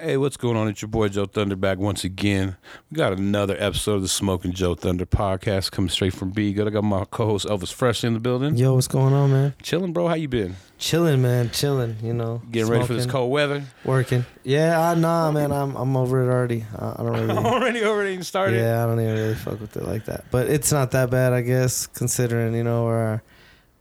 Hey, what's going on? It's your boy Joe Thunder back once again. We got another episode of the Smoking Joe Thunder podcast coming straight from B. Good. I got my co-host Elvis Fresh in the building. Yo, what's going on, man? Chilling, bro. How you been? Chilling, man. Chilling. You know, Getting ready for this cold weather? Working. Yeah, I nah, man. I'm I'm over it already. I, I don't really. already, already even started. yeah, I don't even really fuck with it like that. But it's not that bad, I guess, considering you know where our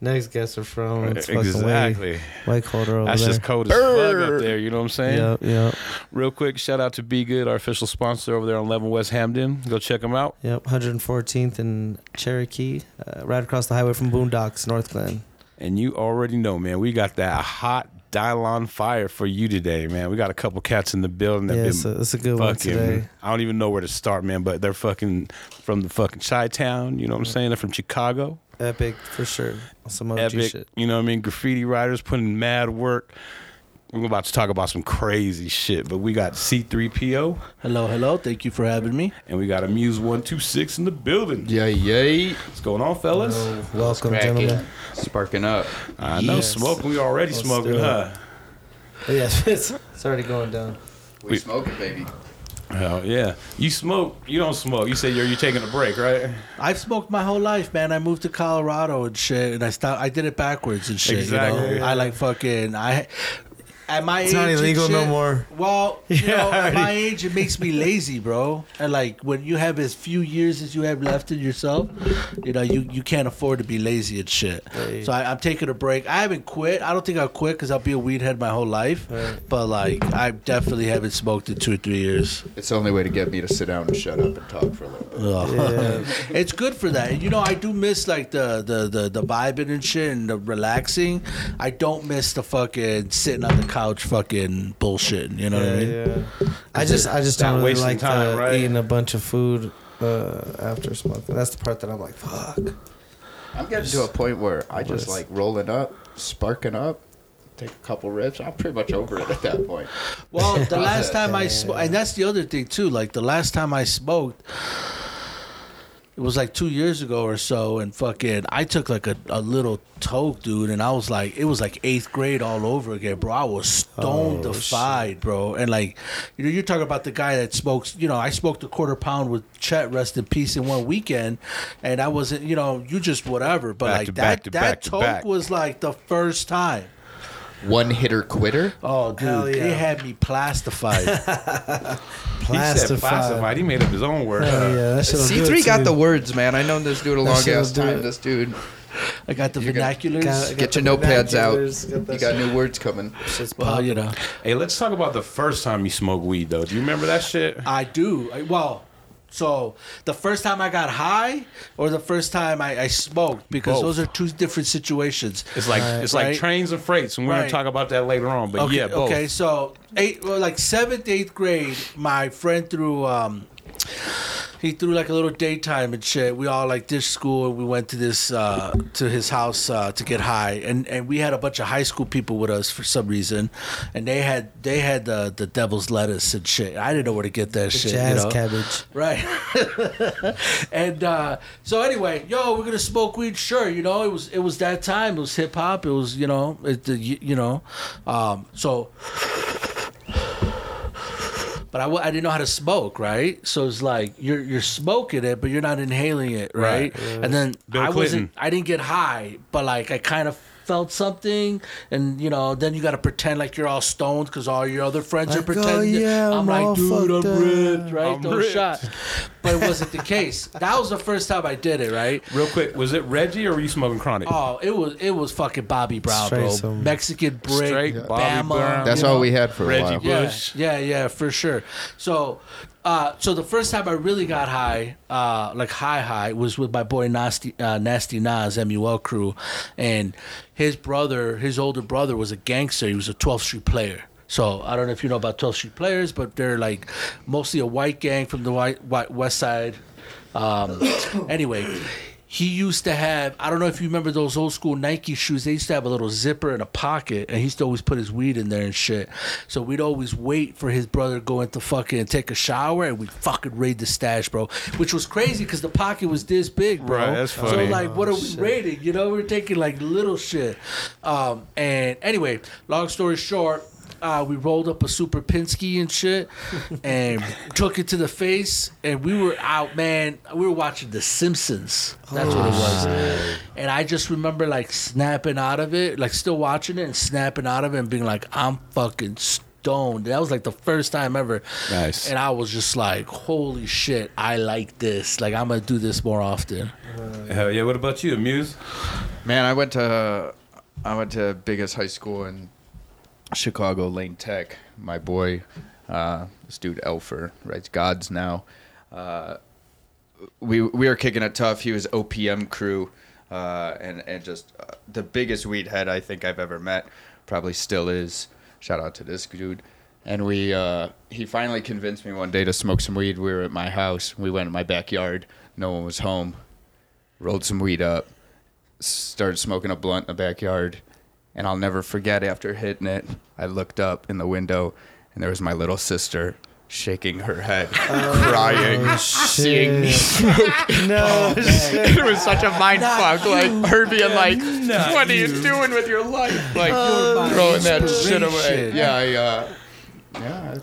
next guests are from. It's fucking way, exactly. way colder over That's there. just cold as fuck up there. You know what I'm saying? Yep, yep, Real quick, shout out to Be Good, our official sponsor over there on 11 West Hamden. Go check them out. yep. 114th and Cherokee, uh, right across the highway from Boondocks, North Glen. And you already know, man, we got that hot Dylon fire for you today, man. We got a couple cats in the building that Yeah, been it's a, it's a good one today. I don't even know where to start, man. But they're fucking from the fucking Chi Town. You know what I'm saying? They're from Chicago. Epic for sure. Some OG Epic. shit. You know what I mean? Graffiti writers putting mad work. We're about to talk about some crazy shit, but we got C3PO Hello, hello. Thank you for having me. and we got Amuse One Two Six in the building. Yay, yay. What's going on, fellas? Welcome, Cracking. gentlemen. Sparking up. I know Yes. smoking. We already Let's smoking, huh? Yes, it's, it's already going down. We, We- smoking, baby. Hell yeah. You smoke. You don't smoke. You say you're you taking a break, right? I've smoked my whole life, man. I moved to Colorado and shit, and I stopped. I did it backwards and shit. Exactly. You know? I like fucking. I at my It's age, not and illegal no more. Well, you Yeah, know, I at my age, it makes me lazy, bro. And like when you have as few years as you have left in yourself, you know, you you can't afford to be lazy and shit. Hey. So I, I'm taking a break. I haven't quit. I don't think I'll quit because I'll be a weed head my whole life. Right. But like, I definitely haven't smoked in two or three years. It's the only way to get me to sit down and shut up and talk for a little bit. Ugh. Yeah. it's good for that. And, You know, I do miss like the the the the vibing and shit and the relaxing. I don't miss the fucking sitting on the couch, fucking bullshitting. You know what I mean? yeah. I just I just don't really wasting like time, uh, right? eating a bunch of food uh, after smoking. That's the part that I'm like, fuck. I'm getting to a point where I just Bliss. like rolling up, sparking up, take a couple rips. I'm pretty much over it at that point. Well, the last time I smoked, and that's the other thing too. Like the last time I smoked, it was like two years ago or so, and fucking, I took like a, a little toke, dude, and I was like, it was like eighth grade all over again, bro. I was stone Oh, defied, bro, and like, you know, you're talking about the guy that smokes. You know, I smoked a quarter pound with Chet, rest in peace, in one weekend, and I wasn't, you know, you just whatever, but Back like that back that back to toke was like the first time. One hitter quitter. Oh, dude, Hell yeah. it had me plastified. He said Plastified. He made up his own word. Hell yeah, that shit'll C3 got the words, man. I know this dude a long ass time. it. This dude. I got the You're gonna- vernaculars. Got- got Get the your notepads out. got You got new words coming. Shit's well, you know, Hey, let's talk about the first time you smoked weed, though. Do you remember that shit? I do. I, well, so the first time I got high, or the first time I, I smoked, because Both. those are two different situations. It's like it's like Right. trains and freights, and we're gonna talk about that later on. But okay, yeah, both. okay. So eight, well, like seventh, eighth grade, my friend threw um, he threw like a little daytime and shit. We all like ditched school and we went to this uh, to his house uh, to get high, and and we had a bunch of high school people with us for some reason, and they had they had the the devil's lettuce and shit. I didn't know where to get that The shit. jazz you know? cabbage. Right. and uh, so anyway, yo, we're gonna smoke weed. Sure, you know, it was it was that time. It was hip hop. It was you know, it, the, you, you know, um, so. But I, w- I didn't know how to smoke, right? So it's like you're you're smoking it, but you're not inhaling it, right? Right. And then Bill I wasn't, I didn't get high, but like I kind of felt something, and you know, then you got to pretend like you're all stoned because all your other friends are Like, oh, pretending. yeah, I'm, I'm like, dude, I'm fucked ripped, right? I'm Don't ripped. shot. But it wasn't the case. That was the first time I did it, right? Real quick, was it Reggie or were you smoking chronic? Oh, it was it was fucking Bobby Brown, Straight bro. some- Mexican brick, Bobby Bama. Brown. That's you all know? we had for a while. Bush. Yeah, yeah, yeah, for sure. So, uh, so the first time I really got high, uh, like high high, was with my boy Nasty uh, Nasty Nas MUL crew, and his brother, his older brother, was a gangster. He was a 12th Street player. So I don't know if you know about 12th Street players, but they're like mostly a white gang from the white, white West Side. Um, anyway, he used to have I don't know if you remember those old school Nike shoes. They used to have a little zipper in a pocket, and he used to always put his weed in there and shit. So we'd always wait for his brother going to go into fucking take a shower, and we'd fucking raid the stash, bro. Which was crazy because the pocket was this big, bro. Right, that's funny. So like, what are we shit. raiding? You know, we are taking like little shit. Um, and anyway, long story short. Uh, we rolled up a super Pinsky and shit, and took it to the face, and we were out, man. We were watching The Simpsons. That's what it was. And I just remember like snapping out of it, like still watching it and snapping out of it, and being like, "I'm fucking stoned." That was like the first time ever. Nice. And I was just like, "Holy shit, I like this. Like I'm gonna do this more often." Hell yeah. What about you, Muse? Man, I went to I went to biggest high school in Chicago, Lane Tech. My boy, uh, this dude Elfer, writes Gods now. Uh, we we were kicking it tough. He was OPM crew, uh, and and just uh, the biggest weed head I think I've ever met. Probably still is. Shout out to this dude. And we uh, he finally convinced me one day to smoke some weed. We were at my house. We went in my backyard. No one was home. Rolled some weed up. Started smoking a blunt in the backyard. And I'll never forget after hitting it, I looked up in the window and there was my little sister shaking her head, crying, seeing me No, it was such a mind fuck. Like her being like, "What are you doing with your life?" Like my throwing that shit away. inspiration. Yeah, I, uh, yeah.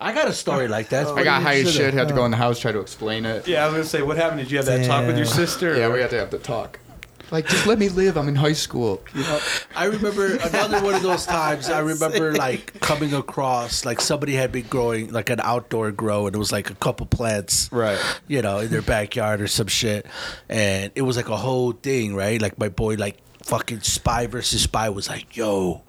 I got a story like that. It's I got high as shit. Had to go in the house try to explain it. Yeah, I was gonna say, what happened? Did you have that talk with your sister? Yeah, we had to have the talk. Like, just let me live. I'm in high school. You know? I remember another one of those times. I remember like coming across like somebody had been growing like an outdoor grow, and it was like a couple plants, Right. You know, in their backyard or some shit, and it was like a whole thing, right? Like my boy, like fucking spy versus spy was like, yo,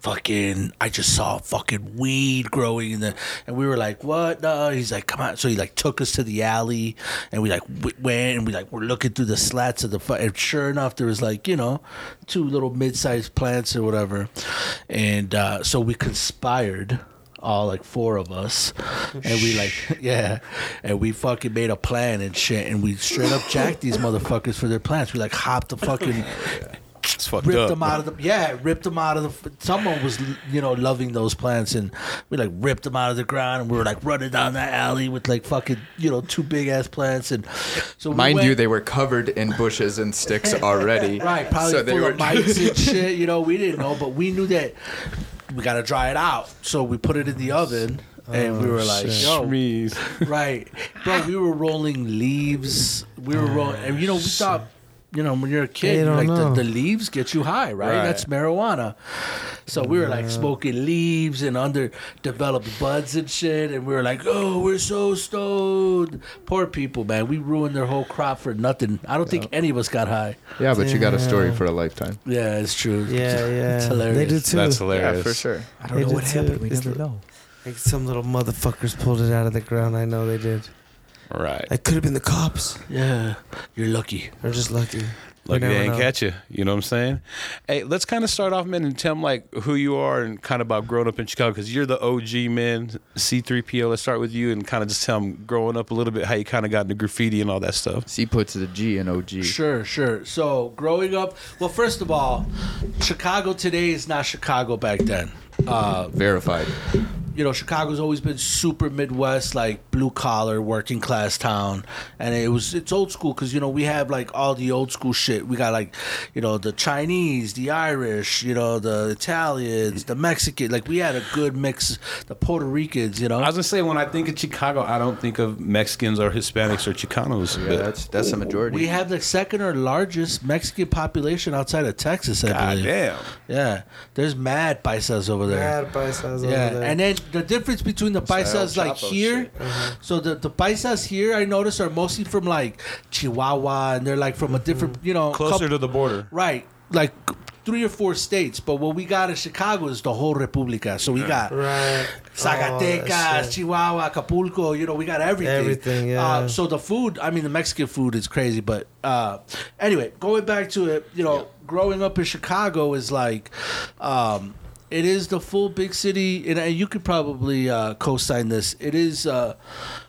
fucking, I just saw fucking weed growing in the, and we were like, what? No, he's like, come on. So he like took us to the alley, and we like went, and we like we're looking through the slats of the, and sure enough, there was like you know, two little mid-sized plants or whatever, and uh, so we conspired. All like four of us, and we like yeah, and we fucking made a plan and shit, and we straight up jacked these motherfuckers for their plants. We like hopped the fucking ripped up. them out of the yeah ripped them out of the someone was you know loving those plants and we like ripped them out of the ground and we were like running down that alley with like fucking you know two big ass plants and so we Mind went- you, they were covered in bushes and sticks already. right probably So they full were of mites and shit you know we didn't know but we knew that we gotta dry it out so we put it in the oven and we were oh, like shit. yo Shreeze. right bro we were rolling leaves we were rolling and you know we thought you know when you're a kid like the, the leaves get you high right? Right. that's marijuana so we were like smoking leaves and underdeveloped buds and shit and we were like oh we're so stoned poor people man we ruined their whole crop for nothing i don't think any of us got high Yeah, but you got a story for a lifetime. yeah it's true Yeah, yeah. it's hilarious They do too. That's hilarious. For sure. I don't know what happened. We never know. Like some little motherfuckers pulled it out of the ground. I know they did. Right. It could have been the cops. yeah you're lucky They're just lucky. We Like they never ain't know. catch you. You know what I'm saying? Hey, let's kind of start off, man, and tell them like who you are and kind of about growing up in Chicago because you're the OG man, C3PO. Let's start with you and kind of just tell them growing up a little bit how you kind of got into graffiti and all that stuff. C puts the G in OG. Sure, sure. So growing up, well, first of all, Chicago today is not Chicago back then. Uh, Verified. You know, Chicago's always been super Midwest, like blue collar, working class town, and it was it's old school because you know we have like all the old school shit. We got like, you know, the Chinese, the Irish, you know, the Italians, the Mexican. Like we had a good mix. The Puerto Ricans, you know. I was gonna say when I think of Chicago, I don't think of Mexicans or Hispanics or Chicanos. Yeah, but that's that's the majority. we have the second or largest Mexican population outside of Texas, I God believe. damn. Yeah, there's mad paisas over there. Mad paisas over Yeah, there. and then the difference between the El paisas like here, shit. Uh-huh. so the the paisas here I notice are mostly from like Chihuahua, and they're like from a different, you know, Closer couple- to the border. right, like three or four states. But what we got in Chicago is the whole República. So we got right. Zacatecas, Oh. Chihuahua, Acapulco. You know, we got everything. Everything, yeah. Uh, so the food, I mean, the Mexican food is crazy. But uh, anyway, going back to it, you know, growing up in Chicago is like, um, it is the full big city, and, you could probably uh, co-sign this. It is uh,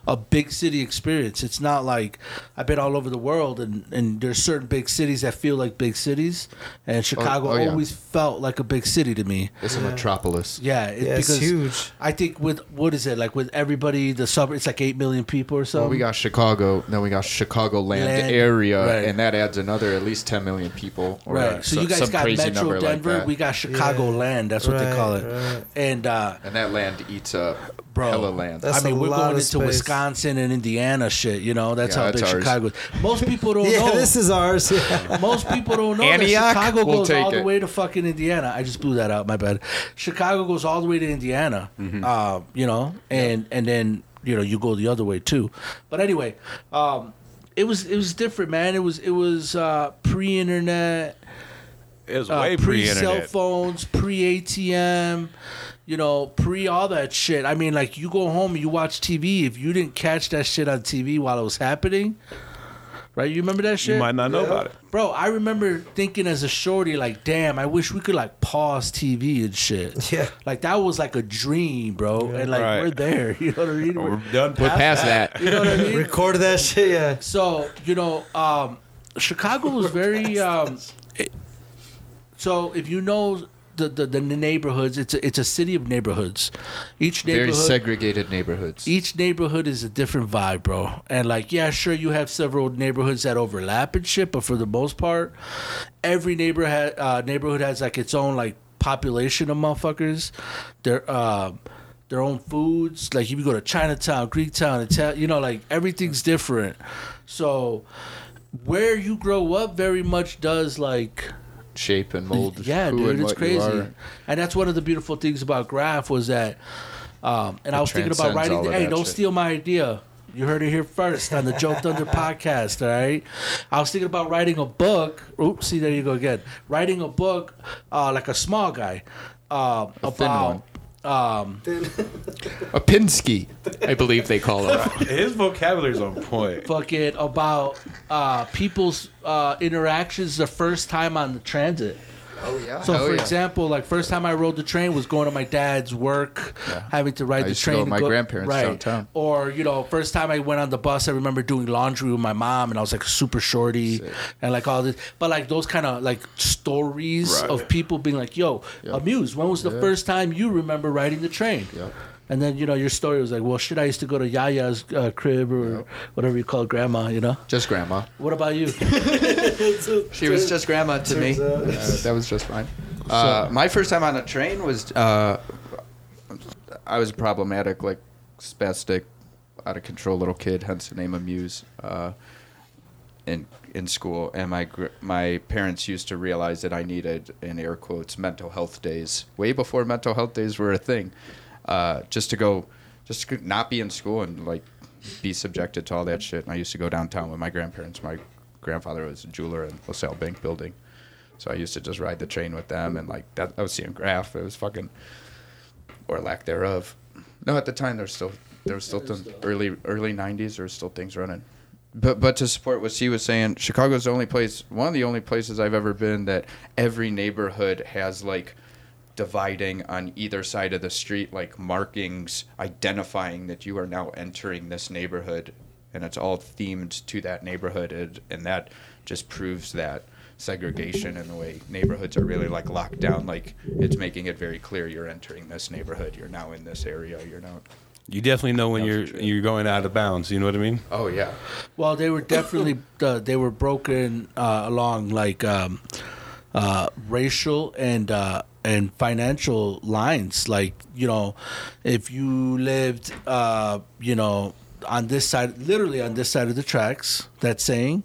a big city experience. It's not like I've been all over the world, and and there's certain big cities that feel like big cities, and Chicago oh, yeah. always felt like a big city to me. It's a metropolis. Yeah, it, Yeah, it's because huge. I think with what is it like with everybody the suburb it's like eight million people or so. Well, we got Chicago, then we got Chicagoland Land, area, right. and that adds another at least 10 million people. or, right. uh, So you guys some got crazy Metro number like Denver. we got Chicago Yeah. Land. That's what they call it. right. And uh, and that land eats up Bro, hella land. That's I mean, a we're lot going of into space. Wisconsin and Indiana shit. You know, that's Yeah, how that's big ours. Chicago is. Most people don't Yeah, know. this is ours. Yeah. Most people don't know Antioch? that Chicago We'll goes take all the it. way to fucking Indiana. I just blew that out. My bad. Chicago goes all the way to Indiana. Mm-hmm. Uh, you know, and and then you know you go the other way too. But anyway, um, it was it was different, man. It was it was uh, pre-internet It was uh, way pre cell pre-internet. phones, pre ATM, you know, pre all that shit. I mean, like you go home you watch TV. If you didn't catch that shit on TV while it was happening, right? You remember that shit, You might not know about it. bro? I remember thinking as a shorty, like, damn, I wish we could like pause TV and shit. Yeah. like that was like a dream, bro. And like Right. we're there. You know what I mean? We're We're- done We're past, past that. you know what I mean? Record that shit. Yeah. So you know, um, Chicago was very. Um, it- so if you know the, the the neighborhoods, it's a, it's a city of neighborhoods. Each Very neighborhood, segregated neighborhoods. each neighborhood is a different vibe, bro. And like, yeah, sure, you have several neighborhoods that overlap and shit, but for the most part, every neighborhood uh, neighborhood has like its own like population of motherfuckers. Their uh, their own foods. Like if you go to Chinatown, Greektown, Italian, you know, like everything's different. So where you grow up very much does like Shape and mold. yeah, dude, it's crazy. And that's one of the beautiful things about Graph was that, um, and I was thinking about writing. The, hey, don't shit. steal my idea. You heard it here first on the Joe Thunder podcast. All right, I was thinking about writing a book. Oops, see there you go again. Writing a book, uh, like a small guy, uh, thin about. Um, A Pinsky, I believe they call it. His vocabulary's on point. fucking about uh, people's uh, interactions the first time on the transit. Oh yeah. So, for example, like first time I rode the train was going to my dad's work, having to ride I the to train. go and with my grandparents downtown. Or you know, first time I went on the bus, I remember doing laundry with my mom, and I was like super shorty, and like all this. But like those kind of like stories Right. of people being like, "Yo, Amuse, When was the Yeah. first time you remember riding the train?" Yep. And then you know your story was like, "Well, shit, I used to go to Yaya's uh, crib or whatever you call grandma." You know. Just grandma. What about you? She was just grandma to me. Uh, that was just fine. Uh, my first time on a train was uh, I was problematic, like spastic, out of control little kid, hence the name Amuse. Uh, in in school, and my gr- my parents used to realize that I needed, in air quotes, mental health days, way before mental health days were a thing, uh, just to go, just to not be in school and like be subjected to all that shit. And I used to go downtown with my grandparents. My grandfather was a jeweler in LaSalle Bank Building, so I used to just ride the train with them, and like that, I was seeing Graph. It was fucking, or lack thereof. No, at the time there's still there was still th- early early '90s. There was still things running. But but to support what she was saying, Chicago's the only place, one of the only places I've ever been that every neighborhood has like dividing on either side of the street, like markings identifying that you are now entering this neighborhood, and it's all themed to that neighborhood, and, and that just proves that segregation and the way neighborhoods are really like locked down. Like it's making it very clear you're entering this neighborhood. You're now in this area. You're now You definitely know when That you're a you're going out of bounds. You know what I mean? oh yeah. Well, they were definitely uh, they were broken uh, along like um, uh, racial and uh, and financial lines. Like you know, if you lived, uh, you know, on this side, literally on this side of the tracks, that saying,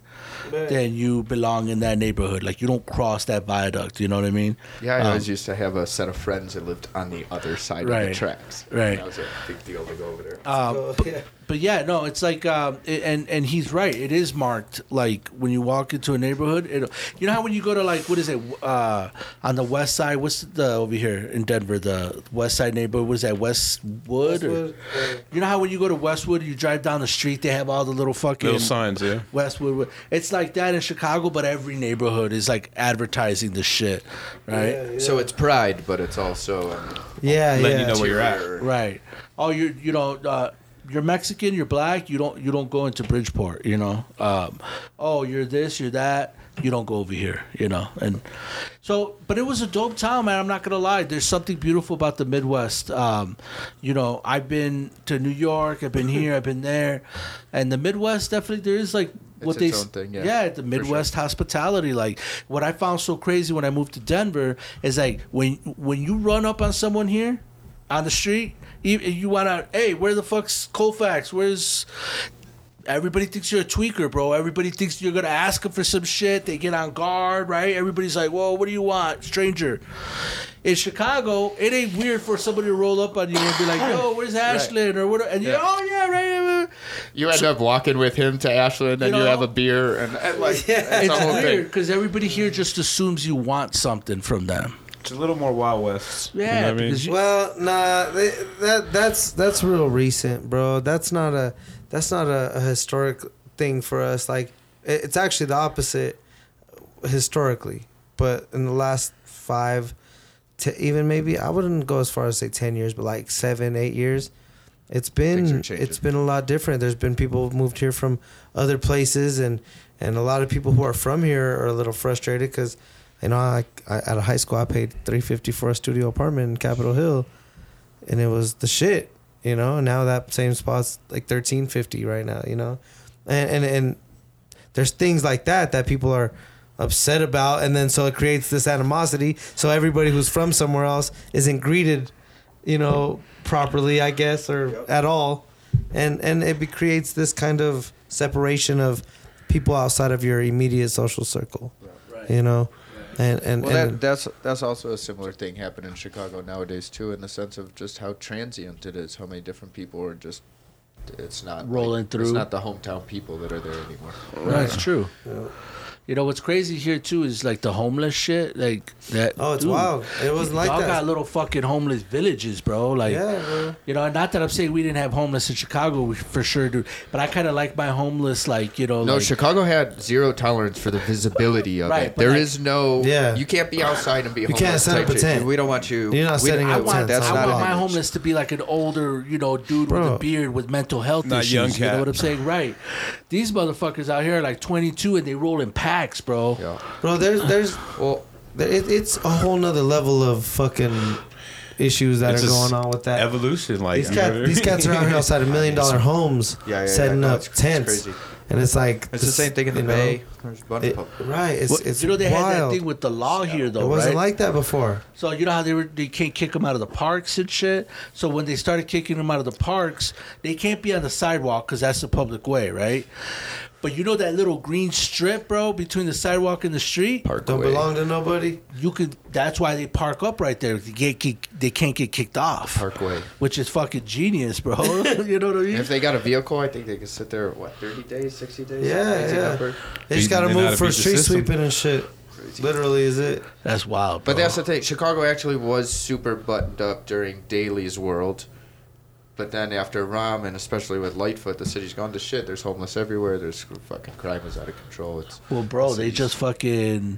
then you belong in that neighborhood. Like you don't cross that viaduct. You know what I mean? Yeah, I Um, always used to have a set of friends that lived on the other side of the tracks. right. That was a big deal to go over there. Um, Oh, yeah. but yeah, no, it's like, um, it, and and he's right. It is marked like when you walk into a neighborhood. It, you know how when you go to like what is it uh, on the west side? What's the over here in Denver? The west side neighborhood. was that? Westwood. Or, Westwood, uh, you know how when you go to Westwood, you drive down the street, they have all the little fucking Little signs, yeah. Westwood. It's like that in Chicago, but every neighborhood is like advertising the shit, right? yeah, yeah. So it's pride, but it's also um, yeah, Letting yeah. you know where you're at. Right. Oh, you you know, uh, you're Mexican, you're black, you don't you don't go into Bridgeport, you know. Um, oh, you're this, you're that, you don't go over here, you know. And so, but it was a dope town, man. I'm not gonna lie. There's something beautiful about the Midwest. Um, you know, I've been to New York, I've been here, I've been there, and the Midwest definitely there is like what they its s- own thing, yeah, yeah the Midwest hospitality. Like what I found so crazy when I moved to Denver is like when when you run up on someone here on the street, you, you wanna hey where the fuck's Colfax? Where's Everybody thinks you're a tweaker, bro. Everybody thinks you're gonna ask them for some shit. They get on guard, right? Everybody's like, "Whoa, what do you want, stranger?" In Chicago, it ain't weird for somebody to roll up on you and be like, "Yo, where's Ashland?" or what? And you're, Yeah. "Oh yeah, right." You end up walking with him to Ashland, and You you, have a beer, and, and like Yeah. it's, It's weird because everybody here just assumes you want something from them. It's a little more Wild West. Yeah, you know what I mean? you, Well, nah, they, that that's that's real recent, bro. That's not a that's not a, a historic thing for us. Like, it, it's actually the opposite historically. But in the last five, to even maybe I wouldn't go as far as say ten years, but like seven, eight years, It's been it's been a lot different. There's been people who've moved here from other places, and and a lot of people who are from here are a little frustrated because. You know, I, I, out of high school, I paid three fifty for a studio apartment in Capitol Hill, and it was the shit. You know, and now that same spot's like thirteen fifty right now. You know, and and and there's things like that that people are upset about, and then so it creates this animosity. So everybody who's from somewhere else isn't greeted, you know, properly, I guess, or at all, and and it be, creates this kind of separation of people outside of your immediate social circle. You know, and and, Well, and that, that's that's also a similar thing happening in Chicago nowadays too, in the sense of just how transient it is. How many different people are just. It's not Rolling like, through. It's not the hometown people that are there anymore. That's true. You know what's crazy here too is like the homeless shit. Like that. oh, it's dude, wild. It wasn't like y'all that. got little fucking homeless villages, bro. Like, yeah, bro. you know, and not that I'm saying we didn't have homeless in Chicago, we for sure dude. But I kind of like my homeless, like you know, No, like, Chicago had zero tolerance for the visibility of Right, it. but There like- is no. Yeah. You can't be outside and be. You homeless can't set up a tent. We don't want you. You're not we setting don't- I up want, tents. That's I not want my image. homeless to be like an older, you know, dude with a beard with mental health Not issues. young You know what I'm saying? Right. These motherfuckers out here are like 22 and they roll in packs, bro. Yeah. Bro, there's there's Well, there, it, it's a whole nother level of fucking issues that It's are going on with that. Evolution, like these you know cats, these cats are out here outside of million dollar homes, Yeah, yeah, yeah. setting No, up it's- it's tents, crazy. and it's like it's the same thing in the Bay. There's a bunch it- right? It's What- it's you know they had that thing with the law here though, it wasn't right? like that before. So you know how they were they can't kick them out of the parks and shit. So when they started kicking them out of the parks, they can't be on the sidewalk because that's the public way, right? But you know that little green strip, bro, between the sidewalk and the street. Parkway. Don't belong to nobody. You could. That's why they park up right there. They get kick, they can't get kicked off, Parkway. which is fucking genius, bro. you know what I mean? if they got a vehicle, I think they could sit there. What, thirty days, sixty days? Yeah, yeah. They just got to it move for street system. sweeping and shit. Literally, is it? That's wild. Bro. But that's the thing. Chicago actually was super buttoned up during Daley's world. But then after Rahm and especially with Lightfoot, the city's gone to shit. There's homeless everywhere. There's fucking crime is out of control. It's well, bro. the They just fucking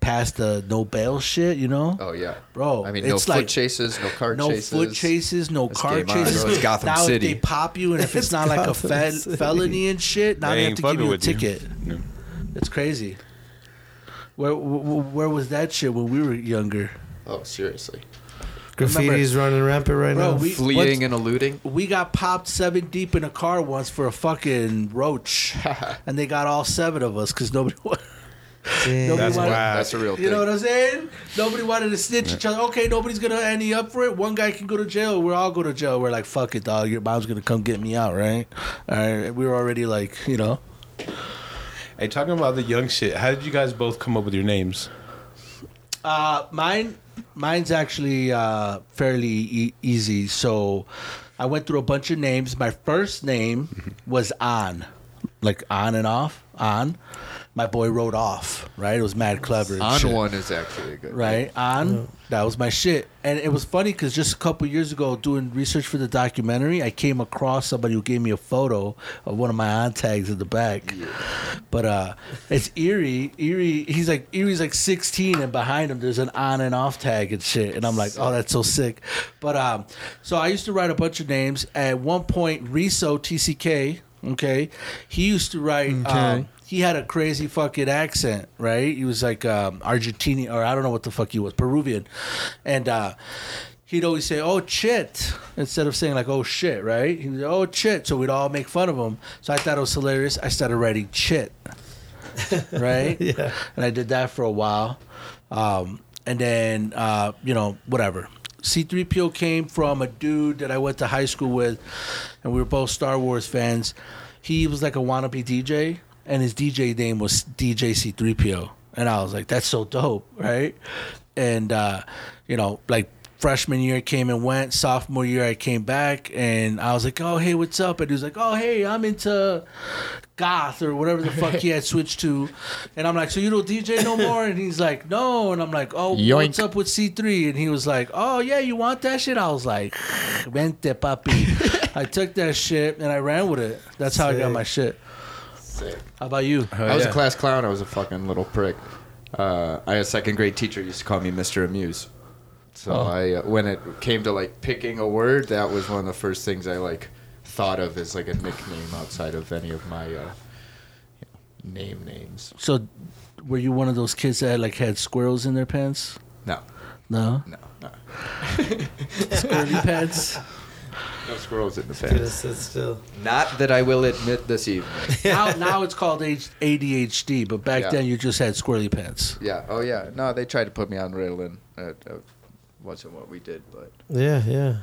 passed the no bail shit. You know, Oh yeah, bro. I mean, no it's foot like chases, no car no chases. foot chases, no It's car game on, chases. It's Gotham now City. if they pop you and if it's It's not like a Gotham fel- felony and shit, now They they, have to give you a with you. ticket. Yeah. It's crazy. Where, where where was that shit when we were younger? Oh seriously, Graffiti's running rampant right Bro, now. we- fleeing and eluding. We got popped seven deep in a car once for a fucking roach, and they got all seven of us because nobody. Damn. Nobody That's wanted- wild. That's a real thing. You know what I'm saying? Nobody wanted to snitch each other. Okay, nobody's gonna ante up for it. One guy can go to jail. We're all go to jail. We're like, fuck it, dog. Your mom's gonna come get me out, right? All right. We were already like, you know. Hey, talking about the young shit, how did you guys both come up with your names? Uh, mine, mine's actually uh, fairly e- easy. So, I went through a bunch of names. My first name was On, like on and off, on. My boy wrote off, right? It was mad clever. and On shit. one is actually a good. right? On that was my shit. And it was funny because just a couple years ago doing research for the documentary i came across somebody who gave me a photo of one of my on tags in the back. But uh it's erie erie he's like erie's like 16 and behind him there's an on and off tag and shit. And i'm like oh that's so sick. But um so i used to write a bunch of names. At one point riso tck okay? He used to write um, he had a crazy fucking accent, right? He was like um, Argentinian, or I don't know what the fuck he was, Peruvian, and uh, he'd always say "oh shit" instead of saying like "oh shit," right? He was "oh shit," so we'd all make fun of him. So I thought it was hilarious. I started writing "shit," right? Yeah. and I did that for a while, um, and then uh, you know whatever. C3PO came from a dude that I went to high school with, and we were both Star Wars fans. He was like a wannabe DJ, and his DJ name was DJ C3PO, and I was like, "That's so dope, right?" And uh, you know, like freshman year came and went, sophomore year I came back, and I was like, "Oh, hey, what's up?" And he was like, "Oh, hey, I'm into goth or whatever the fuck he had switched to," and I'm like, "So you don't DJ no more?" And he's like, "No," and I'm like, "Oh, what's up with C3?" And he was like, "Oh yeah, you want that shit?" I was like, "Vente, papi." I took that shit and I ran with it. That's how I got my shit. Sick. How about you? I was yeah. a class clown. I was a fucking little prick. Uh, I had a second grade teacher used to call me Mr. Amuse. So Oh. I, uh, when it came to like picking a word, that was one of the first things I like thought of as like a nickname outside of any of my uh, you know, name names. So, were you one of those kids that like had squirrels in their pants? No, No, no, no, squirrely pants. no squirrels in the Could have fence. sit still. Not that I will admit this evening. now, now it's called ADHD, but back Yeah. then you just had squirrely pants. Yeah. Oh yeah. No, they tried to put me on Ritalin. It uh, wasn't what we did, but Yeah, yeah.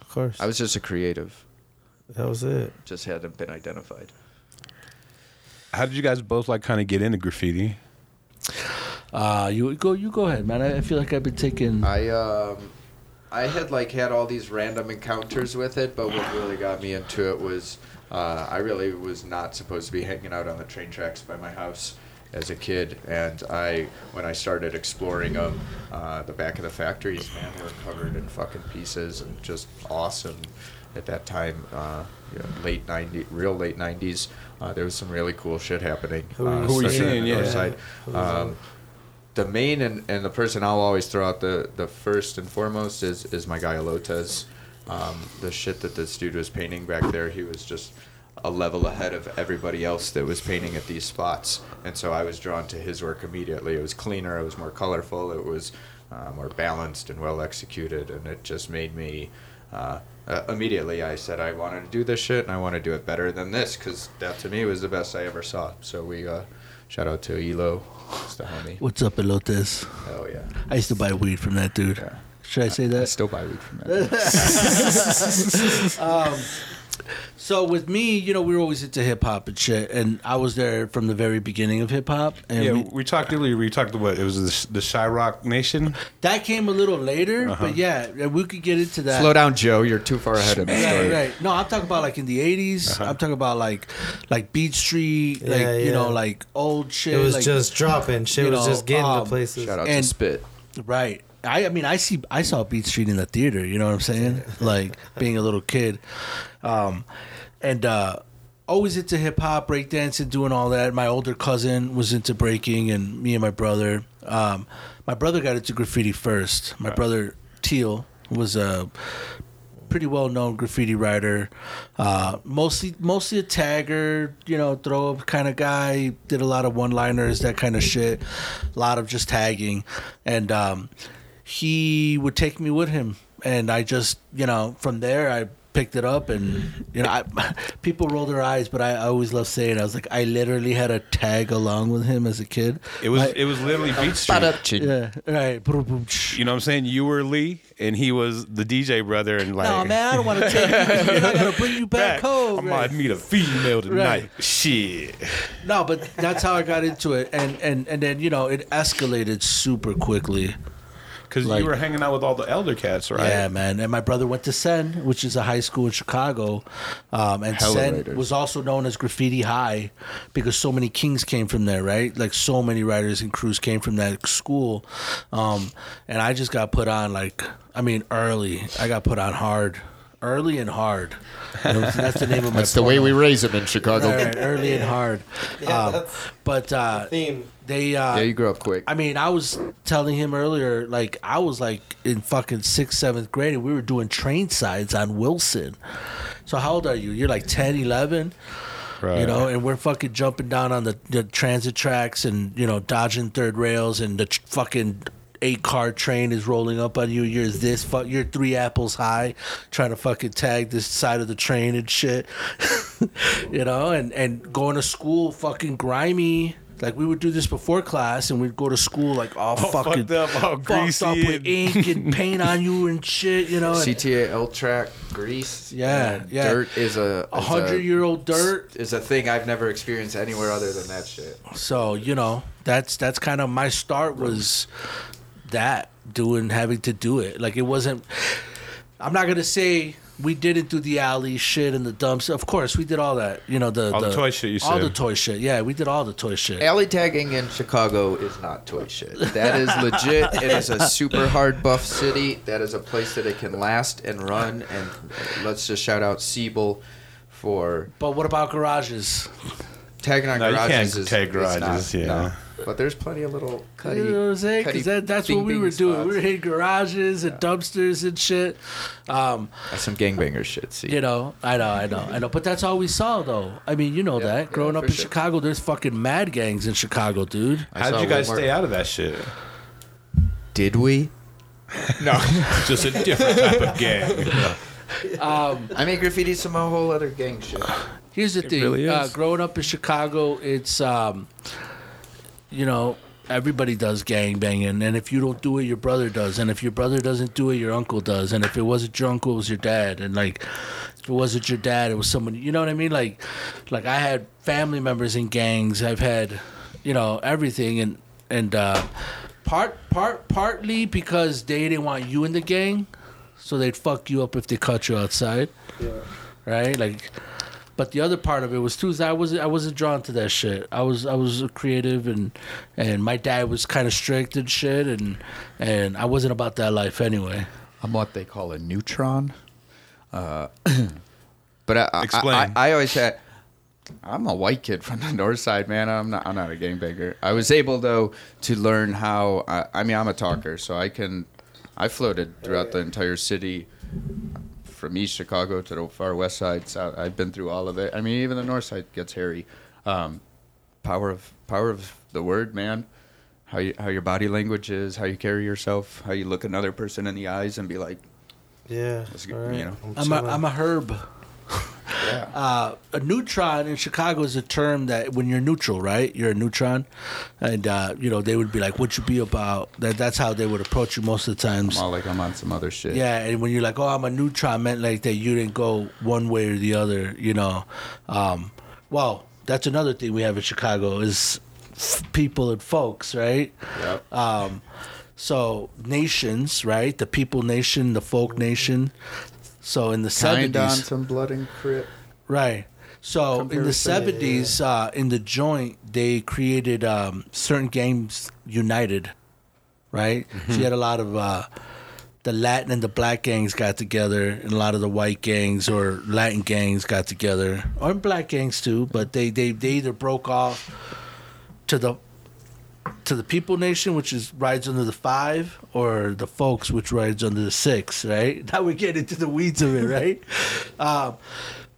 Of course. I was just a creative. that was it. Just hadn't been identified. How did you guys both like kind of get into graffiti? Uh, you go, you go ahead, man. I, I feel like I've been taking. I um, I had like had all these random encounters with it, but what really got me into it was uh, I really was not supposed to be hanging out on the train tracks by my house as a kid, and I when I started exploring them, uh, the back of the factories, man, were covered in fucking pieces and just awesome. At that time, uh, you know, late '90s, real late '90s, uh, there was some really cool shit happening. Who were uh, you Who you seeing? Yeah. north side. Um? The main and, and the person I'll always throw out the, the first and foremost is, is my guy Lotez. Um, the shit that this dude was painting back there, he was just a level ahead of everybody else that was painting at these spots. And so I was drawn to his work immediately. It was cleaner, it was more colorful, it was uh, more balanced and well executed, and it just made me. Uh, uh, immediately, I said I wanted to do this shit and I want to do it better than this because that to me was the best I ever saw. So we uh, shout out to Elo, it's the homie. What's up, Elotes? Oh yeah. I used to buy weed from that dude. Yeah. Should I say I that? still buy weed from that. um, so with me, you know, we were always into hip hop and shit, and I was there from the very beginning of hip hop. And Yeah, we- we talked earlier. We talked about it was the, the Shyrock Nation. that came a little later, Uh-huh. but yeah, and we could get into that. Slow down, Joe. You're too far ahead of me. Right, right. No, I'm talking about like in the '80s. Uh-huh. I'm talking about like, like Beat Street, like Yeah, you know, like old shit. It was like, just dropping. Shit you was know, just getting um, to places. Shout out And- to Spit. Right. I, I mean I see I saw Beat Street in the theater, you know what I'm saying? Like being a little kid. Um and uh always into hip hop, breakdancing, doing all that. My older cousin was into breaking and me and my brother. Um my brother got into graffiti first. My brother Teal was a pretty well known graffiti writer. Uh, mostly mostly a tagger, you know, throw up kind of guy. Did a lot of one liners, that kind of shit. A lot of just tagging, and um, he would take me with him, and I just you know from there I picked it up and you know I, people roll their eyes but I, I always love saying. I was like I literally had a tag along with him as a kid It was My- it was literally Beat Street. yeah right You know what I'm saying? You were Lee, and he was the DJ brother, and like, no man I don't want to take you I gotta bring you back, home I might meet a female tonight. Shit. No, but that's how I got into it, and and and then you know it escalated super quickly, because Like- you were hanging out with all the elder cats, right? Yeah, man. And my brother went to Senn, which is a high school in Chicago. Um, and Hella Senn writers. was also known as Graffiti High because so many kings came from there, right? Like so many writers and crews came from that school. Um, and I just got put on like, I mean, early. I got put on hard. Early and hard. And that's the name of my That's the way we raise them in Chicago. Right, right, early and hard. um, but uh, Theme. they uh, Yeah, you grew up quick. I mean, I was telling him earlier, like I was like in fucking sixth, seventh grade, and we were doing train sides on Wilson. So how old are you? You're like 10, 11, Right. you know, and we're fucking jumping down on the, the transit tracks and you know dodging third rails, and the tr- fucking eight car train is rolling up on you. You're this fuck. You're three apples high, trying to fucking tag this side of the train and shit. you know, and and going to school fucking grimy. Like we would do this before class, and we'd go to school like all All fucking fucked up, all fucked greasy up with and- ink and paint on you and shit. You know, CTA L track grease. Yeah, and yeah. Dirt is a a hundred year old dirt. is a thing I've never experienced anywhere other than that shit. So you know, that's that's kind of my start was that doing having to do it. Like it wasn't. I'm not gonna say we didn't do the alley shit and the dumps. Of course, we did all that. You know the All the toy shit you all the toy shit. Yeah, we did all the toy shit. Alley tagging in Chicago is not toy shit. That is legit. It is a super hard buff city. That is a place that it can last and run. And let's just shout out Siebel for But what about garages? Tagging on No, you garages. can't is, tag is garages, not, yeah. no. But there's plenty of little cutty. you know what I'm saying? Because that, that's what we were doing. We were hitting garages and dumpsters and shit. Um, That's some gangbanger shit. See, You know, I know, I know, I know. But that's all we saw, though. I mean, you know Yeah, that. yeah, Growing up in sure. Chicago, there's fucking mad gangs in Chicago, dude. I How saw did you guys one stay out of that shit? Did we? No. Just a different type of gang. I mean, graffiti's some whole other gang shit. Here's the thing. really uh, growing up in Chicago, it's, um, you know, everybody does gang banging. And if you don't do it, your brother does. And if your brother doesn't do it, your uncle does. And if it wasn't your uncle, it was your dad. And like, if it wasn't your dad, it was someone. You know what I mean? Like, like I had family members in gangs. I've had, you know, everything. And and uh, part part partly because they didn't want you in the gang, so they'd fuck you up if they caught you outside. Yeah. Right? Like. But the other part of it was too is I was I wasn't drawn to that shit. I was I was creative and and my dad was kind of strict and shit and and I wasn't about that life anyway. I'm what they call a neutron. Uh, but I, I- Explain. I, I, always had. I'm a white kid from the north side, man. I'm not. I'm not a gangbanger. I was able though to learn how. I, I mean, I'm a talker, so I can. I floated throughout the entire city, from East Chicago to the far west side. South. I've been through all of it. I mean, even the north side gets hairy. Um, power of power of the word, man. How you, how your body language is, how you carry yourself, how you look another person in the eyes and be like, Yeah. That's good, all right. you know. I'm a, chilling. I'm a herb. Yeah. Uh, a neutron in Chicago is a term that when you're neutral, right? You're a neutron, and uh, you know they would be like, "What you be about?" That that's how they would approach you most of the times. I'm like I'm on some other shit. Yeah, and when you're like, "Oh, I'm a neutron," meant like that you didn't go one way or the other. You know, um, well, that's another thing we have in Chicago is f- people and folks, right? Yep. Um, so nations, right? The people nation, the folk nation. So in the seventies, some blood and crit. right? So in the Comparison, yeah, seventies, uh, in the joint, they created um, certain games united, right? So you had a lot of uh, the Latin and the black gangs got together, and a lot of the white gangs or Latin gangs got together, or black gangs too. But they they, they either broke off to the to the people nation, which is rides under the five, or the folks, which rides under the six. Right now we get into the weeds of it, right? um,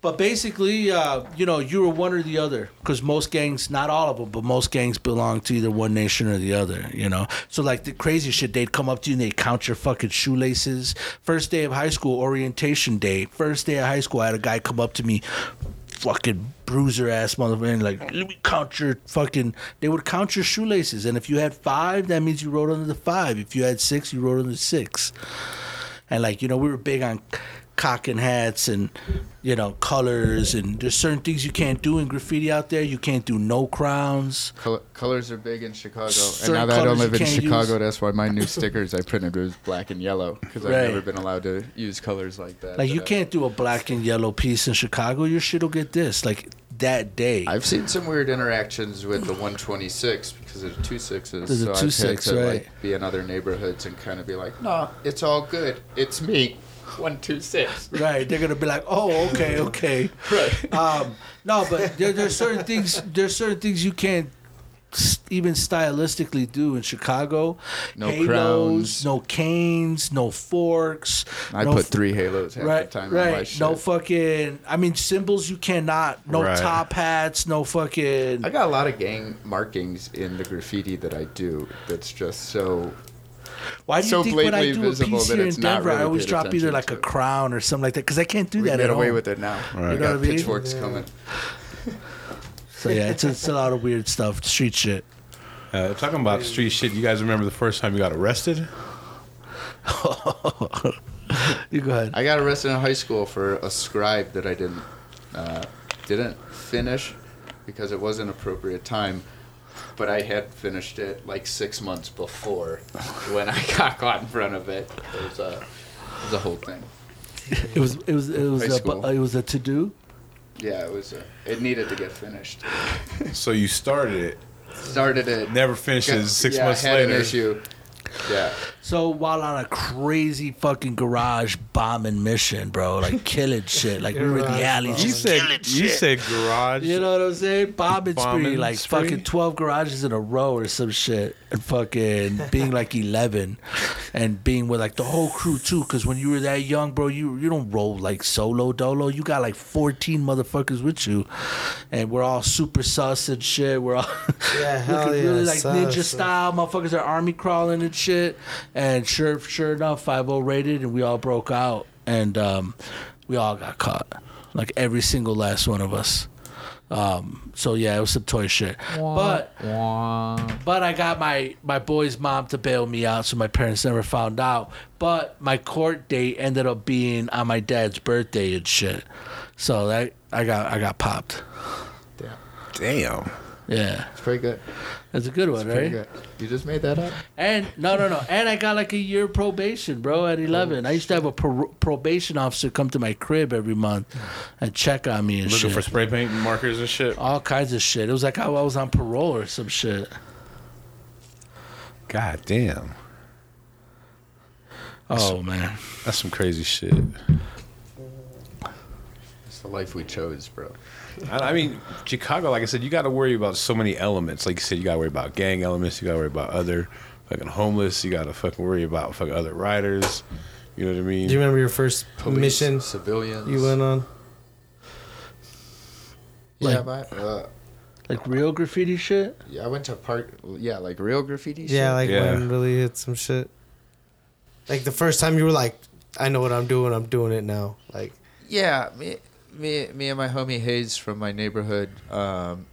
but basically, uh, you know, you were one or the other because most gangs, not all of them, but most gangs belong to either one nation or the other, you know? So, like the crazy shit, they'd come up to you and they'd count your fucking shoelaces. First day of high school, orientation day. First day of high school, I had a guy come up to me, fucking bruiser ass motherfucker, like, let me count your fucking. They would count your shoelaces. And if you had five, that means you rode under the five. If you had six, you rode under the six. And like, you know, we were big on cocking hats and you know colors and there's certain things you can't do in graffiti out there. You can't do no crowns. Col- colors are big in Chicago, Certain and now that I don't live in Chicago, use. that's why my new stickers I printed was black and yellow because I've Right. never been allowed to use colors like that. Like you I- uh, can't do a black and yellow piece in Chicago. Your shit'll get this like that day. I've seen some weird interactions with the 126 because of the two sixes. There's a so I've 26, had to right. like be in other neighborhoods and kind of be like, no, it's all good. It's me, 126. Right, they're gonna be like, "Oh, okay, okay." Right. Um, no, but there, there's certain things. There's certain things you can't even stylistically do in Chicago. No Halos, crowns. no canes, no forks. I no put f- three halos half Right, the time on my right. No fucking. I mean, symbols you cannot. No Right. top hats. No fucking. I got a lot of gang markings in the graffiti that I do. That's just so. Why do you so think when I do a visible piece here in it's not Denver, I always drop either like a to. crown or something like that? Because I can't do We that get at away home. with it now. Right. You know got what I mean? pitchforks coming. So yeah, it's, it's a lot of weird stuff, street shit. Uh, talking about street shit, you guys remember the first time you got arrested? You go ahead. I got arrested in high school for a scribe that I didn't uh, didn't finish because it wasn't appropriate time. But I had finished it like six months before when I got caught in front of it. It was a, it was a whole thing. It was it was it was High a, school. it was a to do. Yeah, it was. A, it needed to get finished. So you started it, Started it. never finished it. Six yeah, months had later, an issue. Yeah. So while on a crazy fucking garage bombing mission, bro, like killing shit, like we were in the alleys, you just said killing you shit. said garage. You know what I'm saying? Bombing, spree, Bombing like spree? fucking twelve garages in a row or some shit, and fucking being like eleven, and being with like the whole crew too. Because when you were that young, bro, you you don't roll like solo dolo. You got like fourteen motherfuckers with you, and we're all super sus and shit. We're all Yeah, hell looking yeah, really like sus. ninja style. Motherfuckers are army crawling and shit. And sure, sure enough, five zero rated, and we all broke out, and um, we all got caught, like every single last one of us. Um, so yeah, it was some toy shit. But but I got my my boy's mom to bail me out, so my parents never found out. But my court date ended up being on my dad's birthday and shit. So that I got I got popped. Damn. Damn. Yeah, It's pretty good. That's a good one, Pretty right? good. You just made that up? And no, no, no. And I got like a year probation, bro. At oh, eleven, I used to have a pro- probation officer come to my crib every month and check on me and Looking shit. for spray paint and markers and shit. all kinds of shit. It was like I was on parole or some shit. God damn. Oh man. That's some crazy shit. It's the life we chose, bro. I, I mean, Chicago, like I said, you got to worry about so many elements. Like you said, you got to worry about gang elements. You got to worry about other fucking homeless. You got to fucking worry about fucking other riders. You know what I mean? Do you remember your first Police, mission civilians. you went on? Yeah, Like- but, uh, Like real graffiti shit. yeah, I went to a park. Yeah, like real graffiti. Yeah, shit? Yeah, like Yeah. when really hit some shit. Like the first time you were like, I know what I'm doing. I'm doing it now. Like Yeah, me, me, and my homie Hayes from my neighborhood. Um,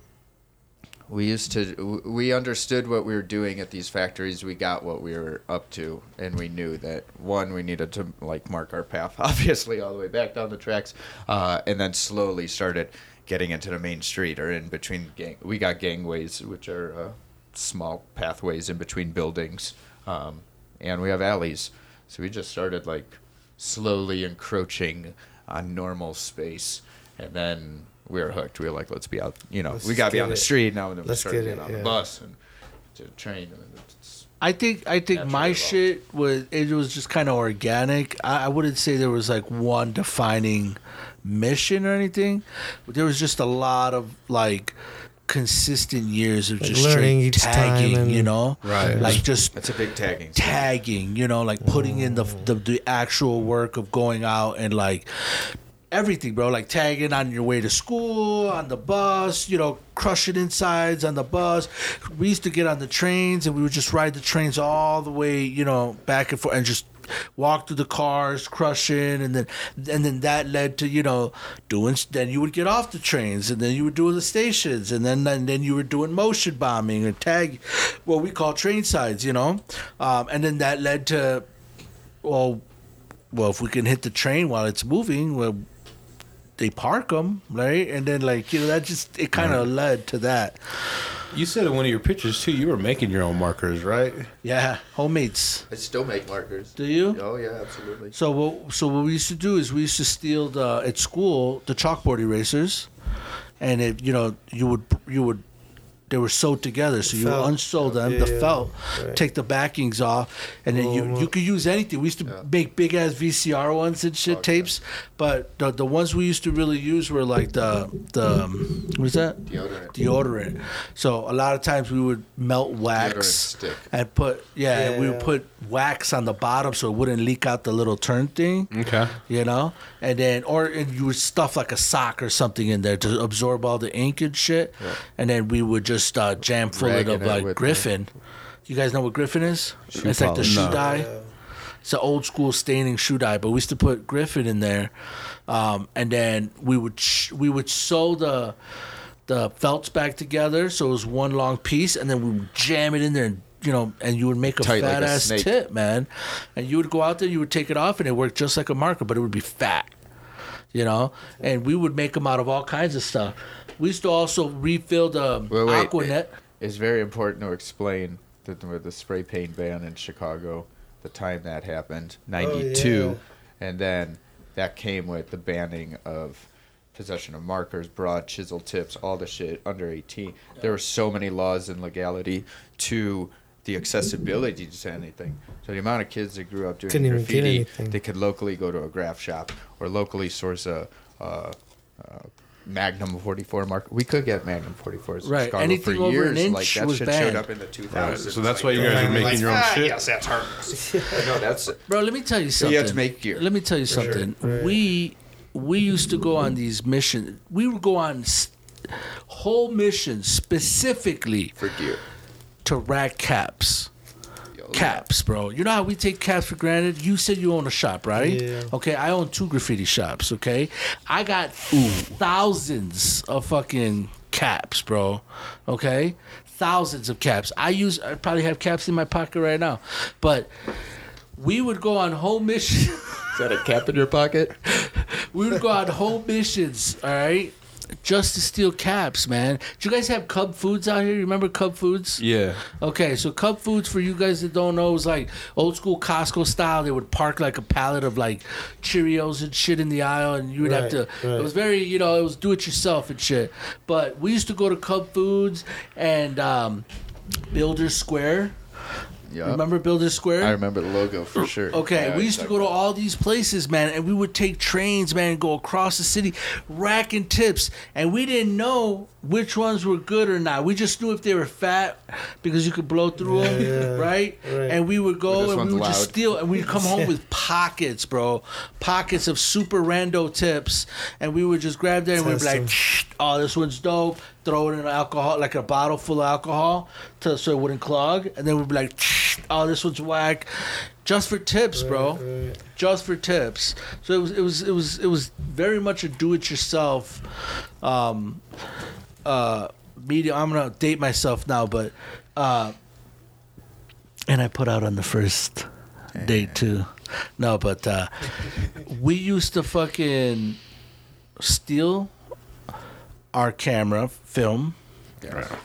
we used to. We understood what we were doing at these factories. We got what we were up to, and we knew that one, we needed to like mark our path, obviously, all the way back down the tracks, uh, and then slowly started getting into the main street or in between gang. We got gangways, which are uh, small pathways in between buildings, um, and we have alleys. So we just started like slowly encroaching on normal space, and then we were hooked. We were like, let's be out. You know, Let's we got to be on the it. street now. And then we Let's started get it, on yeah. the bus and to the train. And it's, I think I think my evolved. shit was it was just kind of organic. I, I wouldn't say there was like one defining mission or anything. But there was just a lot of like consistent years of Like just learning straight each time tagging, and- you know, Right. Like just it's a big tagging. scene. tagging, you know, like putting in the, the the actual work of going out and like everything, bro. Like tagging on your way to school, on the bus, you know, crushing insides on the bus. We used to get on the trains and we would just ride the trains all the way, you know, back and forth and just walk through the cars crushing and then and then that led to you know doing then you would get off the trains and then you would do the stations and then and then you were doing motion bombing or tag what we call train sides you know? Um, and then that led to well well, if we can hit the train while it's moving, well, they park them, right? And then like you know that just it kind of led to that. You said in one of your pictures too. You were making your own markers, right? Yeah, homemates. I still make markers. Do you? Oh yeah, absolutely. So what? So what we used to do is we used to steal the at school the chalkboard erasers, and it you know you would you would they were sewed together, so you Felt. unsew them, Yeah, the felt, right. take the backings off, and then you, you could use anything. We used to make big ass VCR ones and shit Okay. tapes, but the the ones we used to really use were like the the um, what is that Deodorant. deodorant. So a lot of times we would melt wax stick. and put yeah, we would put wax on the bottom so it wouldn't leak out the little turn thing Okay. you know and then or and you would stuff like a sock or something in there to absorb all the ink and shit and then we would just uh, jam full Ragging of it like with griffin you guys know what griffin is Shoe it's like the polish. shoe No. dye it's an old school staining shoe dye but we used to put griffin in there um, and then we would sh- we would sew the the felts back together so it was one long piece and then we would jam it in there and you know and you would make a Tight like fat a ass snake. tip man and you would go out there you would take it off and it worked just like a marker but it would be fat you know and we would make them out of all kinds of stuff we used to also refill the Wait, wait. Aqua Net It's very important to explain that with the spray paint ban in Chicago, the time that happened, '92, and then that came with the banning of possession of markers, broad chisel tips, all the shit under 18. There were so many laws and legality to the accessibility to anything. So the amount of kids that grew up doing Couldn't graffiti, they could locally go to a graph shop or locally source a. Uh, uh, Magnum 44 mark. We could get Magnum 44s. in Right. Chicago Anything for over years. an inch like that was shit banned. showed up in the 2000s. Right. So that's Like, why you guys are like, making your own ah, shit. Yes, that's harmless. no, that's bro let me tell you something you have to make gear. let me tell you something Right. we we used to go on these missions we would go on whole missions specifically for gear. to rack caps Yo, caps, bro. You know how we take caps for granted? You said you own a shop, right? Yeah. Okay, I own two graffiti shops, okay? I got thousands of fucking caps, bro. Okay? Thousands of caps. I use I probably have caps in my pocket right now. But we would go on home missions. Is that a cap in your pocket? we would go on home missions, all right? Just to steal caps, man. Do you guys have Cub Foods out here? You remember Cub Foods? Yeah. Okay, so Cub Foods for you guys that don't know was like old school Costco style. They would park like a pallet of like Cheerios and shit in the aisle, and you would have to. right. It was very, you know, it was do it yourself and shit. But we used to go to Cub Foods and um, Builder Square. Yeah. Remember Builder Square? I remember the logo for uh, sure. Okay, Yeah, we used to go to all these places, man, and we would take trains, man, and go across the city, racking tips, and we didn't know which ones were good or not. We just knew if they were fat because you could blow through them, yeah, right? right. And we would go and we one's would just steal, and we'd come home with pockets, bro, pockets of super rando tips, and we would just grab them and we'd be like, "Oh, this one's dope." Throw it in alcohol, like a bottle full of alcohol, to, so it wouldn't clog, and then we'd be like, "Oh, this one's whack." Just for tips, bro Right. just for tips. So it was it was it was it was very much a do-it-yourself um, uh, medium. I'm gonna date myself now, but uh, and I put out on the first date too. No, but uh, we used to fucking steal our camera film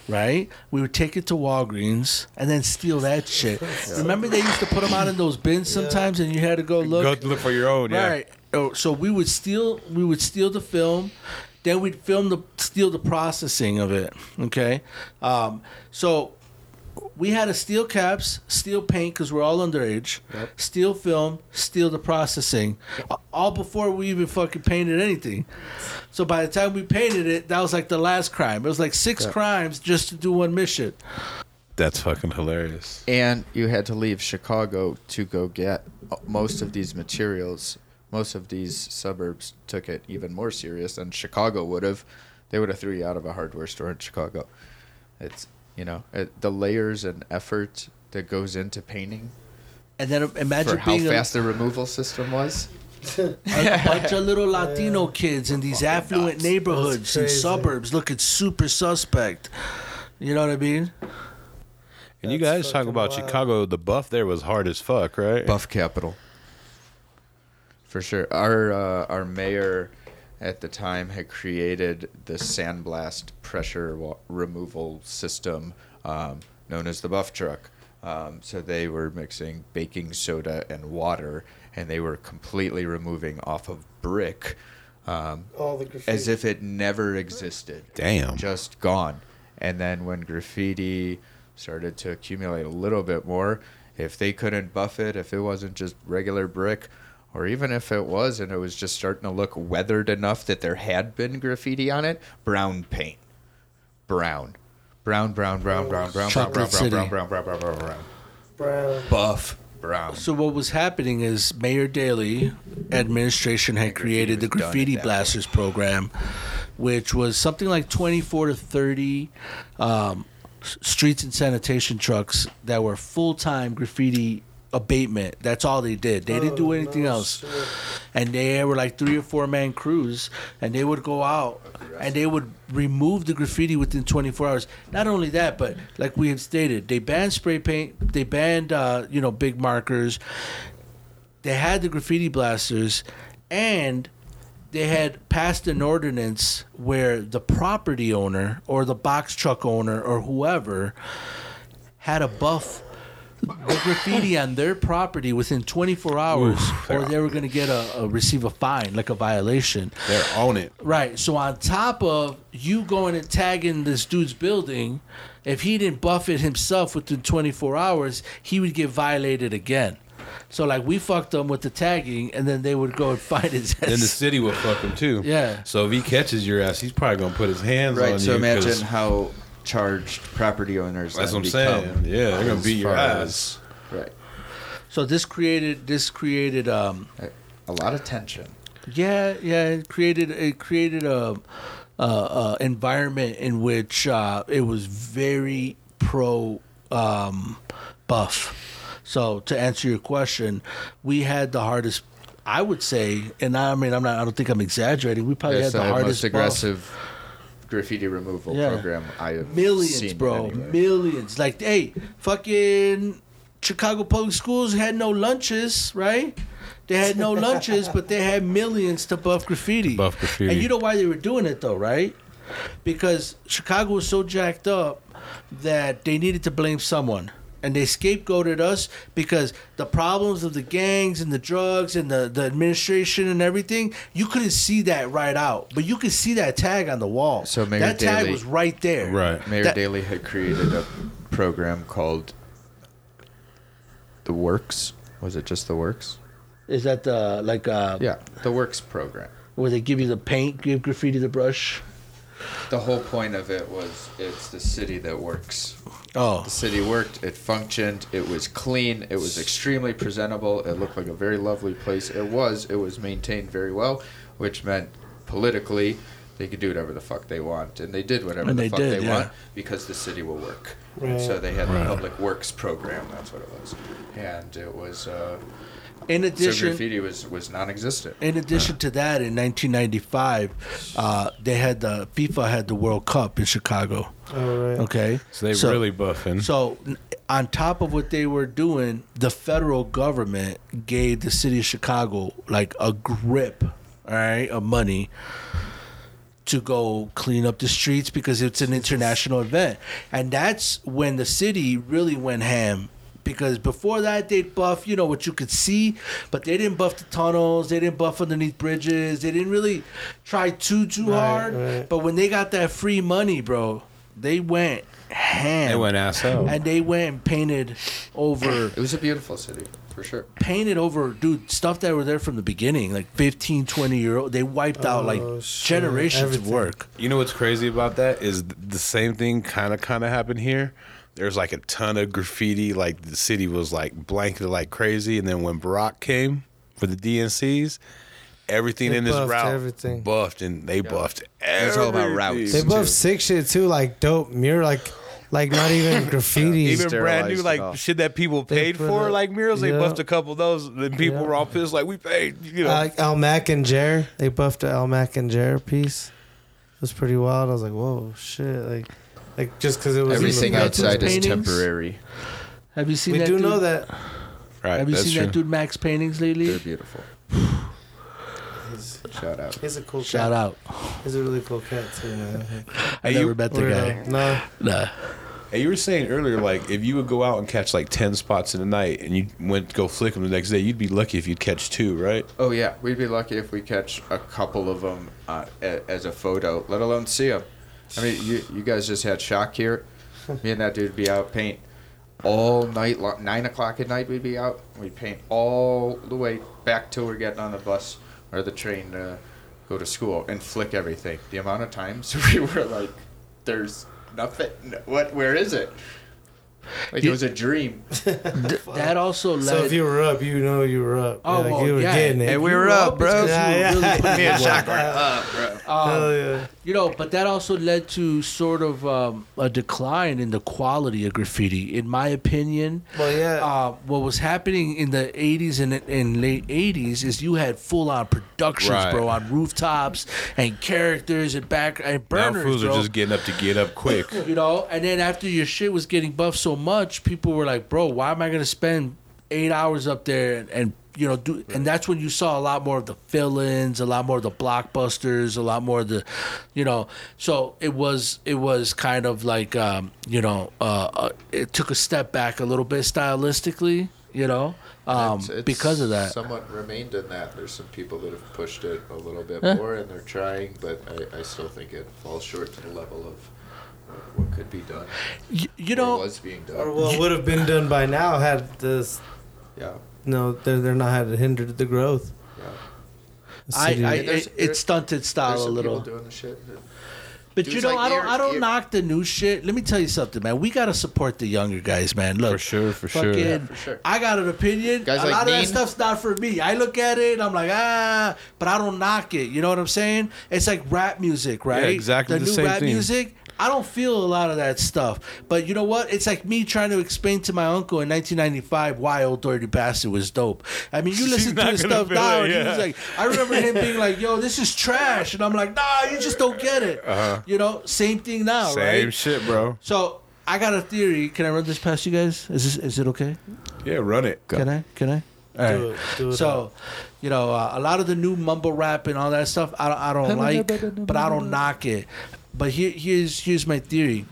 right? We would take it to Walgreens and then steal that shit. Remember they used to put them out in those bins sometimes, and you had to go look. Go look for your own. Yeah. Right. Oh, so we would steal. We would steal the film. Then we'd film the steal the processing of it. Okay. Um, so we had to steal caps, steal paint because we're all underage, steal film, steal the processing, all before we even fucking painted anything. So by the time we painted it, that was like the last crime. It was like six crimes just to do one mission. That's fucking hilarious. And you had to leave Chicago to go get uh, most of these materials. Most of these suburbs took it even more serious than Chicago would have. They would have threw you out of a hardware store in Chicago. It's you know it, the layers and effort that goes into painting And then imagine for how being a- fast the removal system was. a bunch of little Latino kids in these affluent nuts. neighborhoods and suburbs looking super suspect. You know what I mean? And you guys talk about wild. Chicago, the buff there was hard as fuck, right? Buff capital. For sure. Our uh, our mayor at the time had created the sandblast pressure wa- removal system um, known as the buff truck. Um, so they were mixing baking soda and water, and they were completely removing off of brick um, All the graffiti. as if it never existed. Damn. Just gone. And then when graffiti started to accumulate a little bit more, if they couldn't buff it, if it wasn't just regular brick, or even if it was and it was just starting to look weathered enough that there had been graffiti on it, brown paint. Brown. Brown, brown, brown, brown, brown, brown, Chocolate brown, City. brown, brown, brown, brown, brown, brown. Brown. Buff brown. So what was happening is Mayor Daley administration had created the was done graffiti at that blasters program, which was something like 24 to 30 um, s- streets and sanitation trucks that were full time graffiti abatement. That's all they did. They didn't do Oh, anything no else. shit. And they were like three or four man crews, and they would go out and they would remove the graffiti within 24 hours. Not only that, but like we have stated, they banned spray paint, they banned uh, you know big markers, they had the graffiti blasters, and they had passed an ordinance where the property owner or the box truck owner or whoever had a buff the graffiti on their property within 24 hours or they were going to get a, a receive a fine like a violation They're on it. right so on top of you going and tagging this dude's building if he didn't buff it himself within 24 hours he would get violated again so like we fucked them with the tagging and then they would go and find his ass. Then the city will fuck him too. Yeah. So if he catches your ass, he's probably gonna put his hands on Right, so imagine imagine 'cause how charged property owners That's then what I'm saying. Yeah, they're gonna as beat your far ass. Right. so this created this created um A lot of tension. Yeah, yeah. It created it created a, a, a environment in which uh, it was very pro um, buff. So to answer your question, we had the hardest. I would say, and I mean, I'm not. I don't think I'm exaggerating. We probably It's had the the hardest most buff. Aggressive graffiti removal Yeah. program I have millions, seen bro, anywhere. millions. Like, hey, fucking Chicago public schools had no lunches, right? They had no lunches, but they had millions to buff graffiti. buff graffiti. And you know why they were doing it though, right? Because Chicago was so jacked up that they needed to blame someone. And they scapegoated us because the problems of the gangs and the drugs and the, the administration and everything, you couldn't see that right out. But you could see that tag on the wall. So Mayor that tag was right there. Right. Mayor That- Daley had created a program called the Works. Was it just the Works? Is that the like uh Yeah, the Works program. where they give you the paint, give graffiti the brush? The whole point of it was it's the city that works. Oh. The city worked, it functioned, it was clean, it was extremely presentable, it looked like a very lovely place. It was, it was maintained very well, which meant politically they could do whatever the fuck they want. And they did whatever And the they fuck did, they yeah. want because the city will work. And Right. so they had the Right. Public Works program, that's what it was. And it was, uh, In so addition graffiti was, was non existent. in addition to that in 1995 uh, they had the FIFA had the World Cup in Chicago. All right. Okay? So they really buffing. So, on top of what they were doing, the federal government gave the city of Chicago like a grip, all right, of money to go clean up the streets because it's an international event. And that's when the city really went ham. Because before that, they'd buff, you know, what you could see, but they didn't buff the tunnels. They didn't buff underneath bridges. They didn't really try too, too Right, hard. right. But when they got that free money, bro, they went ham they went ass out. and they went and painted over It was a beautiful city, for sure. painted over dude stuff that were there from the beginning like 15 20 year old they wiped out like Oh, shit. generations Everything. of work You know what's crazy about that is the same thing kind of kind of happened here. There's like a ton of graffiti, like the city was like blanketed like crazy, and then when Barack came for the DNCs, everything They in this buffed route everything. buffed, and they buffed. was all about routes. everything. They too. buff sick shit too, like dope mural, like like not even graffiti. Even brand new like it shit that people paid for, it- like murals. They yeah. buffed a couple of those, and people Yeah. were all pissed, like we paid. You know, like Al Mac and Jer, they buffed the Al Mac and Jer piece. It was pretty wild. I was like, whoa, shit, like, like just because it was Everything outside is paintings? temporary. have you seen that? We that do dude? know that. right? have you that's seen true. that dude max paintings lately They're beautiful. Shout out. he's a cool Shout cat. out. He's a really cool cat too, man. I Hey, never you- met the guy. No, Nah. Hey, you were saying earlier, like if you would go out and catch like ten spots in a night, and you went to go flick them the next day, you'd be lucky if you'd catch two, right? Oh yeah, we'd be lucky if we catch a couple of them uh, as a photo, let alone see them. I mean, you you guys just had shock here. Me and that dude would be out paint all night long. Nine o'clock at night we'd be out. We'd paint all the way back till we're getting on the bus or the train to go to school and flick everything. The amount of times we were like, "There's nothing. What? Where is it?" Like it was a dream. That also led. so if you were up, you know you were up. Oh, like well, you were yeah. getting it. Hey, we were were up, up, bro. it's 'cause you were really putting Me and in were up, bro. Um, Hell yeah. You know, but that also led to sort of um, a decline in the quality of graffiti, in my opinion. Well, yeah. Uh, what was happening in the 80s and, and late 80s is you had full on productions, Right. bro, on rooftops and characters and back and Now burners, fools bro. are just getting up to get up quick. you know, and then after your shit was getting buffed so much, people were like, "Bro, why am I gonna spend eight hours up there and, and you know do?" And that's when you saw a lot more of the fill-ins, a lot more of the blockbusters, a lot more of the, you know. So it was it was kind of like um, you know uh, uh, it took a step back a little bit stylistically, you know, um, It's- it's because of that. Somewhat remained in that. There's some people that have pushed it a little bit Huh? more, and they're trying, but I, I still think it falls short to the level of what- what could be done. Y- you or know, was being done. or what would have been done by now had this. yeah, No, they're they're not had hindered the growth. yeah. The I, city- I Yeah, there's- it, it stunted There's style a little. people doing the shit. that- But you know, like I don't, Ear- I don't Ear- knock the new shit. Let me tell you something, man. We gotta support the younger guys, man. Look, For sure, for sure. fucking, Yeah, for sure. I got an opinion. Guys a like lot of that Neen? stuff's not for me. I look at it and I'm like, ah, but I don't knock it. You know what I'm saying? It's like rap music, right? exactly The, the new same rap thing. music. I don't feel a lot of that stuff. But you know what? It's like me trying to explain to my uncle in 1995 why Old Dirty Bastard was dope. I mean, you listen to not his stuff now, it, and he was like, I remember him being like, "Yo, this is trash," and I'm like, "Nah, you just don't get it." Uh-huh. You know, same thing now, Same right? Same shit, bro. So I got a theory. Can I run this past you guys? Is this is it okay? Yeah, run it. Can I? Can I? All right. do it, do it So, you know, uh, a lot of the new mumble rap and all that stuff, I I don't like, but I don't knock it. But here, here's here's my theory.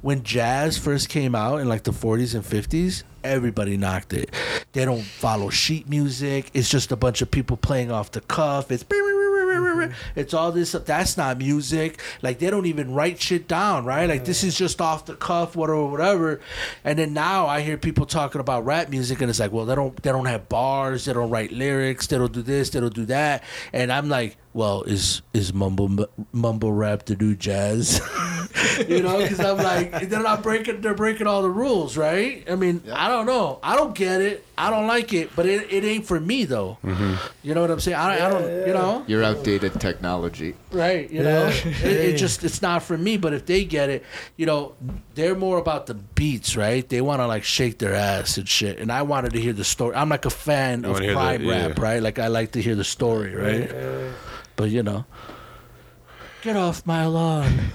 When jazz first came out in like the 40s and 50s, everybody knocked it. They don't follow sheet music. It's just a bunch of people playing off the cuff. It's mm-hmm. it's all this. That's not music. Like they don't even write shit down, right? Like this is just off the cuff, whatever, whatever. And then now I hear people talking about rap music, and it's like, well, they don't they don't have bars, they don't write lyrics, they don't do this, they don't do that. And I'm like, well, is is mumble mumble rap the new jazz? you know, because I'm like, they're not breaking, they're breaking all the rules, right? I mean, I don't know, I don't get it, I don't like it, but it, it ain't for me though. Mm-hmm. You know what I'm saying? I, I don't, you know. you're outdated technology. Right, you know, Yeah. it, it just it's not for me. But if they get it, you know, they're more about the beats, right? They want to like shake their ass and shit. And I wanted to hear the story. I'm like a fan You of wanna the- crime rap, yeah. right? Like I like to hear the story, right? But you know, get off my lawn.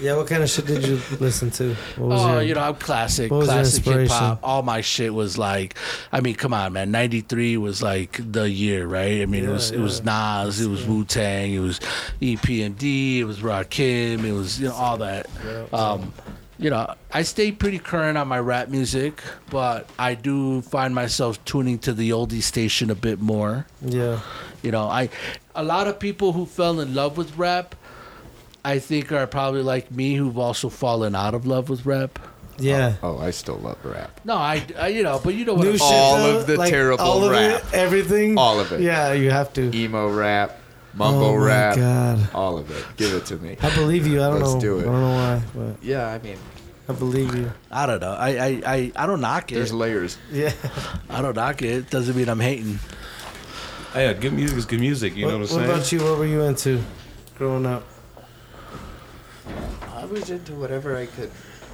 Yeah, what kind of shit did you listen to? What was Oh, your, you know, I'm classic, what was your classic hip hop. All my shit was like, I mean, come on, man. '93 was like the year, right? I mean, it was it was Nas, it was Wu Tang, it was E EPMD, it was Rakim, it was you know all that. Um, you know, I stay pretty current on my rap music, but I do find myself tuning to the oldie station a bit more. yeah, You know, I a lot of people who fell in love with rap, I think are probably like me who've also fallen out of love with rap. yeah. Oh, oh I still love rap. No, I, I you know, but you know what? New I'm shit, All though, of the like, terrible all of rap. it, everything, All of it. Yeah, you have to. Emo rap, mumble oh my rap, god, all of it. Give it to me. I believe you. I don't Let's know. do it. I don't know why, but Yeah, I mean, I believe you. I don't know. I, I, I, I don't knock it. there's layers. Yeah. I don't knock it. Doesn't mean I'm hating. Hey, yeah, good music is good music. You what, know what I'm what saying? about you? What were you into growing up? I was into whatever I could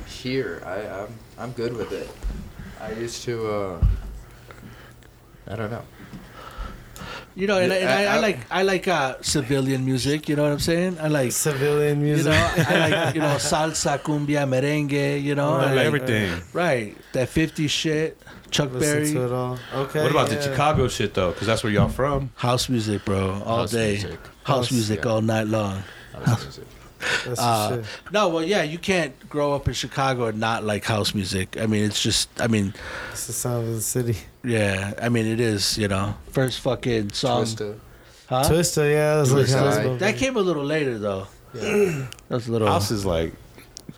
hear. I, I'm I'm good with it. I used to. Uh, I don't know. You know, and, I, and I, I I- like I like uh, civilian music. You know what I'm saying? I like Civilian you music. know I like you know salsa, cumbia, merengue. You know, I Right, like, everything. Right, that 50 shit, Chuck Listen Berry, to it all. Okay. What about the. Chicago shit though? Because that's where y'all from. house music, bro, all House day, music. house House, music yeah. all night long. House music. That's Uh, no, well, yeah, you can't grow up in Chicago and not like house music. I mean, it's just, I mean, It's the sound of the city. yeah, I mean, it is, you know, first fucking song, Twista. huh? Twister, yeah, that's like Twister, house. That came a little later though. That was a little. House is like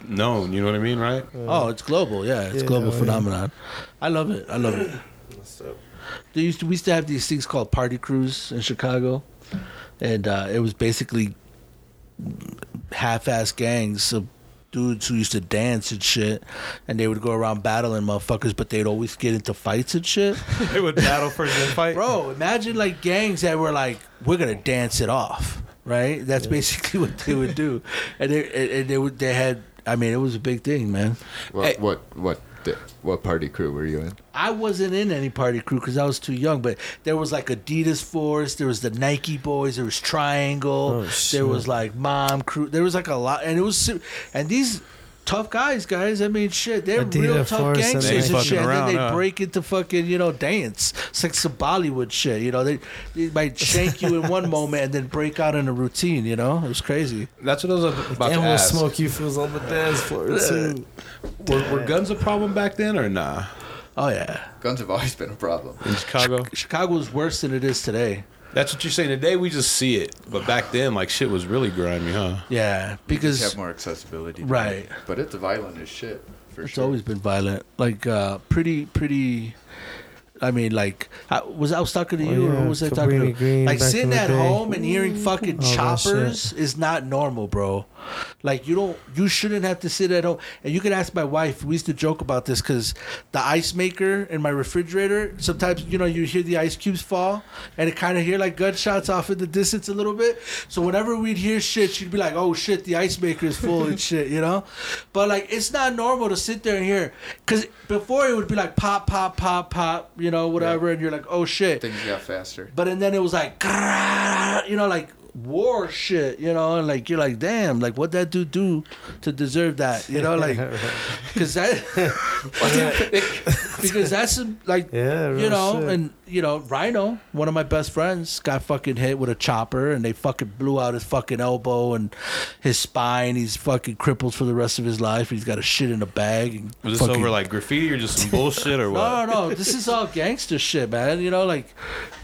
known. You know what I mean, right? Oh, it's global. Yeah, it's Yeah, global oh, yeah. phenomenon. I love it. I love it. They used to, we used to have these things called party crews in Chicago, and uh, it was basically half-ass gangs of dudes who used to dance and shit, and they would go around battling motherfuckers, but they'd always get into fights and shit. they would battle for then fight. Bro, imagine like gangs that were like, we're gonna dance it off, right? That's basically what they would do, and they and- and they would they had. I mean, it was a big thing, man. What, Hey. what what the, what party crew were you in? I wasn't in any party crew because I was too young. But there was like Adidas Force, there was the Nike Boys, there was Triangle, Oh, there was like Mom Crew. There was like a lot, and it was and these tough guys, guys. I mean, shit, they're Adidas real tough Force and gangsters They and, shit. around, and then they huh? break into fucking you know dance. It's like some Bollywood shit. You know, they they might shank you in one moment and then break out in a routine. You know, it was crazy. That's what I was about and to we'll ask. smoke you fools on the dance floor too. Were, were guns a problem back then or nah? Oh yeah, Guns have always been a problem. In Chicago, Chicago is worse than it is today. That's what you're saying. Today we just see it, but back then, like shit was really grimy, huh? Yeah, Because because have more accessibility. Right. it. But it's violent as shit. For It's sure. always been violent. Like uh, pretty, pretty. I mean, like, I, was I was talking to Oh, you, or yeah, who was I talking to? Green like sitting at day. home and hearing fucking that choppers is not normal, bro. Like you don't, you shouldn't have to sit at home. And you can ask my wife. We used to joke about this because the ice maker in my refrigerator. Sometimes you know you hear the ice cubes fall, and it kind of hear like gunshots off in the distance a little bit. So whenever we'd hear shit, she'd be like, "Oh shit, the ice maker is full and shit," you know. But like, it's not normal to sit there and hear because before it would be like pop, pop, pop, pop, you know, whatever, and you're like, "Oh shit." Things got faster. But and then it was like, you know, like war shit, you know, and like you're like, damn, like what that dude do to deserve that, you know, like, because that, because that's like, Yeah, you know, shit. and you know, Rhino, one of my best friends, got fucking hit with a chopper, and they fucking blew out his fucking elbow and his spine. He's fucking crippled for the rest of his life. He's got a shit in a bag. And Was this over like graffiti or just some bullshit or what? no, no, no. This is all gangster shit, man. You know, like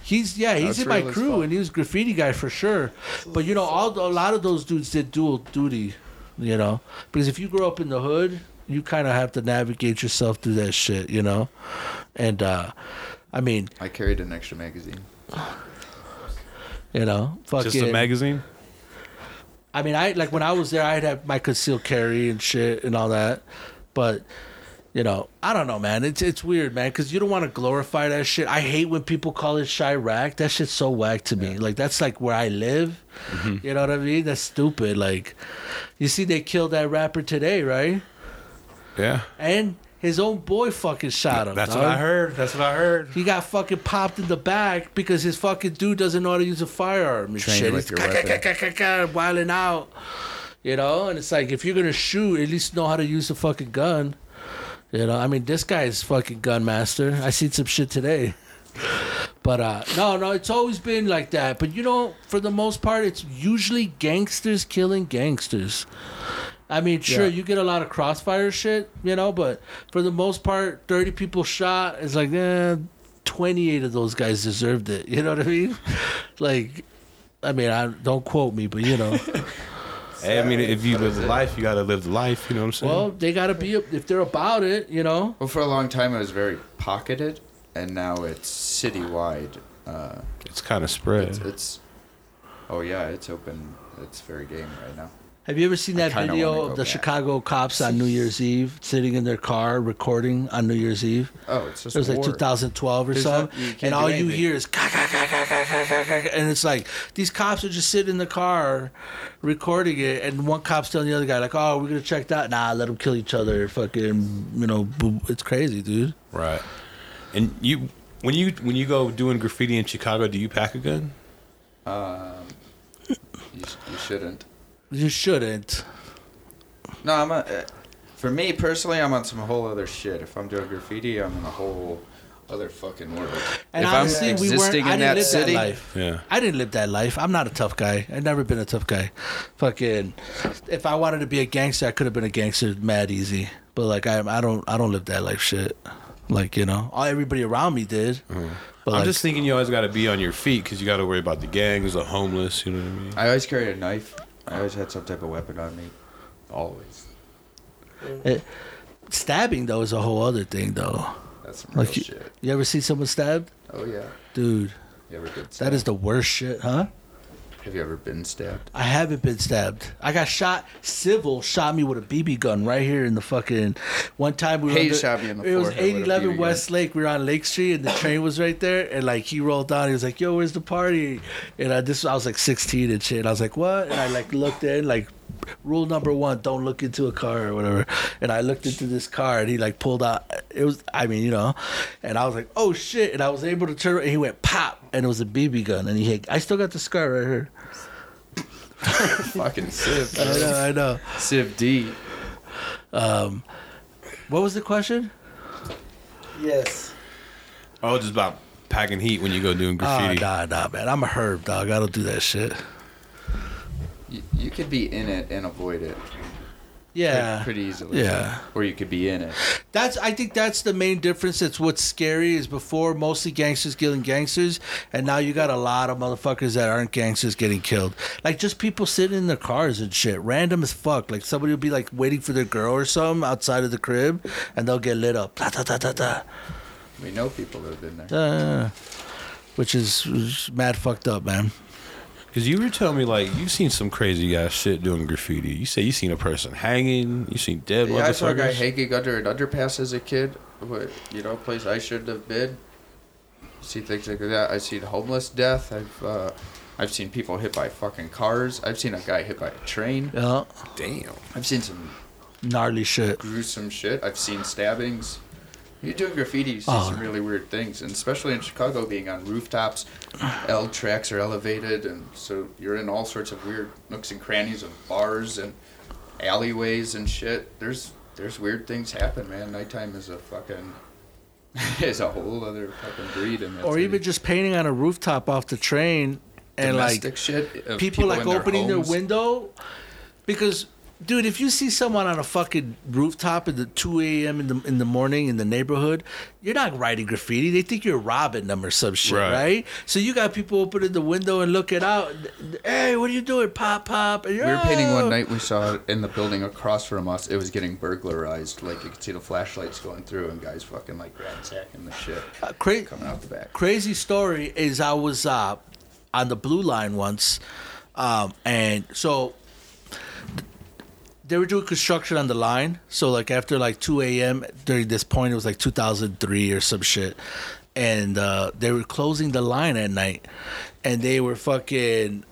he's yeah, he's That's in my crew fuck. and he was graffiti guy for sure. But you know, all a lot of those dudes did dual duty. You know, because if you grow up in the hood, you kind of have to navigate yourself through that shit. You know, and uh I mean, I carried an extra magazine. you know, fucking. Just a magazine. I mean, I like when I was there, I'd have my concealed carry and shit and all that, but you know, I don't know, man. It's it's weird, man, because you don't want to glorify that shit. I hate when people call it Chiraq. That shit's so whack to me. Like that's like where I live. You know what I mean? That's stupid. Like, you see, they killed that rapper today, right? Yeah, And his own boy fucking shot him. that's dog. what I heard. That's what I heard. He got fucking popped in the back because his fucking dude doesn't know how to use a firearm and Trained shit. with He's your weapon. wilding out. You know, and it's like if you're gonna shoot, at least know how to use a fucking gun. You know, I mean, this guy's fucking gun master. I seen some shit today. But uh no, no, it's always been like that. But you know, for the most part, it's usually gangsters killing gangsters. I mean, sure, Yeah. you get a lot of crossfire shit, you know, but for the most part, 30 people shot. It's like, eh, 28 of those guys deserved it. You know what I mean? like, I mean, I don't quote me, but you know, Hey, I mean, if you live the life, you gotta live the life. You know what I'm saying? well, they got to be, if they're about it, you know. Well, for a long time it was very pocketed, and now it's citywide. Uh, it's kind of it's, spread. it's oh yeah, it's open. It's very game right now. Have you ever seen that video of the back. Chicago cops on New Year's Eve sitting in their car recording on New Year's Eve? Oh, it's just it was war. like 2012 or something, and all you hear is ka, ka, ka, ka, ka, ka, ka, and it's like these cops are just sitting in the car recording it, and one cop's telling the other guy like, "Oh, we're gonna check that. Nah, let them kill each other. Fucking, you know, it's crazy, dude." Right. And you, when you when you go doing graffiti in Chicago, do you pack a gun? Um, you, you shouldn't. You shouldn't. No, I'm a, uh, for me personally, I'm on some whole other shit. If I'm doing graffiti, I'm in a whole other fucking world. And if honestly, I'm we weren't. existing I didn't that live city, that life. Yeah. I didn't live that life. I'm not a tough guy. I've never been a tough guy. Fucking, if I wanted to be a gangster, I could have been a gangster mad easy. But like, I, I don't, I don't live that life shit. Like you know, all everybody around me did. But Mm-hmm. I'm like, just thinking you always got to be on your feet because you got to worry about the gangs, the homeless. You know what I mean? I always carry a knife. I always had some type of weapon on me. Always. Eh, stabbing though is a whole other thing though. That's some real Like you, shit. you ever see someone stabbed, Oh yeah. dude? You ever That stabbed? is the worst shit, huh? Have you ever been stabbed? I haven't been stabbed. I got shot. Civil shot me with a BB gun right here in the fucking. One time we were. Hey, shot me in the It was forehead with 811 BB gun. West Lake. We were on Lake Street and the train was right there. And like he rolled down. He was like, "Yo, where's the party?" And I this I was like 16 and shit. And I was like, "What?" And I like looked in like. Rule number one: Don't look into a car or whatever. And I looked into this car, and he like pulled out. It was, I mean, you know, and I was like, "Oh shit!" And I was able to turn. And he went pop, and it was a BB gun. And he, hit, I still got the scar right here. Fucking Civ. I know, I know. Civ D. Um, what was the question? Yes. Oh, just about packing heat when you go doing Ah, graffiti. nah, nah, man. I'm a herb, dog. I don't do that shit. You, you could be in it and avoid it. Yeah, Pretty, pretty easily. Yeah. Or you could be in it. that's. I think that's the main difference. That's what's scary is before mostly gangsters killing gangsters, and now you got a lot of motherfuckers that aren't gangsters getting killed. Like just people sitting in their cars and shit, random as fuck. Like somebody will be like waiting for their girl or something outside of the crib, and they'll get lit up. Da, da, da, da, da. We know people that have been there. Uh, which is, is mad fucked up, man. Because you were telling me like you've seen some crazy ass shit doing graffiti. You say you seen a person hanging. You seen dead Yeah, I saw a guy hanging under an underpass as a kid. What you know, a place I shouldn't have been. You see things like that. I've seen homeless death. I've uh, I've seen people hit by fucking cars. I've seen a guy hit by a train. Yeah, Damn. I've seen some gnarly shit. gruesome shit. I've seen stabbings. You're doing graffiti, you see Oh. some really weird things, and especially in Chicago, being on rooftops, L tracks are elevated, and so you're in all sorts of weird nooks and crannies of bars and alleyways and shit. There's there's weird things happen, man. Nighttime is a fucking is a whole other fucking breed in or city. even just painting on a rooftop off the train and domestic like shit. of people, like in their opening their window because dude if you see someone on a fucking rooftop at the 2 a.m in the in the morning in the neighborhood you're not writing graffiti they think you're robbing them or some shit right, Right. so you got people opening the window and looking out hey what are you doing pop pop and We were painting one night. We saw in the building across from us. It was getting burglarized. Like you could see the flashlights going through, and guys fucking like ransacking the shit Uh, cra- coming out the back. crazy story is I was uh, on the blue line once, um, and so they were doing construction on the line. So like after like 2 a.m. during this point, it was like 2003 or some shit, and uh, they were closing the line at night, and they were fucking.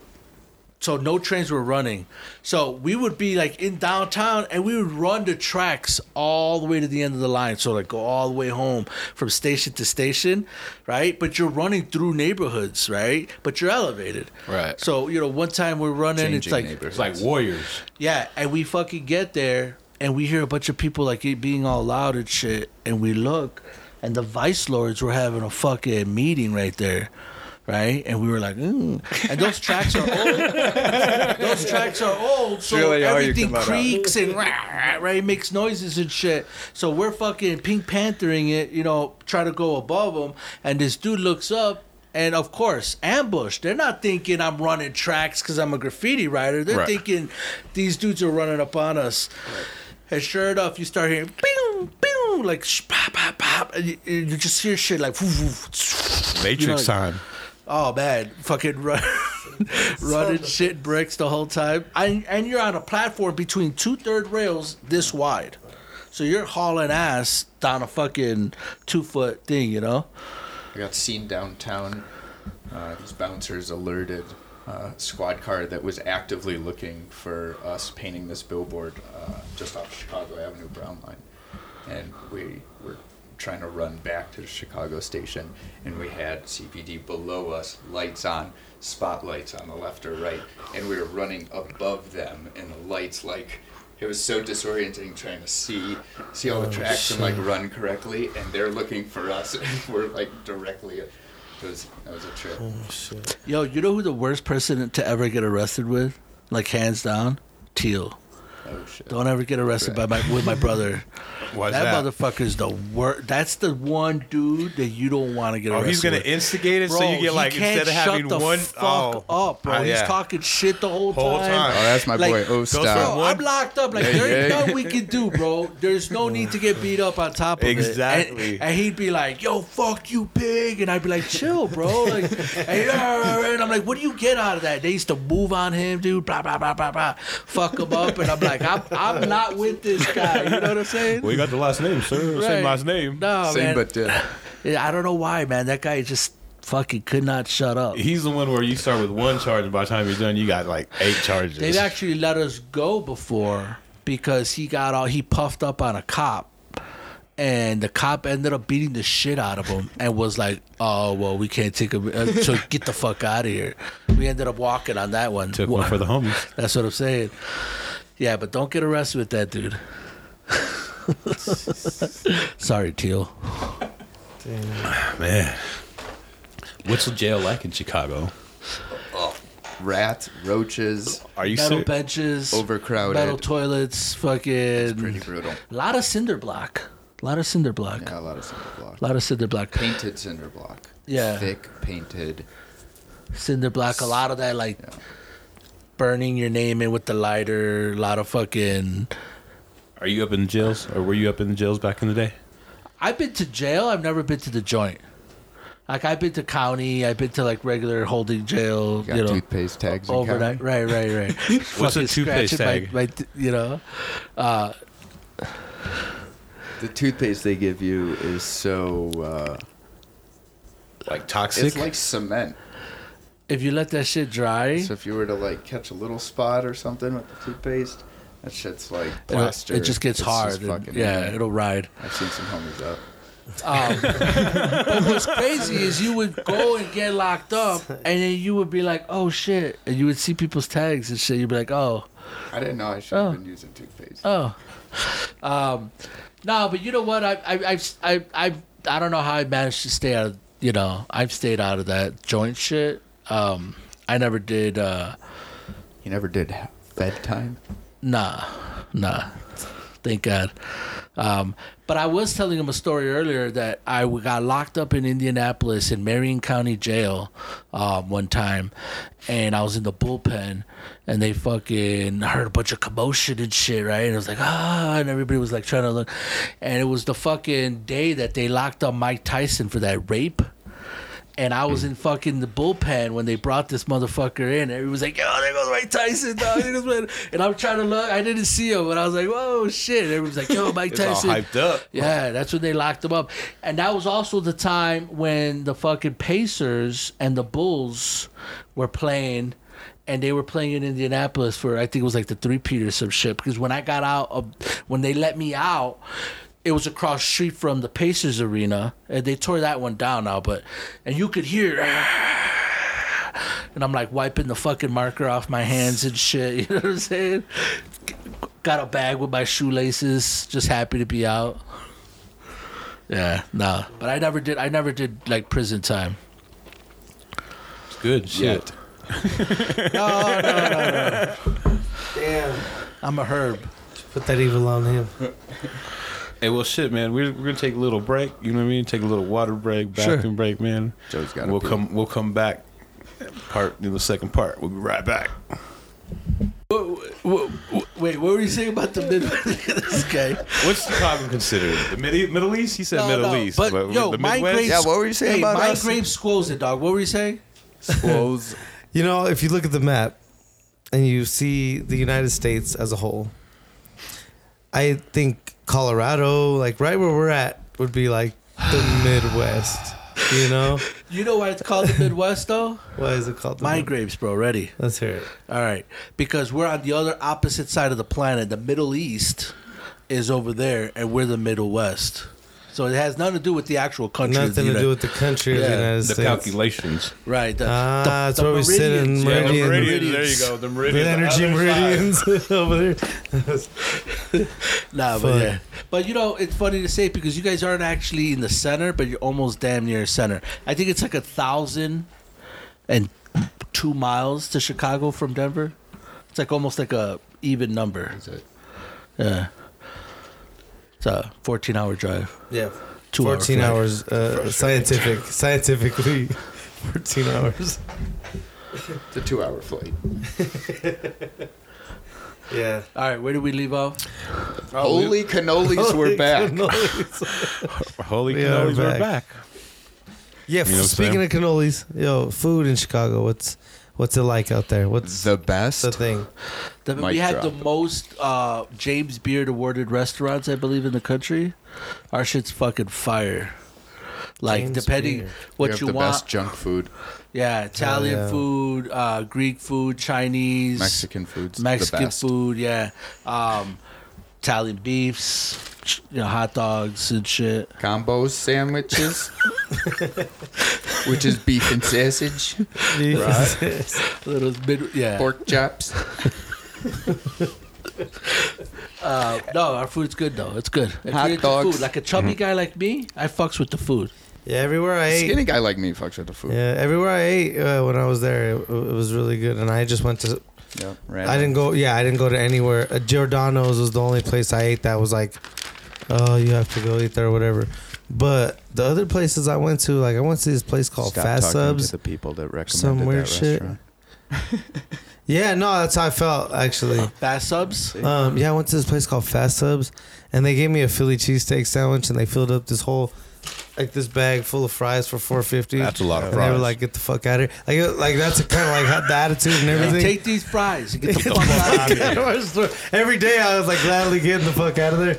So no trains were running. So we would be like in downtown and we would run the tracks all the way to the end of the line. So like go all the way home from station to station, right? But you're running through neighborhoods, right? But you're elevated. Right. So, you know, one time we're running, it's like neighborhoods. It's like warriors. yeah, and we fucking get there and we hear a bunch of people like it being all loud and shit, and we look, and the vice lords were having a fucking meeting right there, right? And we were like, mm. and those tracks are old. those tracks are old, so really everything out. creaks and rah, rah, right makes noises and shit. So we're fucking Pink Panthering it, you know, try to go above them, and this dude looks up. And of course, ambush. They're not thinking I'm running tracks because I'm a graffiti writer. They're Right. thinking these dudes are running up on us. And sure enough, you start hearing bing, bing, like sh- pop, pop, pop, and you, you just hear shit like, woof, woof. Matrix You know, time. Oh man, fucking run, running shit bricks the whole time. And, and you're on a platform between two third rails this wide, so you're hauling ass down a fucking two foot thing, you know. I got seen downtown. Uh, these bouncers alerted uh, squad car that was actively looking for us painting this billboard uh, just off Chicago Avenue Brown Line, and we were trying to run back to the Chicago station, and we had CPD below us, lights on, spotlights on the left or right, and we were running above them, and the lights like. It was so disorienting trying to see see all the oh, tracks and like run correctly, and they're looking for us, and we're like directly. It was that was a trip. Oh shit. Yo, you know who the worst person to ever get arrested with? Like hands down, Teal. Oh shit. Don't ever get arrested by my with my brother. Why's that, that? motherfucker's the worst. That's the one dude that you don't want to get Oh, arrested. he's gonna with. instigate it, Bro, so you get like instead of shut having the one fuck oh, up, bro. oh, He's talking shit the whole, Whole time. Oh, that's my Like, boy. Oh, goes stop. Bro, I'm locked up. Like Yeah, there ain't yeah. nothing we can do, bro. There's no need to get beat up on top of Exactly. it. And, and he'd be like, "Yo, fuck you, pig," and I'd be like, "Chill, bro." Like, and, and I'm like, "What do you get out of that?" They used to move on him, dude. Blah blah blah blah blah. Fuck him up, and I'm like, "I'm I'm not with this guy." You know what I'm saying? Well, you got the last name, sir. Right. Same last name. No, Same man. but different. Yeah, I don't know why, man. That guy just fucking could not shut up. He's the one where you start with one charge, and by the time you're done, you got like eight charges. They've actually let us go before because he got all he puffed up on a cop. And the cop ended up beating the shit out of him and was like, "Oh well, we can't take him. Uh, so get the fuck out of here." We ended up walking on that one. Took one for the homies. That's what I'm saying. Yeah, but don't get arrested with that, dude. Sorry, Teal. Damn. Man, what's the jail like in Chicago? Oh, rats, roaches, Are you Metal serious? benches, overcrowded. metal toilets, fucking. Pretty brutal. A lot of cinder block. A lot of cinder block. Yeah, a lot of cinder block. A lot of cinder block. Painted cinder block. Yeah. Thick painted. cinder block. A lot of that, like Yeah. Burning your name in with the lighter. A lot of fucking. Are you up in the jails, or were you up in the jails back in the day? I've been to jail. I've never been to the joint. Like I've been to county. I've been to like regular holding jail. You got You know, toothpaste tags. overnight. Right, right, right. What's a toothpaste scratching tag? My, my, you know, uh, The toothpaste they give you is so. Uh, Like toxic? it's like cement. If you let that shit dry, So if you were to like catch a little spot or something with the toothpaste, that shit's like it'll- plaster. it just gets It's hard. just and- fucking- yeah, it'll ride. I've seen some homies up. Um, but what's crazy is you would go and get locked up, and then you would be like, "Oh shit!" and you would see people's tags and shit. You'd be like, "Oh, I didn't know I should have Oh. been using toothpaste. oh." Um, no, but you know what? I, I, I've, I, I, I don't know how I managed to stay out. of You know, I've stayed out of that joint shit. Um, I never did. Uh, You never did bedtime. Nah, nah. Thank God. Um, but I was telling him a story earlier that I got locked up in Indianapolis in Marion County Jail um, one time, and I was in the bullpen, and they fucking heard a bunch of commotion and shit, right? And it was like ah, and everybody was like trying to look, and it was the fucking day that they locked up Mike Tyson for that rape. And I was hmm. in fucking the bullpen when they brought this motherfucker in. Everybody was like, "Yo, there goes Mike Tyson, dog." There goes Mike-" And I'm trying to look. I didn't see him, but I was like, "Whoa, shit!" Everybody was like, "Yo, Mike it's all Tyson." hyped up. Yeah, that's when they locked him up. And that was also the time when the fucking Pacers and the Bulls were playing. And they were playing in Indianapolis for I think it was like the three Peter or some shit. Because when I got out of when they let me out, it was across the street from the Pacers arena. And they tore that one down now, but and you could hear and I'm like wiping the fucking marker off my hands and shit. You know what I'm saying? Got a bag with my shoelaces, just happy to be out. Yeah, no, but I never did. I never did like prison time. It's good shit. No, no, no, no. Damn. I'm a herb. Put that evil on him. Hey, well, shit, man. We're, we're gonna take a little break. You know what I mean? Take a little water break, Sure. bathroom break, man. Joe's got. We'll come. We'll come back. Part in the second part. We'll be right back. Wait, wait, what were you saying about the mid? this guy. What's Chicago considered? The Midi- Middle East? He said No, Middle no, East. but, yo, the my Midwest? grades- Yeah, what were you saying hey, about my us? grave squoze it, dog. What were you saying? Clothes. You know, if you look at the map and you see the United States as a whole, I think Colorado, like right where we're at, would be like the Midwest. You know, You know why it's called the Midwest, though? why is it called? The My grapes, bro. Ready? Let's hear it. All right, because we're on the other opposite side of the planet. The Middle East is over there, and we're the Middle West. It's So it has nothing to do with the actual country. of the Nothing to Uni- do with the country of the United The States. calculations. right. The, Ah, the- that's the where we sit in meridians. Yeah, the meridians. There you go. The With meridians. energy Other side. meridians over there. Nah, but yeah. But you know, it's funny to say because you guys aren't actually in the center, but you're almost damn near center. I think it's like a thousand and two miles to Chicago from Denver. It's like almost like a even number. Is it? Yeah. It's a 14 hour drive. Yeah. Two hour 14 flight. hours, uh, scientific, scientifically, 14 hours. It's a two-hour flight. Yeah. All right, where did we leave off? Holy cannolis, we're back. Holy We are cannolis, we're back. back. Yeah. You know what I'm speaking of cannolis, yo, food in Chicago. What's what's it like out there? What's The best. the thing? The, Mic we had drop. the most uh, James Beard awarded restaurants, I believe, in the country. Our shit's fucking fire. Like James depending Beard. we what have you the want, best junk food. yeah, Italian yeah. food, uh, Greek food, Chinese, Mexican food's the Mexican best. food, yeah, um, Italian beefs, you know, hot dogs and shit. Combos sandwiches, which is beef and sausage, Right. Little mid, yeah. pork chops. Uh, no, our food's good though. It's good. If Hot you're into dogs. Food, like a chubby guy like me, I fucks with the food. Yeah. Everywhere I ate. Skinny guy like me fucks with the food. Yeah. Everywhere I ate uh, when I was there, it, it was really good, and I just went to. Yeah, I didn't go. Yeah, I didn't go to anywhere. Uh, Giordano's was the only place I ate that was like, oh, you have to go eat there or whatever. But the other places I went to, like I went to this place called Stop Fast Subs. to the people that recommended some weird that shit. restaurant. Yeah, no, that's how I felt actually. Fast subs. Um, yeah, I went to this place called Fast Subs, and they gave me a Philly cheesesteak sandwich, and they filled up this whole, like this bag full of fries for four fifty. That's a lot of And they were fries. like, "Get the fuck out of here!" Like, it- like that's kind of like had the attitude and everything. take these fries and get the fuck out of here. Every day I was like gladly getting the fuck out of there,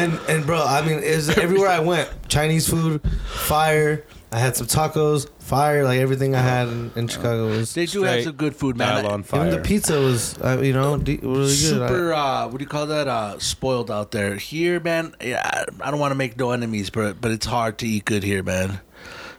and and bro, I mean, it was everywhere I went, Chinese food, fire. I had some tacos, fire. Like everything I had in, in Chicago was. They do have Straight some good food, man. Dial on Even the pizza was, uh, you know, de- really good. I- Super, uh, what do you call that? Uh, spoiled out there. Here, man. Yeah, I don't want to make no enemies, but but it's hard to eat good here, man.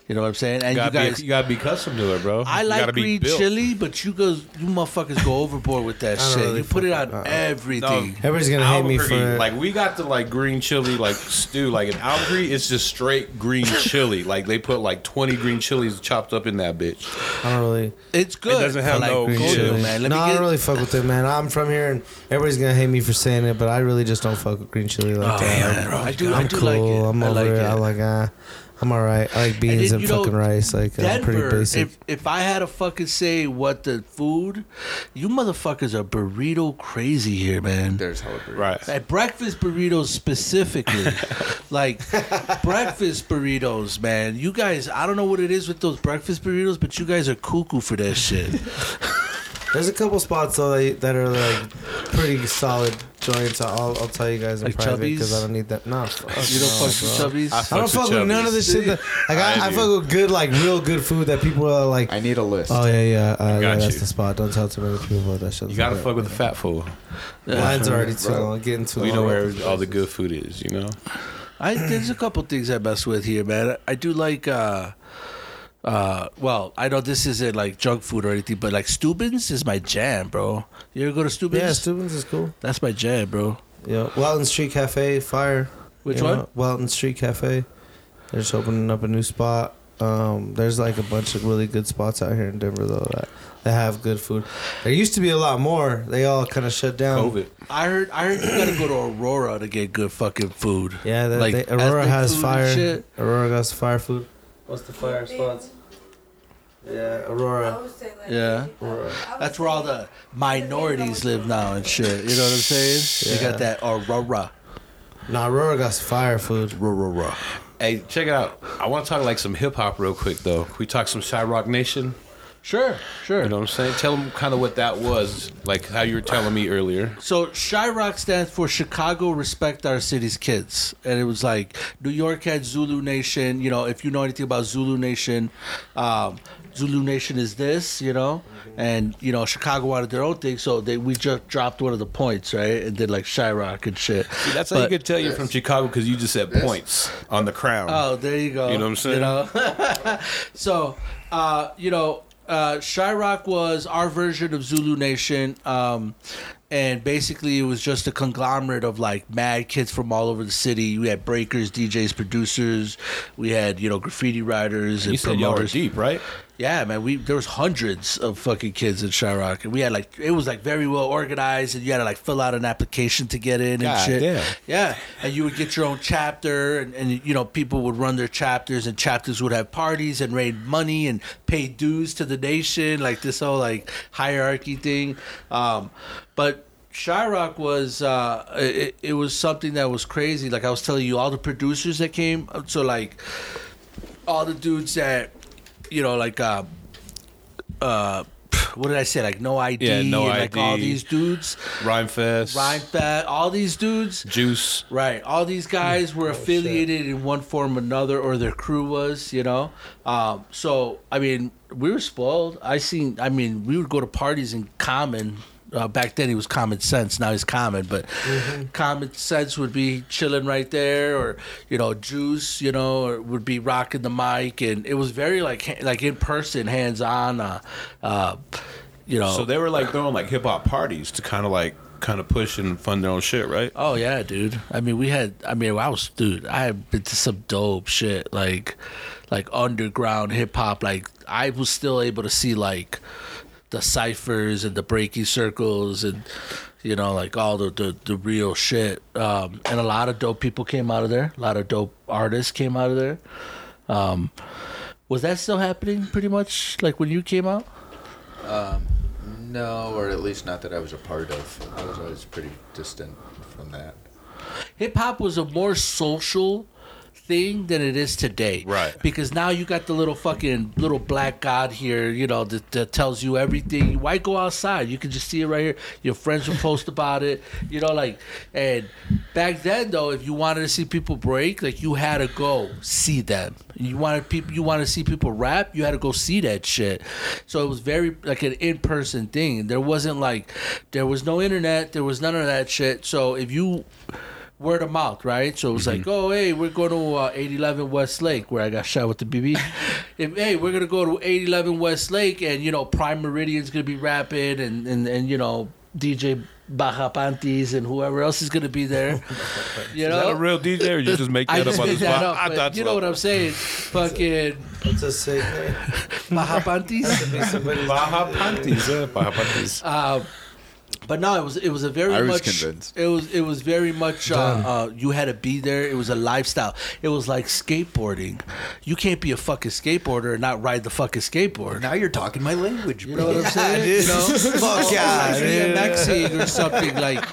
You know what I'm saying? And You you, gotta, guys, be, you gotta be custom to it, bro. I You like green built. chili, but you guys, you motherfuckers go overboard with that shit. really you put it on uh-uh. everything. Everybody's gonna hate me for it. like we got the like green chili like stew like in Albuquerque it's just straight green chili like they put like 20 green chilies chopped up in that bitch I don't really. It's good. It doesn't have like, no green go chili. man. Let no, me I don't really fuck with it, man. I'm from here, and everybody's gonna hate me for saying it, but I really just don't fuck with green chili like Oh, that. man, bro, I do. I'm I do cool. like it. I'm I over like it. it. I'm like, ah, I'm all right. I like beans then, and, know, fucking rice. Like, I'm pretty basic. if if I had to fucking say what the food, you motherfuckers are burrito crazy here, man. There's hella burritos. right At breakfast burritos specifically, like breakfast burritos, man. You guys, I don't know what it is with those breakfast burritos, but you guys are cuckoo for that shit. There's a couple spots though that, that are like pretty solid joints. I'll, I'll tell you guys in Like private because I don't need that. No, fuck You don't no, fuck with chubbies. I don't fuck with with none of this shit. That, like I, I I, fuck with good, like real good food that people are like. I need a list. Oh yeah, yeah, uh, yeah. got That's the spot. Don't tell too many people about that shit. you gotta fuck with the fat fool Line's already too long. Getting too we long. know where all the good food is you know I there's a couple things I mess with here, man. I do like uh uh well, I know this isn't like junk food or anything, but like Steuben's is my jam, bro. You ever go to Steuben's? Yeah, Steuben's is cool. That's my jam, bro. Yeah, Welton Street Cafe, fire. Which You one? know, Welton Street Cafe. They're just opening up a new spot. Um, there's like a bunch of really good spots out here in Denver though that, that have good food. There used to be a lot more. They all kind of shut down. COVID I heard I heard you gotta go to Aurora to get good fucking food. Yeah, that, Like, they, Aurora has fire. Aurora has fire food. What's the fire spots? Yeah, Aurora. Yeah. Aurora. That's where all the minorities live now and shit. You know what I'm saying? They Yeah. got that Aurora. Nah, Aurora got some fire food. Aurora. hey check it out I want to talk like some hip hop real quick though Can we talk some Shy Rock Nation Sure, sure. You know what I'm saying? Tell them kind of what that was, like how you were telling me earlier. So Chiraq stands for Chicago Respect Our City's Kids, and it was like New York had Zulu Nation. You know, if you know anything about Zulu Nation, um, Zulu Nation is this, you know, and you know Chicago wanted their own thing, so they we just dropped one of the points, right, and did like Chiraq and shit. See, that's how But- you could tell you're from Chicago because you just said points on the crown. Oh, there you go. You know what I'm saying? You know? so, uh, you know, uh, Chiraq was our version of Zulu Nation. Um, and basically, it was just a conglomerate of like mad kids from all over the city. We had breakers, DJs, producers. We had, you know, graffiti writers and you said y'all were deep, right? Yeah, man. We there was hundreds of fucking kids in Chiraq, and we had like it was like very well organized, and you had to like fill out an application to get in and God shit. damn. Yeah, and you would get your own chapter, and, and you know people would run their chapters, and chapters would have parties and raise money and pay dues to the nation, like this whole like hierarchy thing. Um, but Chiraq was uh, it, it was something that was crazy. Like I was telling you, all the producers that came, so like all the dudes that you know, like uh, uh, what did I say? Like no ID, Yeah, No and, like all these dudes, Rhymefest, Rhyme Fat, all these dudes. Juice. Right, all these guys were affiliated in one form or another, or their crew was, you know. Um, so I mean, we were spoiled. I seen. I mean, we would go to parties in Common. Uh, back then, he was Common Sense. Now he's Common, but Common Sense would be chilling right there, or you know, Juice, you know, or would be rocking the mic, and it was very like like in person, hands on. Uh, uh, you know, So they were like throwing like hip hop parties to kind of like kind of push and fund their own shit, right? Oh yeah, dude. I mean, we had. I mean, I was, dude. I had been to some dope shit, like, like underground hip hop. Like, I was still able to see like the ciphers and the breaking circles and you know like all the the, the real shit. Um, and a lot of dope people came out of there. A lot of dope artists came out of there. Um, was that still happening? Pretty much like when you came out. No, or at least not that I was a part of. I was always pretty distant from that. hip hop was a more social thing than it is today. Right. Because now you got the little fucking little black god here, you know, that, that tells you everything. Why go outside? You can just see it right here. Your friends will post about it. You know, like and back then though, if you wanted to see people break, like you had to go see them. You wanted people you wanted to see people rap, you had to go see that shit. So it was very like an in person thing. There wasn't like there was no internet, there was none of that shit. So if you word of mouth, right? So it was like, oh, hey, we're going to uh, 811 West Lake, where I got shot with the BB. if, hey, we're gonna go to 811 West Lake, and you know, Prime Meridian's gonna be rapping, and and and you know, DJ Baja Panties and whoever else is gonna be there. You Is know, that a real DJ or you just make that I up just on the made that spot? up, I thought you so. know what I'm saying? Fucking What's a sick name? Baja Panties. Baja Panties, yeah, Baja Panties. Uh, but no, it was it was a very I was much. convinced. It was it was very much. Uh, uh, you had to be there. It was a lifestyle. It was like skateboarding. You can't be a fucking skateboarder and not ride the fucking skateboard. Now you're talking my language, You bro. know what I'm saying? You know, Fuck Or yeah, like dude. BMXing or something like.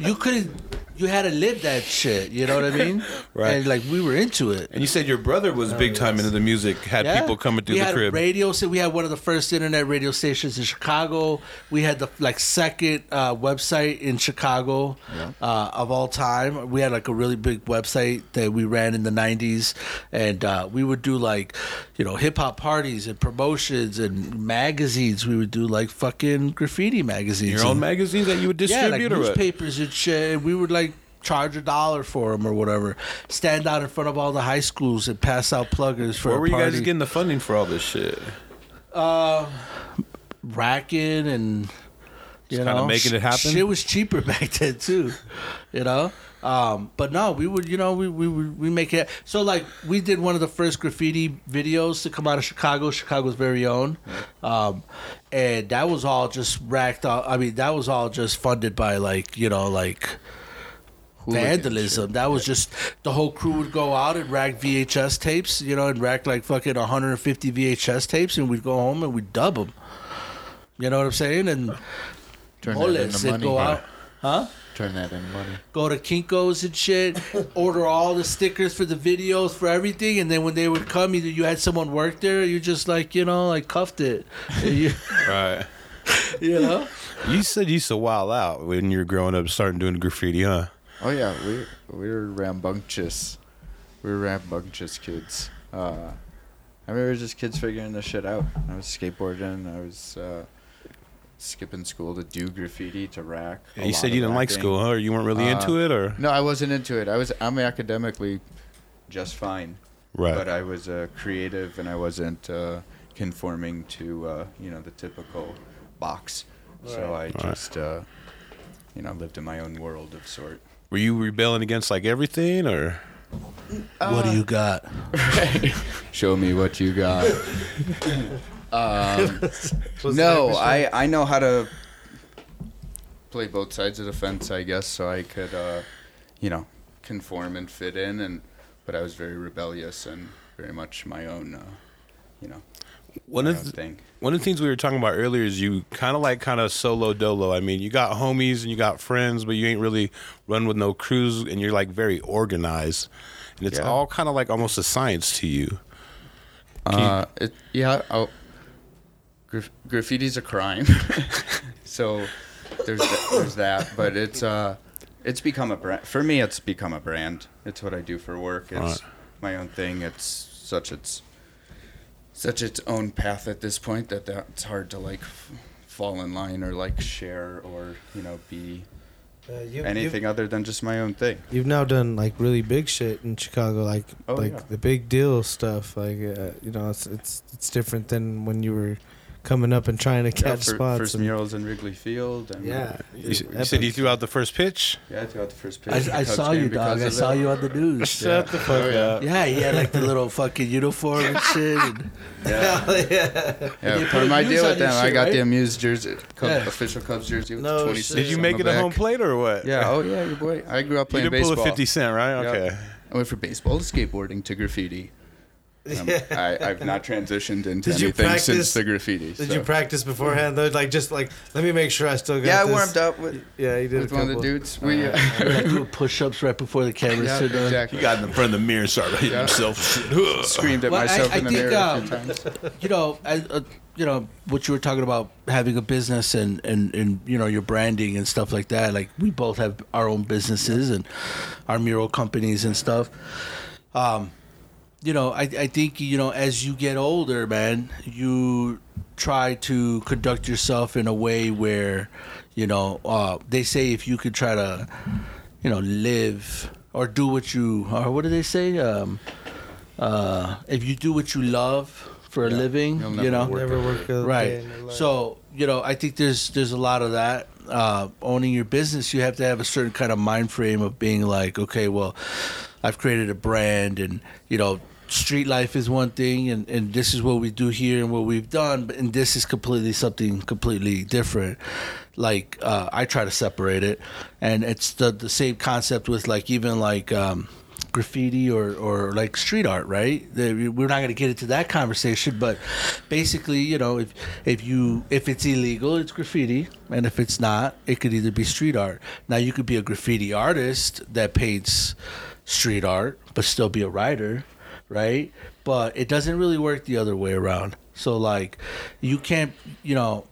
You couldn't. You had to live that shit. You know what I mean? Right. And like we were into it. And you said your brother was big time into the music, had Yeah. people coming through we the had crib. Radio, so we had one of the first internet radio stations in Chicago. We had the like second uh, website in Chicago uh, of all time. We had like a really big website that we ran in the '90s, and uh, we would do like you know hip hop parties and promotions and magazines. We would do like fucking graffiti magazines. Your own and- magazines that you would distribute. yeah, like distribute or what? newspapers and shit. We would like charge a dollar for them or whatever. Stand out in front of all the high schools and pass out pluggers for. Where were you guys getting the funding for all this shit? racking and you Just know kinda making it happen? Shit was cheaper back then too, you know. Um, but no, we would, you know, we we we make it. So like we did one of the first graffiti videos to come out of Chicago, Chicago's very own, um, and that was all just racked up. I mean, that was all just funded by like you know like vandalism. That was just the whole crew would go out and rack VHS tapes, you know, and rack like fucking 150 VHS tapes, and we'd go home and we'd dub them. You know what I'm saying? And Turn that into bullets would money. go out. Huh? Turn that into money. Go to Kinkos and shit. order all the stickers for the videos for everything, and then when they would come, either you had someone work there, or you just like you know like cuffed it. you, Right. you know. You said you used to wild out when you were growing up, starting doing graffiti, huh? Oh yeah, we we were rambunctious. We were rambunctious kids. Uh, I mean, we were just kids figuring this shit out. I was skateboarding. I was uh, skipping school to do graffiti to rack. a you said you didn't like school, huh? Or you weren't really Uh, into it, or No, I wasn't into it. I was. I'm academically just fine, right? but I was uh, creative and I wasn't uh, conforming to uh, you know the typical box. So I just uh, you know lived in my own world of sort. Were you rebelling against like everything, or what do you got? Show me what you got. um, no, I, I know how to play both sides of the fence, I guess, so I could, uh, you know, conform and fit in. And but I was very rebellious and very much my own, uh, you know, one of the, thing. one of the things we were talking about earlier is you kind of like kind of solo dolo. I mean, you got homies and you got friends, but you ain't really run with no crews, and you're like very organized, and it's Yeah. all kind of like almost a science to you. Can you- Uh, it, yeah, I'll, graf- graffiti's a crime, so there's th- there's that. But it's uh, it's become a brand for me. It's become a brand. It's what I do for work. It's Right. my own thing. It's such its such its own path at this point that that it's hard to like f- fall in line or like share or you know be Uh, you, anything other than just my own thing. You've, you've now done like really big shit in Chicago, like Oh, like yeah. the big deal stuff. Like uh, you know, it's it's it's different than when you were coming up and trying to Yeah, catch spots. first and- murals in Wrigley Field. And yeah, You, you said you threw out the first pitch. yeah, I threw out the first pitch. I, I saw you, dog. I saw it. you on the news. Shut the fuck Oh, yeah. up. Yeah, he had like the little fucking uniform and shit. And, Yeah. yeah. Yeah, you part put of my deal on with your them, I got right? the Muse jersey, Cub, Yeah. official Cubs jersey with No 26. Did you on make the it a home plate or what? Yeah, oh yeah, your boy. I grew up You playing didn't pull baseball. a 50 cent, right? Okay. I went from baseball to skateboarding to graffiti. Um, I, I've not transitioned into Did you anything practice- since the graffiti. Did so. you practice beforehand though? Like just like let me make sure I still got. Yeah, I this. warmed up with, Yeah, you did with a one of the dudes. We, uh, like doing push-ups right before the camera yeah, stood down. exactly. He got in the front of the mirror and started hitting Yeah. himself. Screamed at Well, myself I in the think, mirror a um, few times. you know, as, uh, you know what you were talking about having a business and, and and you know your branding and stuff like that. Like we both have our own businesses and our mural companies and stuff. Um, you know, I I think you know as you get older, man, you try to conduct yourself in a way where, you know, uh, they say if you could try to, you know, live or do what you or what do they say? Um, uh, if you do what you love for a Yeah, living, you'll you know, work Never work a day right. in your life. So you know, I think there's there's a lot of that. Uh, owning your business, you have to have a certain kind of mind frame of being like, okay, well, I've created a brand, and you know, street life is one thing, and and this is what we do here and what we've done, but and this is completely something completely different. Like uh, I try to separate it, and it's the the same concept with like even like. Um, graffiti or, or like street art, right? We're not going to get into that conversation, but basically, you know, if if you if it's illegal, it's graffiti, and if it's not, it could either be street art. Now, you could be a graffiti artist that paints street art, but still be a writer, right? But it doesn't really work the other way around. So, like, you can't, you know,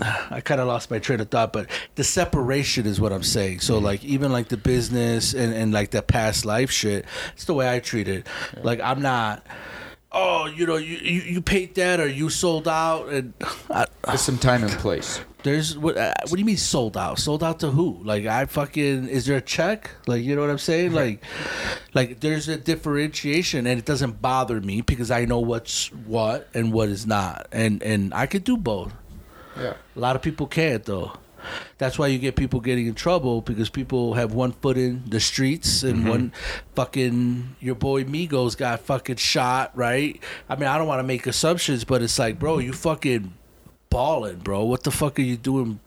I kind of lost my train of thought, but the separation is what I'm saying. So mm-hmm. like even like the business and, and like the past life shit, it's the way I treat it. Like I'm not, oh you know you, you you paid that or you sold out and I, There's some time and place. There's what uh, what do you mean sold out? Sold out to who? Like I fucking is there a check? Like you know what I'm saying? Like like there's a differentiation and it doesn't bother me because I know what's what and what is not. And and I could do both. Yeah. A lot of people can't though. That's why you get people getting in trouble because people have one foot in the streets and one fucking your boy Migos got fucking shot, right? I mean, I don't want to make assumptions, but it's like, bro, you fucking balling, bro. What the fuck are you doing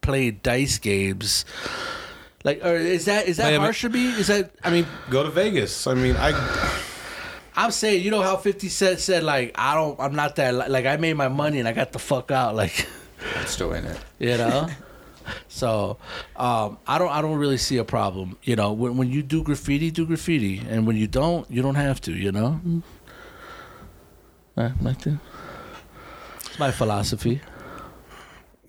playing dice games? Like, or is that is that Play 'em- harsh to me? Is that I mean, Go to Vegas. I mean, I I'm saying, you know how 50 Cent said like, I don't, I'm not that like I made my money and I got the fuck out, like. I'm still in it. You know? So um, I don't I don't really see a problem. You know, when when you do graffiti, do graffiti, and when you don't, you don't have to. You know. Uh, like that. It's my philosophy.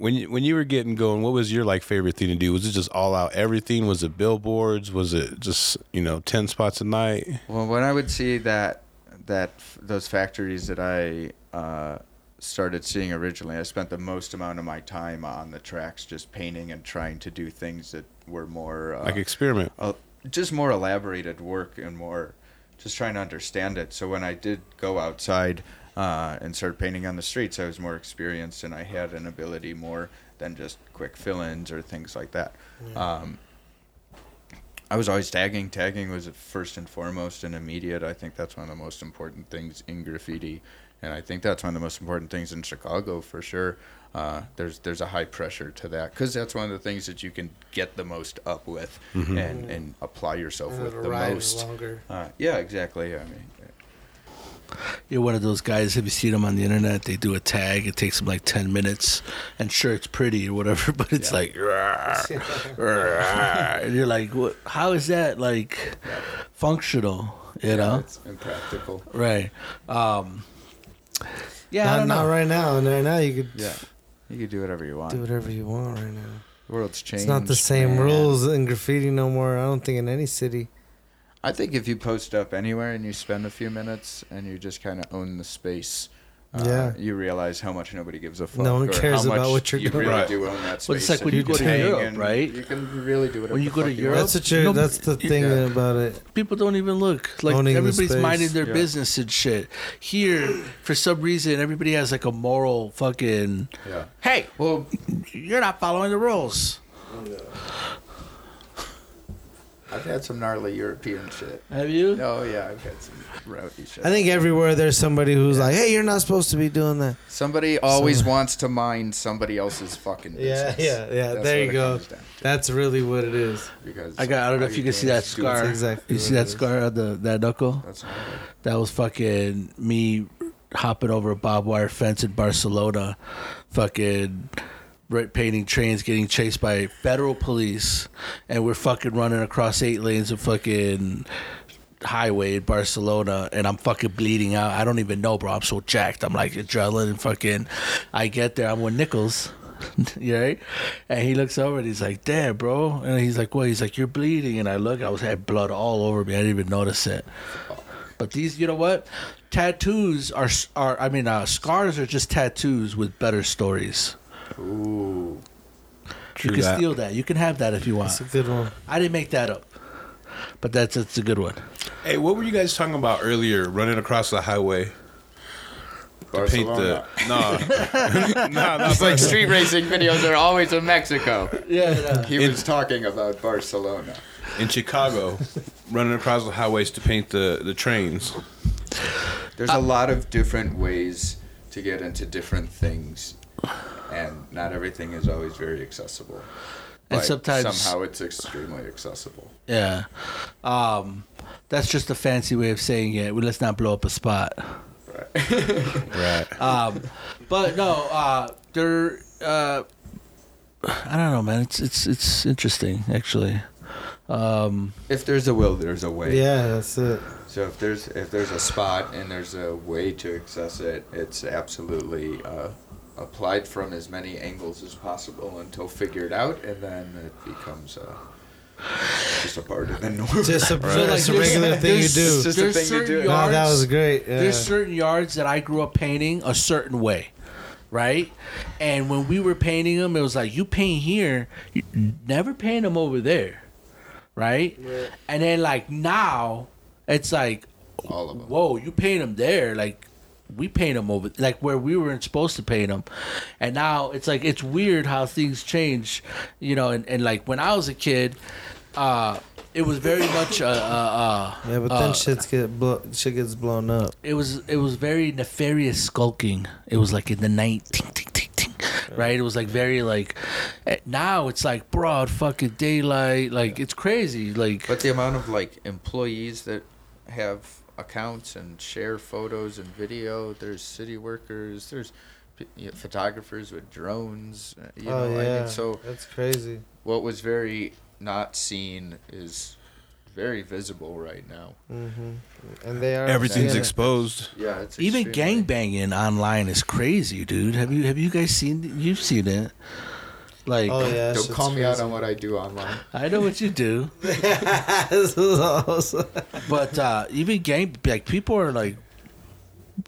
When you, when you were getting going, what was your like favorite thing to do? Was it just all out everything? Was it billboards? Was it just you know ten spots a night? Well, when I would see that that those factories that I uh, started seeing originally, I spent the most amount of my time on the tracks, just painting and trying to do things that were more uh, Like experiment. uh, just more elaborated work and more just trying to understand it. So when I did go outside uh, and started painting on the streets, I was more experienced and I had an ability more than just quick fill-ins or things like that. Um, I was always tagging. Tagging was first and foremost and immediate. I think that's one of the most important things in graffiti, and I think that's one of the most important things in Chicago for sure. Uh, there's there's a high pressure to that because that's one of the things that you can get the most up with and and apply yourself And with the most. Uh, yeah, exactly. I mean, You're one of those guys. Have you seen them on the internet? They do a tag. It takes them like ten minutes, and sure, it's pretty or whatever, but it's Yeah. like, "Rah, rah," and you're like, what? How is that like functional? You know, it's impractical. right? Um, yeah, I not, don't not right now. And right now you could Yeah, you can do whatever you want. do whatever you want right now. The world's changed. It's not the same man. rules in graffiti no more. I don't think in any city. I think if you post up anywhere and you spend a few minutes and you just kind of own the space, uh, Yeah. you realize how much nobody gives a fuck. No one or cares how about much what you're you doing. really Right. do own that space. But it's like when you go to Europe, right? You can really do whatever When you go to Europe, That's what you're. No, that's the thing yeah. about it. People don't even look like Owning the everybody's space. minding their Yeah. business and shit. Here, for some reason, everybody has like a moral fucking. Yeah. Hey, Well, you're not following the rules. I've had some gnarly European shit. Have you? Oh yeah, I've had some rowdy shit. I think everywhere there's somebody who's like, "Hey, you're not supposed to be doing that." somebody always wants to mind somebody else's fucking Yeah, business. yeah, yeah. That's there what you it go. comes down to, That's really what it is. Because I got. I don't know all if you can see doing that is doing- scar. Exactly you see what that it is. scar on the that knuckle? That's not right. That was fucking me hopping over a barbed wire fence in Barcelona, fucking right, painting trains, getting chased by federal police, and we're fucking running across eight lanes of fucking highway in Barcelona, and I'm fucking bleeding out. I don't even know, bro. I'm so jacked. I'm like adrenaline and fucking. I get there. I'm with Nichols. right? And he looks over and he's like, "Damn, bro!" And he's like, "What?" He's like, "You're bleeding." And I look, I was had blood all over me. I didn't even notice it. But these, you know what? Tattoos are, are I mean, uh, scars are just tattoos with better stories. Ooh. you can that. steal that. You can have that if you want. That's a good one. I didn't make that up, but that's that's a good one. Hey, what were you guys talking about earlier? Running across the highway to paint the no, no, no. It's like street racing videos are always in Mexico. Yeah, He was talking about Barcelona. in Chicago, running across the highways to paint the the trains. There's a lot of different ways to get into different things, and not everything is always very accessible. And sometimes- somehow it's extremely accessible. yeah. Um, that's just a fancy way of saying it. Well, let's not blow up a spot. Right. Right. Um, but no, uh, there. Uh, I don't know, man. It's it's it's interesting actually. Um, if there's a will, there's a way. Yeah, that's it. So if there's if there's a spot and there's a way to access it, it's absolutely uh, applied from as many angles as possible until figured out, and then it becomes uh, just a part of the norm. Just a, So, like, it's a regular thing you do. Just a thing to certain do. No, that was great. Yeah. There's certain yards that I grew up painting a certain way, right? And when we were painting them, it was like you paint here, you never paint them over there, right? And then like now, it's like, All of them. whoa, you paint them there, like we paint them over like where we weren't supposed to paint them, and now it's like it's weird how things change, you know. And, and like when I was a kid, uh, it was very much a. a, a yeah, but uh, then shit's get blo- shit gets blown up. it was it was very nefarious skulking. It was like in the night, ting, ting, ting, ting, right? It was like very like. eh, Now it's like broad fucking daylight. Like it's crazy. Like But the amount of like employees that have accounts and share photos and video, there's city workers, there's you know, photographers with drones. uh, You oh know, yeah, I mean, so that's crazy. what was very not seen is very visible right now. Mm-hmm. And they are Everything's yeah. exposed. Yeah, it's Even extremely- gang banging online is crazy, dude. Have you have you guys seen? You've seen it. Like, Oh yeah, Don't shit's call me out on what I do online. I know what you do, this is awesome. but uh, even gang like people are like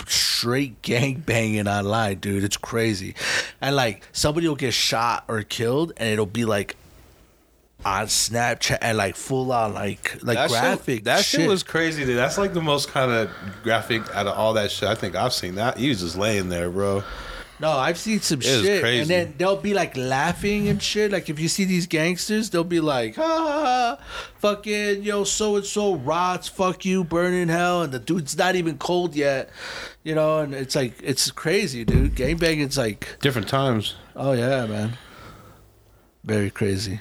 straight gang banging online, dude. It's crazy, and like somebody will get shot or killed, and it'll be like on Snapchat and like full on like like that graphic. Shit, that shit. shit was crazy. Dude. That's like the most kind of graphic out of all that shit I think I've seen. That he was just laying there, bro. No, I've seen some It shit, crazy. and then they'll be like laughing and shit. Like if you see these gangsters, they'll be like, "Ha, ha, ha, fucking yo, so and so rots, fuck you, burn in hell," and the dude's not even cold yet, you know. And it's like it's crazy, dude. Gangbanging's like, Different times. oh yeah, man, very crazy.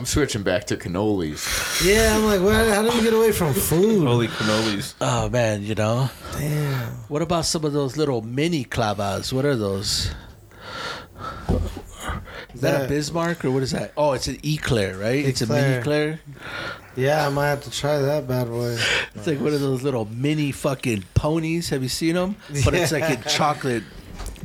I'm switching back to cannolis. Yeah, I'm like, what? How did we get away from food? Holy cannolis. Oh man, you know. Damn. What about some of those little mini clavas? What are those? Is that a Bismarck or what is that? Oh, it's an eclair, right? It's a mini eclair. Yeah, I might have to try that bad boy. It's like one of those little mini fucking ponies. Have you seen them? But it's like in chocolate.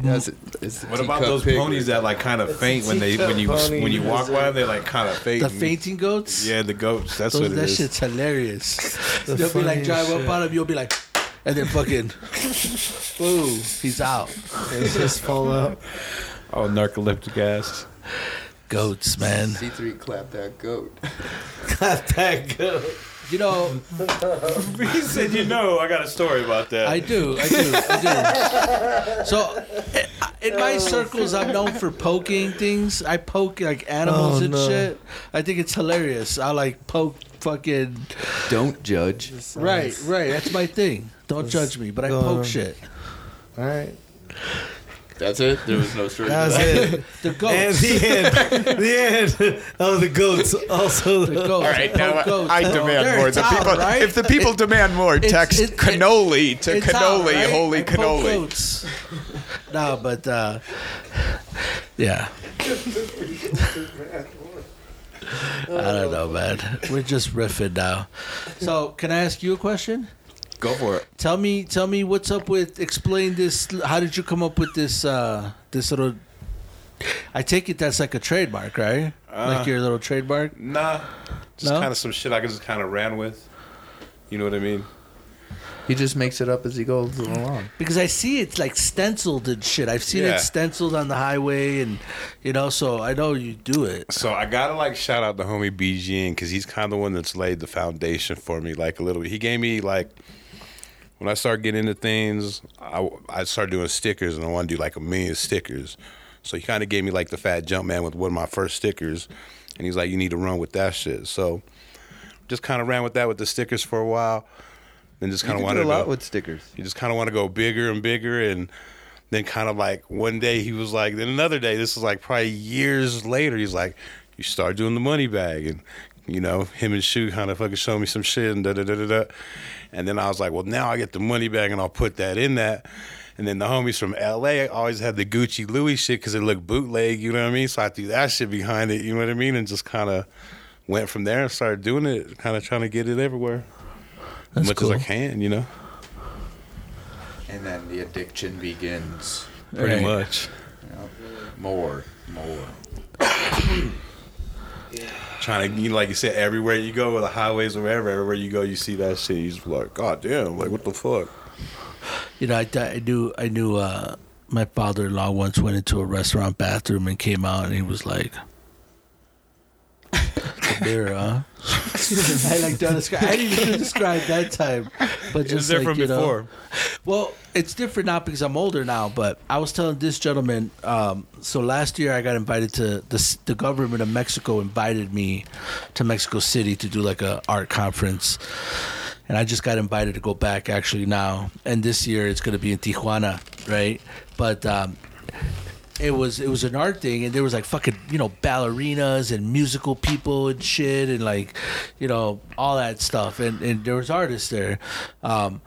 Yes, it's What about those pig. ponies that like kind of faint when they when you pony. when you walk by them? They like kind of faint. The fainting goats. Yeah, the goats. That's Those, what it that is. shit's hilarious. The They'll be like drive shit. up on him. You'll be like, and then fucking, boom, he's out. It's just fall out. Oh, narcoleptic ass. Goats, man. C3 clap that goat. clap that go. You know, he said, "You know, I got a story about that." I do, I do, I do. So, eh, in my oh. circles, I'm known for poking things. I poke like animals Oh, and no. shit. I think it's hilarious. I like poke fucking. Don't judge. Right, right. That's my thing. Don't judge me, but I poke shit. All right. That's it. There was no story. That was that. it. The And the end. The end. Oh, the goats. Also, The the, goats. All right, Poke now goats. I Oh, demand there, more. it's The out, people, right? if the people demand more, text it- it- cannoli to It's out, cannoli, right? holy I poke cannoli. goats. No, but uh, yeah. I don't know, man. We're just riffing now. So, can I ask you a question? Go for it. Tell me, tell me what's up with. Explain this. How did you come up with this? Uh, this little. I take it that's like a trademark, right? like Uh, your little trademark. Nah, just No? kind of some shit I just kind of ran with. You know what I mean? He just makes it up as he goes along. Because I see it's like stenciled and shit. I've seen Yeah. it stenciled on the highway, and you know, so I know you do it. So I gotta like shout out the homie BGN because he's kind of the one that's laid the foundation for me. Like a little, bit. he gave me like when I started getting into things, I I started doing stickers and I want to do like a million stickers. So he kind of gave me like the fat jump man with one of my first stickers, and he's like, you need to run with that shit. So just kind of ran with that with the stickers for a while, then just kind of wanted a to go. stickers. You just kind of want to go bigger and bigger. And then, kind of like one day, he was like, then another day, this is like probably years later, he's like, you start doing the money bag. And, you know, him and Shu kind of fucking showed me some shit and da da da da da. And then I was like, well, now I get the money back and I'll put that in that. And then the homies from LA always had the Gucci Louis shit because it looked bootleg, you know what I mean? So I threw that shit behind it, you know what I mean? And just kind of went from there and started doing it, kind of trying to get it everywhere. That's as much cool. as I can, you know? And then the addiction begins. Pretty Right. much. You know, more, more. trying to, you know, like you said, everywhere you go, the highways or wherever, everywhere you go, you see that shit. You just like, God damn, like what the fuck? You know, I, I knew I knew uh, my father-in-law once went into a restaurant bathroom and came out and he was like, "The beer, huh?" I like don't describe. I didn't even describe that time, but It's just different like, you know, before. Well, it's different now because I'm older now. But I was telling this gentleman. Um, so last year I got invited to the the government of Mexico invited me to Mexico City to do like a art conference, and I just got invited to go back actually now. And this year it's going to be in Tijuana, right? But um, it was it was an art thing and there was like fucking you know ballerinas and musical people and shit and like you know all that stuff and and there was artists there um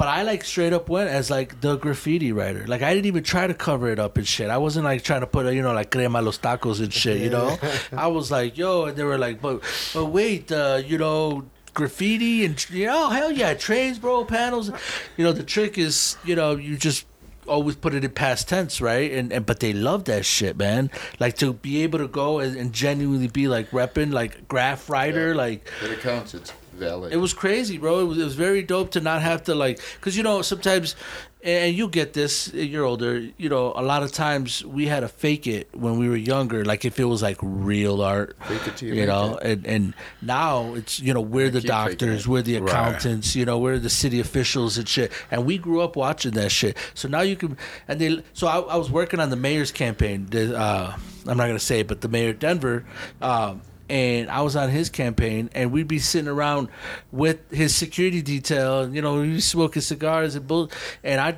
but I like straight up went as like the graffiti writer. Like I didn't even try to cover it up and shit. I wasn't like trying to put a you know like crema los tacos and shit. You know, I was like yo, and they were like, but but wait, uh, you know. Graffiti and you know, hell yeah, trains, bro, panels. You know, the trick is, you know, you just always put it in past tense, right? And, and but they love that shit, man. Like to be able to go and, and genuinely be like repping, like graph writer, Yeah. like But it counts. It's valid. it was crazy, bro. It was, it was very dope to not have to like, cause you know sometimes, and you get this. You're older. You know, a lot of times we had to fake it when we were younger. Like if it was like real art, Fake it you you know. it. And and now it's you know we're the doctors, we're the Right. accountants, you know, we're the city officials and shit. And we grew up watching that shit. So now you can and they. So I, I was working on the mayor's campaign. The, Uh, I'm not gonna say it, but the mayor of Denver. Um, and I was on his campaign, and we'd be sitting around with his security detail, and you know, we'd be smoking cigars and bull, and I.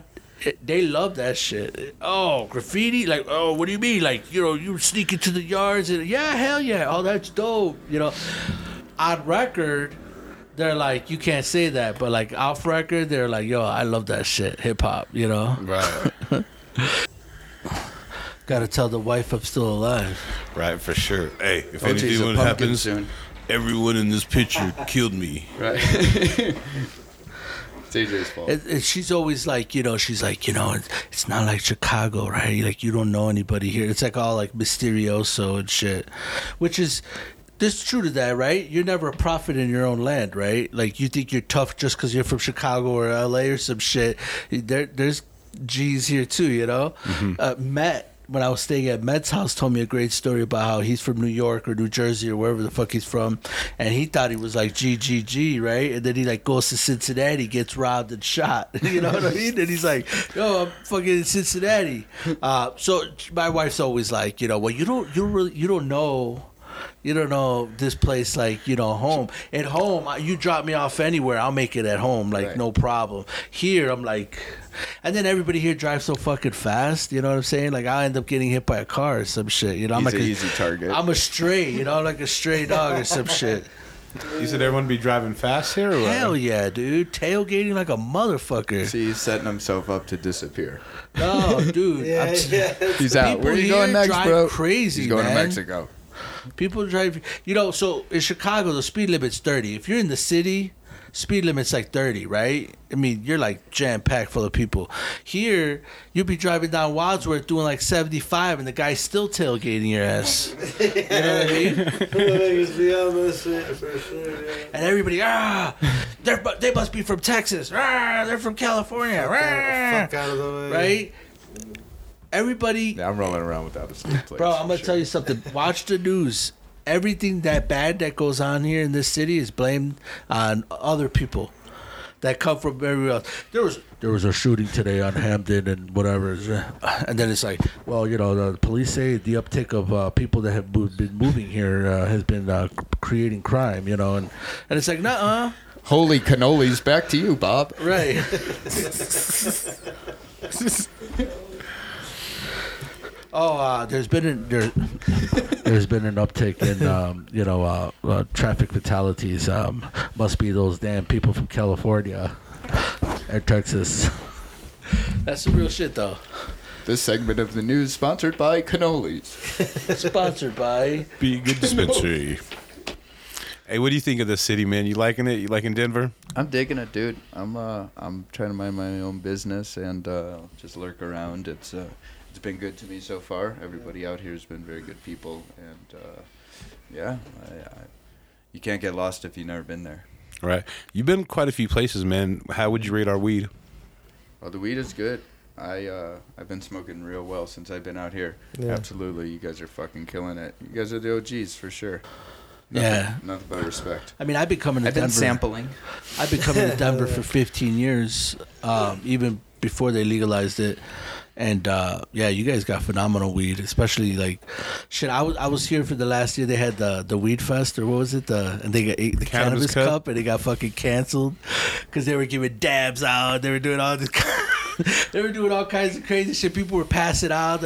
They love that shit. Oh, graffiti! Like, oh, what do you mean? Like, you know, you sneak into the yards and yeah, hell yeah! Oh, that's dope. You know, on record, they're like, you can't say that, but like off record, they're like, yo, I love that shit, hip hop. You know, Right. got to tell the wife I'm still alive. right, for sure. Hey, if OG's a anything pumpkin happens, soon. everyone in this picture killed me. Right. it's AJ's fault. And, and she's always like, you know, she's like, you know, it's, it's not like Chicago, right? Like, you don't know anybody here. It's like all like mysterioso and shit, which is. There's true to that, right? You're never a prophet in your own land, right? Like you think you're tough just because you're from Chicago or LA or some shit. There, there's G's here too, you know. Uh, Matt, when I was staying at Matt's house, told me a great story about how he's from New York or New Jersey or wherever the fuck he's from, and he thought he was like GGG, right? And then he like goes to Cincinnati, gets robbed and shot. you know what I mean? And he's like, "Yo, I'm fucking in Cincinnati." Uh, so my wife's always like, you know, well, you don't, you really, you don't know. You don't know this place like you know home. At home, you drop me off anywhere, I'll make it at home, like Right. no problem. Here, I'm like, and then everybody here drives so fucking fast. You know what I'm saying? Like I end up getting hit by a car or some shit. You know, I'm He's like an a, easy target. I'm a stray. You know, like a stray dog or some shit. You said everyone be driving fast here? Or what? Hell yeah, dude! Tailgating like a motherfucker. See, he's setting himself up to disappear. No, dude. Yeah, I'm yeah. He's out. Where are you going next, bro? crazy, He's going man. to Mexico. People drive, you know. So in Chicago, the speed limit's thirty. If you're in the city, speed limit's like thirty, right? I mean, you're like jam packed full of people. Here, you'll be driving down Wadsworth doing like seventy-five, and the guy's still tailgating your ass. You know what I mean? Niggas be on this shit for sure, yeah. And everybody, ah, they're, they must be from Texas. Ah, they're from California. Ah, Fuck out of the way. right? Everybody, Yeah, I'm rolling around without a state plate. Bro, I'm gonna tell you something. Watch the news. Everything that bad that goes on here in this city is blamed on other people that come from everywhere else. There was there was a shooting today on Hampden and whatever, and then it's like, well, you know, the police say the uptick of uh, people that have moved, been moving here uh, has been uh, creating crime, you know, and and it's like, nah, uh, Holy cannolis, back to you, Bob. right. Oh, uh, there's been an, there, there's been an uptick in um, you know uh, uh, traffic fatalities. Um, must be those damn people from California and Texas. That's some real shit, though. This segment of the news sponsored by cannolis. Sponsored by. Be good dispensary. hey, what do you think of the city, man? You liking it? You liking Denver? I'm digging it, dude. I'm uh, I'm trying to mind my own business and uh, just lurk around. It's uh, it's been good to me so far. Everybody out here has been very good people, and uh, yeah, I, I, you can't get lost if you've never been there. Right. You've been quite a few places, man. How would you rate our weed? Well, the weed is good. I uh, I've been smoking real well since I've been out here. Yeah. Absolutely, you guys are fucking killing it. You guys are the OGs for sure. Yeah. nothing but respect. I mean, I've been coming to I've been sampling. I've been coming to Denver for 15 years, um, even before they legalized it. And uh, yeah, you guys got phenomenal weed, especially like shit. I was I was here for the last year. They had the the weed fest or what was it? The and they got the cannabis, Cannabis cup. Cup? and it got fucking canceled because they were giving dabs out. They were doing all this. they were doing all kinds of crazy shit. People were passing out.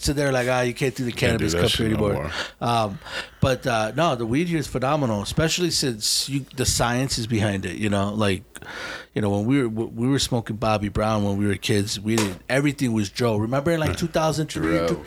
So they're like, "Ah, you can't do the Can't do cannabis cup no anymore." more. Um, But uh, no, the weed here is phenomenal, especially since you, the science is behind it. You know, like you know when we were we were smoking Bobby Brown when we were kids. We did everything was Dro. Remember in like 2003, Dro.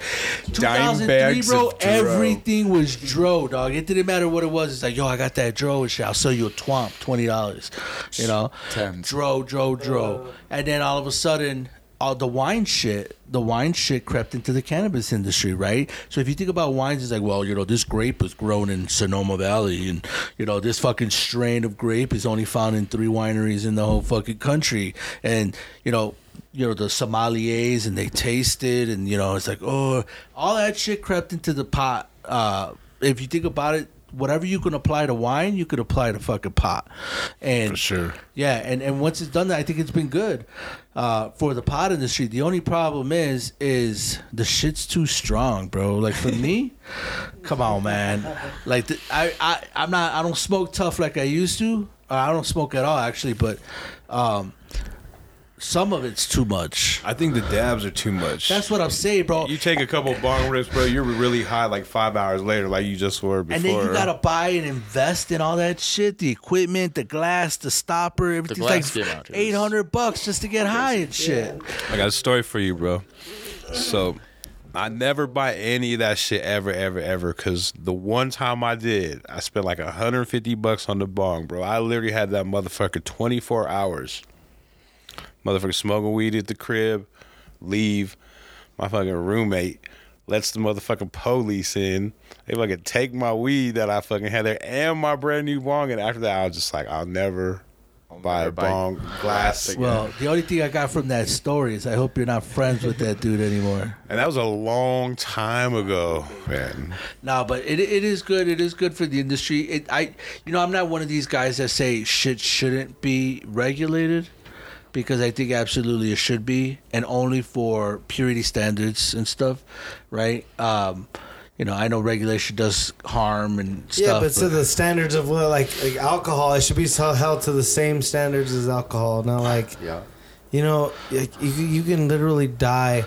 2003, bro. of Dro. Everything was Dro, dog. It didn't matter what it was. It's like, yo, I got that Dro and shit. I'll sell you a twomp, twenty dollars. You know, Tens. Dro, Dro, Dro. And then all of a sudden, all the wine shit, the wine shit crept into the cannabis industry, right? So if you think about wines, it's like, well, you know, this grape was grown in Sonoma Valley, and you know, this fucking strain of grape is only found in three wineries in the whole fucking country, and you know. You know the sommeliers, and they taste it, and you know it's like, oh, all that shit crept into the pot. Uh, if you think about it, whatever you can apply to wine, you could apply to fucking pot. And For sure. yeah, and, and once it's done that, I think it's been good uh, for the pot industry. The only problem is, is the shit's too strong, bro. Like for me, come on, man. Like the, I, I, I'm not, I don't smoke tough like I used to. Uh, I don't smoke at all, actually, but um, some of it's too much. I think the dabs are too much. That's what I'm saying, bro. you take a couple bong rips, bro. You're really high like five hours later, like you just were before. And then you gotta buy and invest in all that shit, the equipment, the glass, the stopper, everything's glass like came out, it was- eight hundred bucks just to get high and shit. I got a story for you, bro. So, I never buy any of that shit ever, ever, ever. Cause the one time I did, I spent like 150 bucks on the bong, bro. I literally had that motherfucker 24 hours. Motherfucker smoking weed at the crib, leave. My fucking roommate lets the motherfucking police in. They fucking take my weed that I fucking had there and my brand new bong. And after that, I was just like, I'll never buy a bong glass glass Well, the only thing I got from that story is I hope you're not friends with that dude anymore. And that was a long time ago, man. No, but it it is good. It is good for the industry. It I you know I'm not one of these guys that say shit shouldn't be regulated because I think absolutely it should be and only for purity standards and stuff, right? Um, you know, I know regulation does harm and stuff. Yeah, but to the standards of like, like alcohol, it should be held to the same standards as alcohol. Not like, Yeah. you know, like, you, you can literally die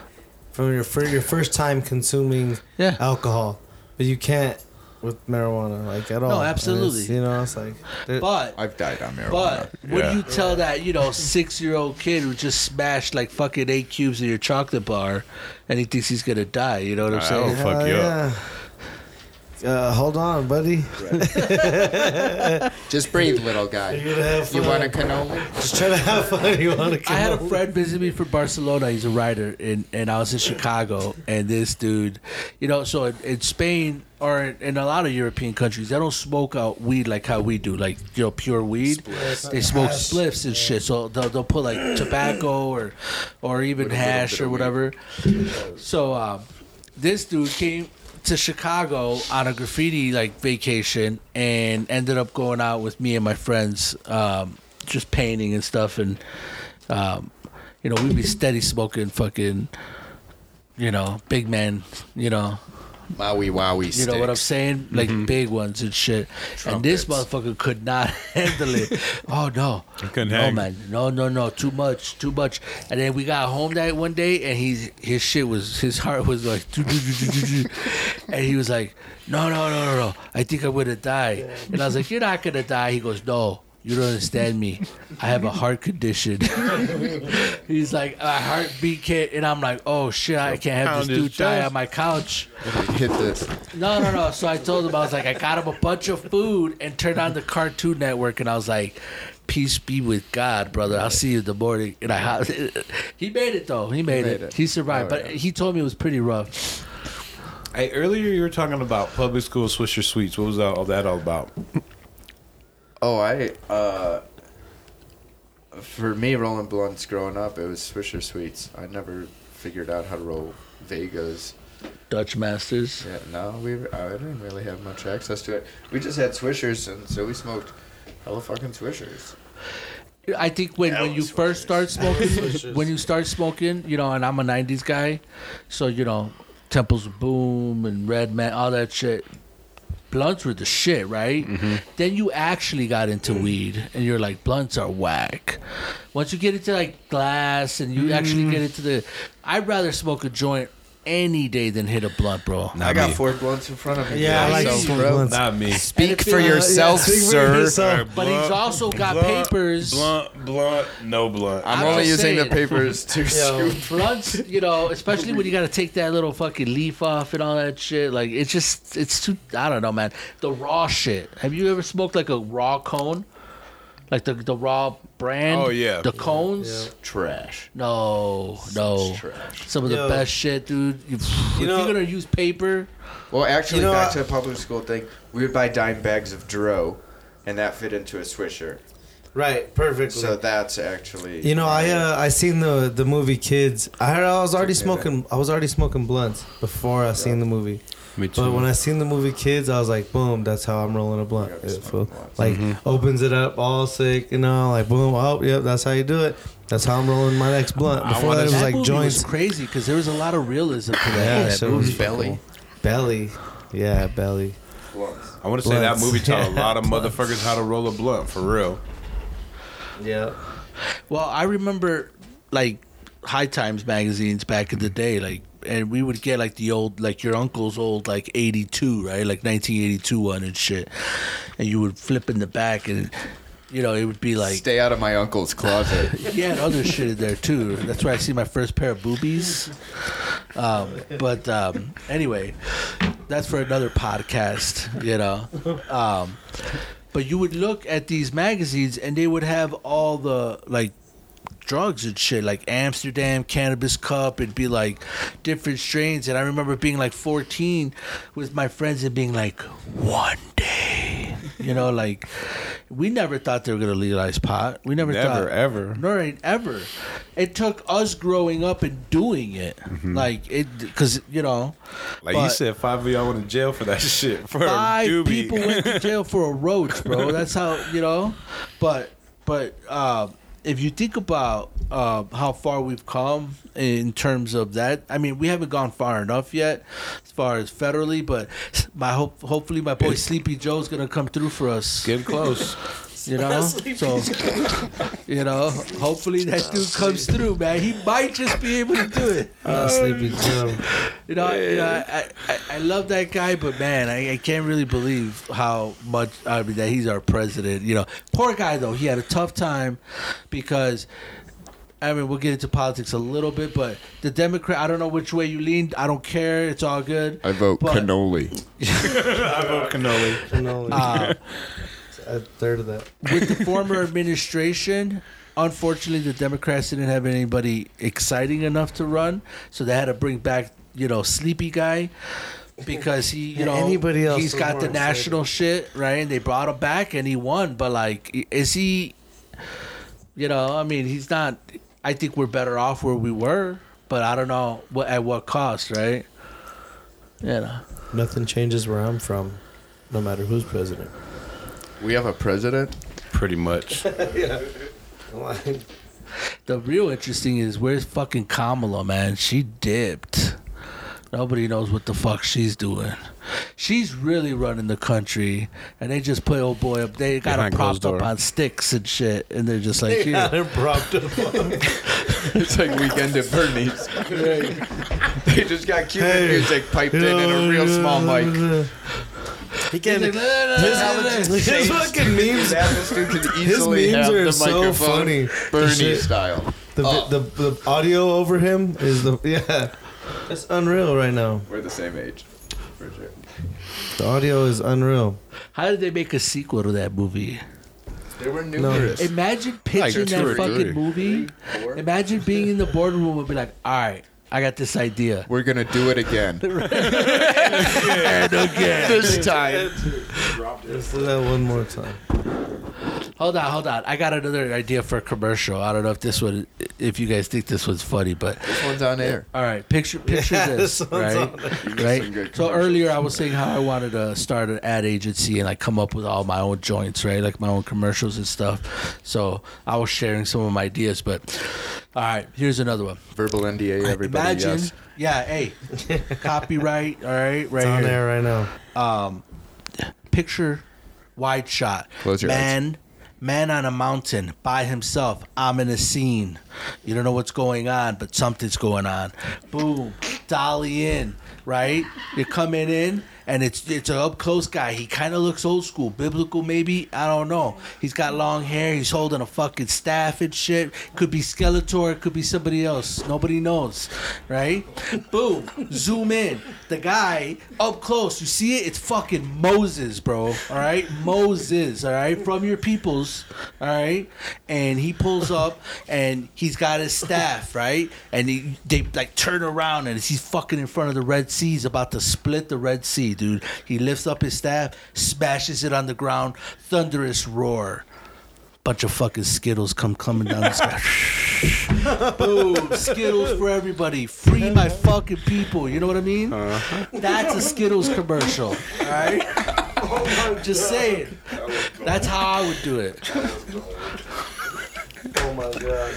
from your for your first time consuming Yeah. alcohol, but you can't with marijuana, like at all. And it's, absolutely. you know, it's like, there- but I've died on marijuana. But when Yeah. you tell that, you know, six year old kid who just smashed like fucking eight cubes of your chocolate bar and he thinks he's gonna die, you know what I'm I saying? don't fuck hell you yeah. Uh, hold on, buddy. Just breathe, little guy. You're gonna have You want a cannoli? Just try to have fun. You want a to? I had a friend visit me from Barcelona. He's a writer, and, and I was in Chicago. And this dude, you know, so in, in Spain or in, in a lot of European countries, they don't smoke out weed like how we do, like you know, pure weed. They smoke Hash. spliffs and shit. So they'll, they'll put like tobacco or or even hash or whatever. So um, this dude came to Chicago on a graffiti like vacation and ended up going out with me and my friends, um, just painting and stuff. And um, you know, we'd be steady smoking fucking, you know, big man, you know, Maui wowie you know what I'm saying? Mm-hmm. Like big ones and shit. And this motherfucker could not handle it. oh no, couldn't no hang. man, no no no, too much, too much. And then we got home that one day, and he's his shit was his heart was like, and he was like, no no no no no, I think I'm gonna die. And I was like, you're not gonna die. He goes, no. You don't understand me. I have a heart condition. He's like, a heartbeat can't, and I'm like, oh shit, I can't have this dude die on my couch. Hit this. No, no, no. So I told him I was like, I got him a bunch of food and turned on the Cartoon Network, and I was like, peace be with God, brother. I'll see you in the morning. And I, he made it though. He made, made it. it. He survived, Oh, but yeah. he told me it was pretty rough. Hey, earlier you were talking about public school Swisher Sweets. What was all that all about? Oh, I uh, for me rolling blunts growing up, it was Swisher Sweets. I never figured out how to roll Vegas. Dutch Masters. Yeah, no, we I didn't really have much access to it. We just had Swishers, and so we smoked hella fucking Swishers. I think when, when you first start smoking, when you start smoking, you know, and I'm a '90s guy, so you know, Temples of Boom and Redman, all that shit. Blunts were the shit, right? Mm-hmm. Then you actually got into weed, and you're like, blunts are whack. Once you get into like glass, and you actually get mm. into the, I'd rather smoke a joint any day than hit a blunt, bro. Not I got me. four blunts in front of me. Yeah, I like So, smoke bro, blunts. Not me. Speak for feels- yourself, speak for sir. yourself. But he's also got blunt, papers. Blunt, blunt, no blunt. I'm I'm only just using the papers to Yo. scoop. blunts, you know, especially when you got to take that little fucking leaf off and all that shit. Like it's just, it's too. I don't know, man. The raw shit. Have you ever smoked like a raw cone? Like the the raw brand? Oh, yeah. The cones. Yeah. Trash. No, no. Trash. Some of the Yo. best shit, dude. You, if know- you're gonna use paper, Well, actually, You know, back I- to the public school thing, we would buy dime bags of Dro, and that fit into a swisher. Right, perfectly. So that's actually. you know, I uh, I seen the the movie Kids. I heard I was already smoking. I was already smoking blunts before I seen the movie. Me too. But when I seen the movie Kids, I was like, boom, that's how I'm rolling a blunt. It feel- like Mm-hmm. opens it up, all sick, you know, like boom, oh, yep, that's how you do it. That's how I'm rolling my next blunt. Before wanna- that, it was that like movie joints, was crazy because there was a lot of realism to that. Yeah, that so it movie. was belly. belly, yeah, belly. Blunts. I want to say that movie taught a lot of blunts. motherfuckers how to roll a blunt for real. Yeah, Well, I remember like High Times magazines back in the day, like, and we would get like the old, like your uncle's old, like '82, right, like 1982 one and shit, and you would flip in the back, and you know it would be like. Stay out of my uncle's closet. He had other shit in there too. That's where I see my first pair of boobies. Um, but um, anyway, that's for another podcast, you know. Um, but you would look at these magazines and they would have all the like drugs and shit like Amsterdam cannabis cup it'd be like different strains and I remember being like 14 with my friends and being like one day you know like we never thought they were gonna legalize pot we never, Never, thought ever. Nor ever. It took us growing up and doing it, like it, because you know, Like you said, five of y'all went to jail for that shit. For five people went to jail for a roach, bro. That's how you know. But but uh, if you think about uh, how far we've come in terms of that, I mean, we haven't gone far enough yet as far as federally. But my hope, hopefully, my boy Sleepy Joe's gonna come through for us. Getting close. You know, so you know, hopefully that dude comes through, man. He might just be able to do it. uh, Sleepy Joe. You know, you know I, I, I love that guy, but man, I, I can't really believe how much I mean that he's our president. You know, poor guy though. He had a tough time because. I mean, we'll get into politics a little bit, but the Democrat, I don't know which way you lean. I don't care. It's all good. I vote But- cannoli. I vote cannoli. No, Uh, a third of that. with the former administration, unfortunately, the Democrats didn't have anybody exciting enough to run, so they had to bring back, you know, Sleepy Guy. Because he, you know, anybody else he's got the national shit, right? And they brought him back, and he won. But like, is he? You know, I mean, he's not. I think we're better off where we were, but I don't know what at what cost, right? You know. Nothing changes where I'm from, no matter who's president. We have a president. Pretty much. The real interesting is where's fucking Kamala, man? She dipped. Nobody knows what the fuck she's doing. She's really running the country, and they just put old boy up. They got him Behind closed propped up door. on sticks and shit, and they're just like, Yeah, here. they're propped up. It's like weekend at Bernie's. they just got Cuban Hey, music piped in in a real small mic. He can't. like, "No, no, no, no, no, no." His fucking memes. That this dude could His memes are so funny. Bernie The style. The, Oh. the the audio over him is the yeah. It's unreal right now. We're the same age, for sure. The audio is unreal. How did they make a sequel to that movie? They were numerous. Imagine pitching two that fucking three. movie. Four. Imagine being in the boardroom and be like, all right, I got this idea. We're gonna do it again. And again. this time. Let's do that one more time. Hold on, hold on. I got another idea for a commercial. I don't know if this one, if you guys think this one's funny, but This one's on air. all right, picture picture Yeah, this, this right? on You got some Right. So earlier I was saying how I wanted to start an ad agency and like come up with all my own joints, right? Like my own commercials and stuff. So I was sharing some of my ideas, but all right, here's another one. Verbal NDA, everybody. Imagine, yes. yeah, hey, copyright, all right, right It's on here. there right now. um, picture wide shot. Close your man, man on a mountain by himself. I'm in a scene. You don't know what's going on, but something's going on. Boom. dolly in, right? You're coming in, and it's it's an up close guy. He kind of looks old school, biblical maybe. I don't know. He's got long hair. He's holding a fucking staff and shit. Could be Skeletor. Could be somebody else. Nobody knows, right? Boom. Zoom in. The guy up close. You see it? It's fucking Moses, bro. All right, Moses. All right, from your peoples. All right, and he pulls up and he's got his staff, right? And he, they like turn around and he's fucking in front of the Red Sea. He's about to split the Red Sea, dude. He lifts up his staff, smashes it on the ground, thunderous roar. Bunch of fucking Skittles come coming down the sky. Boom! Skittles for everybody. Free my fucking people. You know what I mean? Uh-huh. That's a Skittles commercial. All right. Just saying. That's how I would do it. Oh my god.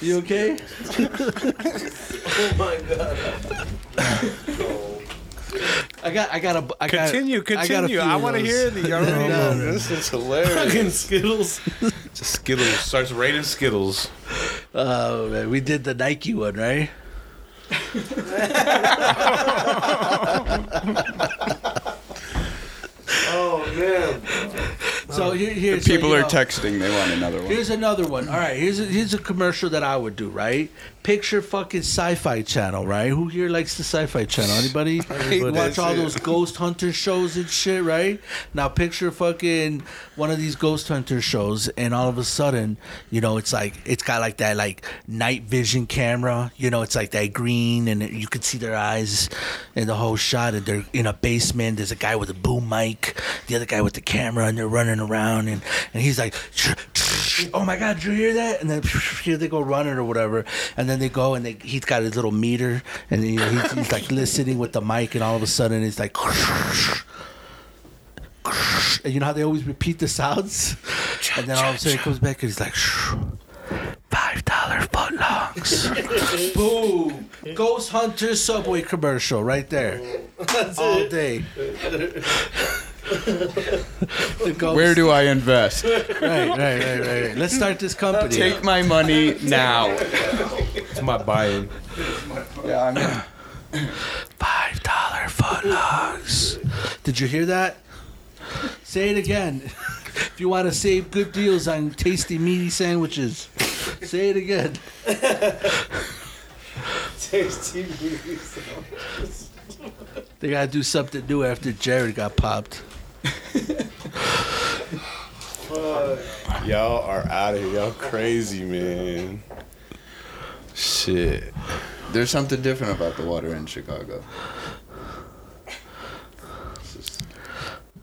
You okay? Oh my god. I got. I got a. I got, Continue, got continue. few I, want to hear the. I don't. No. This is hilarious. Fucking Skittles. Just Skittles starts raining Skittles. Oh man, we did the Nike one, right? Oh man. So here, here's so, People you are know, texting. They want another one. Here's another one. All right, here's a, here's a commercial that I would do. Right, picture fucking Sci-Fi Channel. Right, who here likes the Sci-Fi Channel? Anybody? Everybody. watch all those ghost hunter shows and shit, right? Now picture fucking one of these ghost hunter shows, and all of a sudden, you know, it's like it's got like that like night vision camera. You know, it's like that green, and you can see their eyes in the whole shot. And they're in a basement. There's a guy with a boom mic, the other guy with the camera, and they're running around, and and he's like. Oh my God! Did you hear that? And then here they go running or whatever, and then they go and they, he's got his little meter, and he's, he's like listening with the mic, and all of a sudden it's like, and you know how they always repeat the sounds, and then all of a sudden it comes back and he's like, five dollar footlongs, boom, Ghost Hunter Subway commercial right there, all day. The Where do I invest? right, right, right, right, right. Let's start this company. Take my money now. It's my buy-in. Yeah, I mean, Five dollar footlongs. Did you hear that? Say it again. If you want to save good deals on tasty meaty sandwiches, say it again. Tasty movies. They gotta do something new after Jared got popped. Y'all are out of here. Y'all crazy, man. Shit. there's something different about the water in Chicago.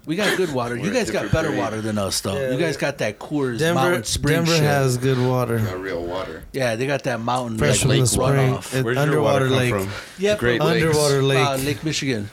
We got good water. You We're a guys got better breed. water than us, though. Yeah, you guys we- got that Coors Denver, Mountain Spring Denver shit. has good water. Not real water. yeah, they got that mountain Fresh like, lake spring. runoff. It- Where's underwater your water lake. come from? Yeah, Great but- Lakes. Underwater lake. Uh, Lake Michigan.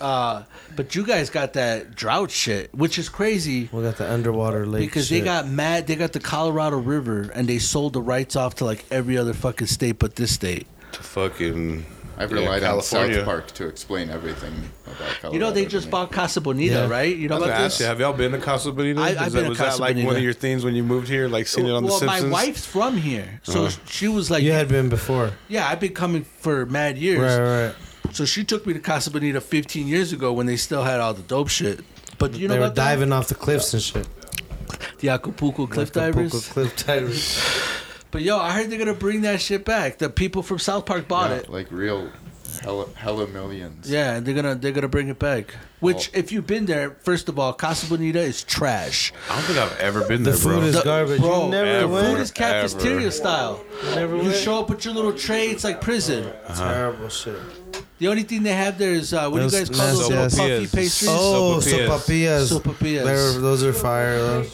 Uh, but you guys got that drought shit, which is crazy. we got the underwater lake. because they got mad. They got the Colorado River, and they sold the rights off to like every other fucking state but this state. To Fucking. I've Yeah, relied on California. South Park to explain everything about Colorado. You know, they just bought Casa Bonita, Yeah. right? You know I about this? you, have y'all been to Casa Bonita? I- Is I've that- been to was Casa that like one of your things when you moved here, like seeing it on well, The my wife's from here, so Uh-huh. she was like, You had been before. "Yeah, I've been coming for mad years." Right, right. So she took me to Casa Bonita 15 years ago when they still had all the dope shit. But you know they were about that? diving off the cliffs and shit. the Acapulco cliff Acapulco divers. Cliff divers. But yo, I heard they're gonna bring that shit back. The people from South Park bought Yeah, it. like real hella, hella millions. Yeah, and they're gonna they're gonna bring it back. Which, Oh. if you've been there, first of all, Casa Bonita is trash. I don't think I've ever been The there, bro. food is The- garbage. bro, you never ever. The went. food is cafeteria Ever. style. Never You went. show up with your little tray. It's like prison. Terrible shit. The only thing they have there is uh, what do you Those guys call those little nasty puffy ass- pastries? Oh, Sopapillas. sopapillas. Sopapillas. They're, those are fire. Though.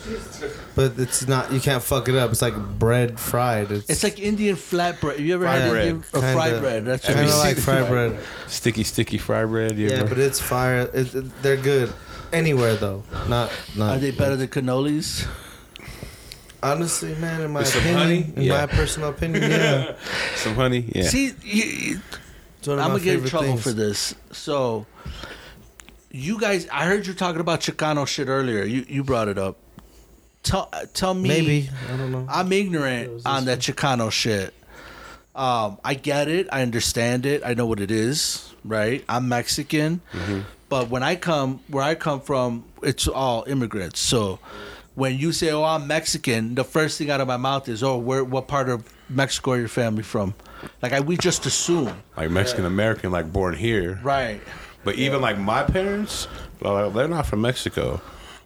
But it's not. You can't fuck it up. It's like bread fried. It's, It's like Indian flatbread. Have you ever had Fried bread. Indian or fried Kinda. bread? That's Have what kind of it like fried bread. Sticky, sticky fry bread. You Yeah, ever? but it's fire. It, it- they're good anywhere though. Not not. Are they better than cannolis? Honestly, man, in my With opinion, honey? in Yeah. my personal opinion, yeah. Some honey. Yeah. See, you, you- It's one of I'm gonna get in trouble things. for this. So, you guys, I heard you talking about Chicano shit earlier. You you brought it up. Tell tell me. Maybe I don't know. I'm ignorant on this that Chicano shit. Um, I get it. I understand it. I know what it is. Right. I'm Mexican, but when I come where I come from, it's all immigrants. So when you say, "Oh, I'm Mexican," the first thing out of my mouth is, "Oh, where? What part of Mexico are your family from?" Like I, we just assume. Like Mexican American, like born here. Right. But even like my parents, well, they're not from Mexico.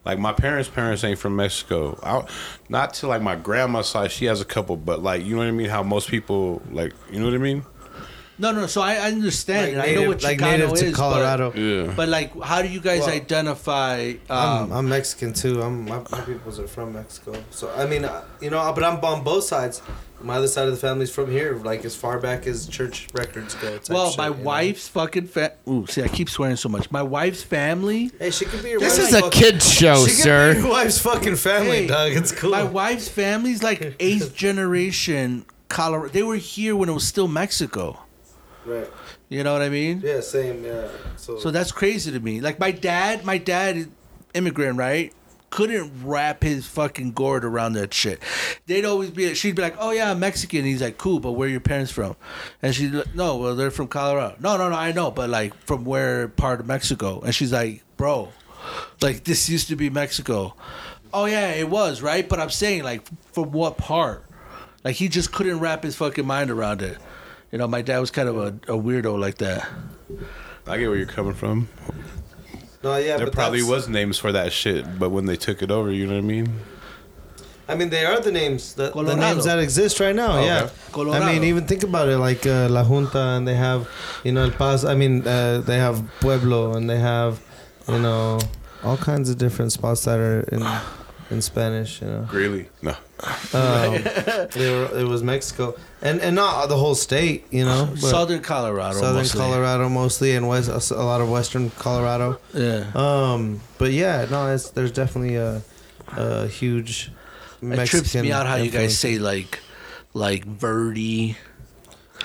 Like my parents' parents ain't from Mexico. I, not to like my grandma's side, she has a couple, but like you know what I mean. How most people like, you know what I mean? No, no. So I I understand. Like it. I know what like Chicano native to is, Colorado. But, Yeah. but like, how do you guys Well, identify? I'm, Um, I'm Mexican too. I'm my, my peoples are from Mexico. So I mean, uh, you know, but I'm on both sides. My other side of the family's from here, like as far back as church records go. type well, shit, my you know? wife's fucking fa- Ooh, see, I keep swearing so much. My wife's family. Hey, she could be your This wife's is a kids show, She could be sir. your wife's fucking family, Hey, dog. It's cool. My wife's family's like eighth generation Colorado. They were here when it was still Mexico. Right. You know what I mean? Yeah. Same. Yeah. So. So that's crazy to me. Like my dad, my dad, immigrant, right? Couldn't wrap his fucking gourd around that shit. They'd always be, she'd be like, "Oh yeah, I'm Mexican." He's like, "Cool, but where are your parents from?" And she's like, "No, well they're from Colorado." No, no, no, I know, but like from where part of Mexico? And she's like, "Bro, like this used to be Mexico." Oh yeah, it was right, but I'm saying like from what part? Like he just couldn't wrap his fucking mind around it. You know, my dad was kind of a, a weirdo like that. I get where you're coming from. no, yeah. there but probably that's- was names for that shit, but when they took it over, you know what I mean? I mean, they are the names, the, the names that exist right now. Okay. Yeah. Colorado. I mean, even think about it, like uh, La Junta, and they have, you know, El Paso. I mean, uh, they have Pueblo, and they have, you know, all kinds of different spots that are in in Spanish. You know, Greeley, no. um, were, it was Mexico, and and not the whole state. You know, Southern Colorado. Southern mostly. Colorado mostly, and west a lot of Western Colorado. Yeah. Um, but yeah, no, it's, there's definitely a, a huge. It trips me out how you guys say like, like Verdi.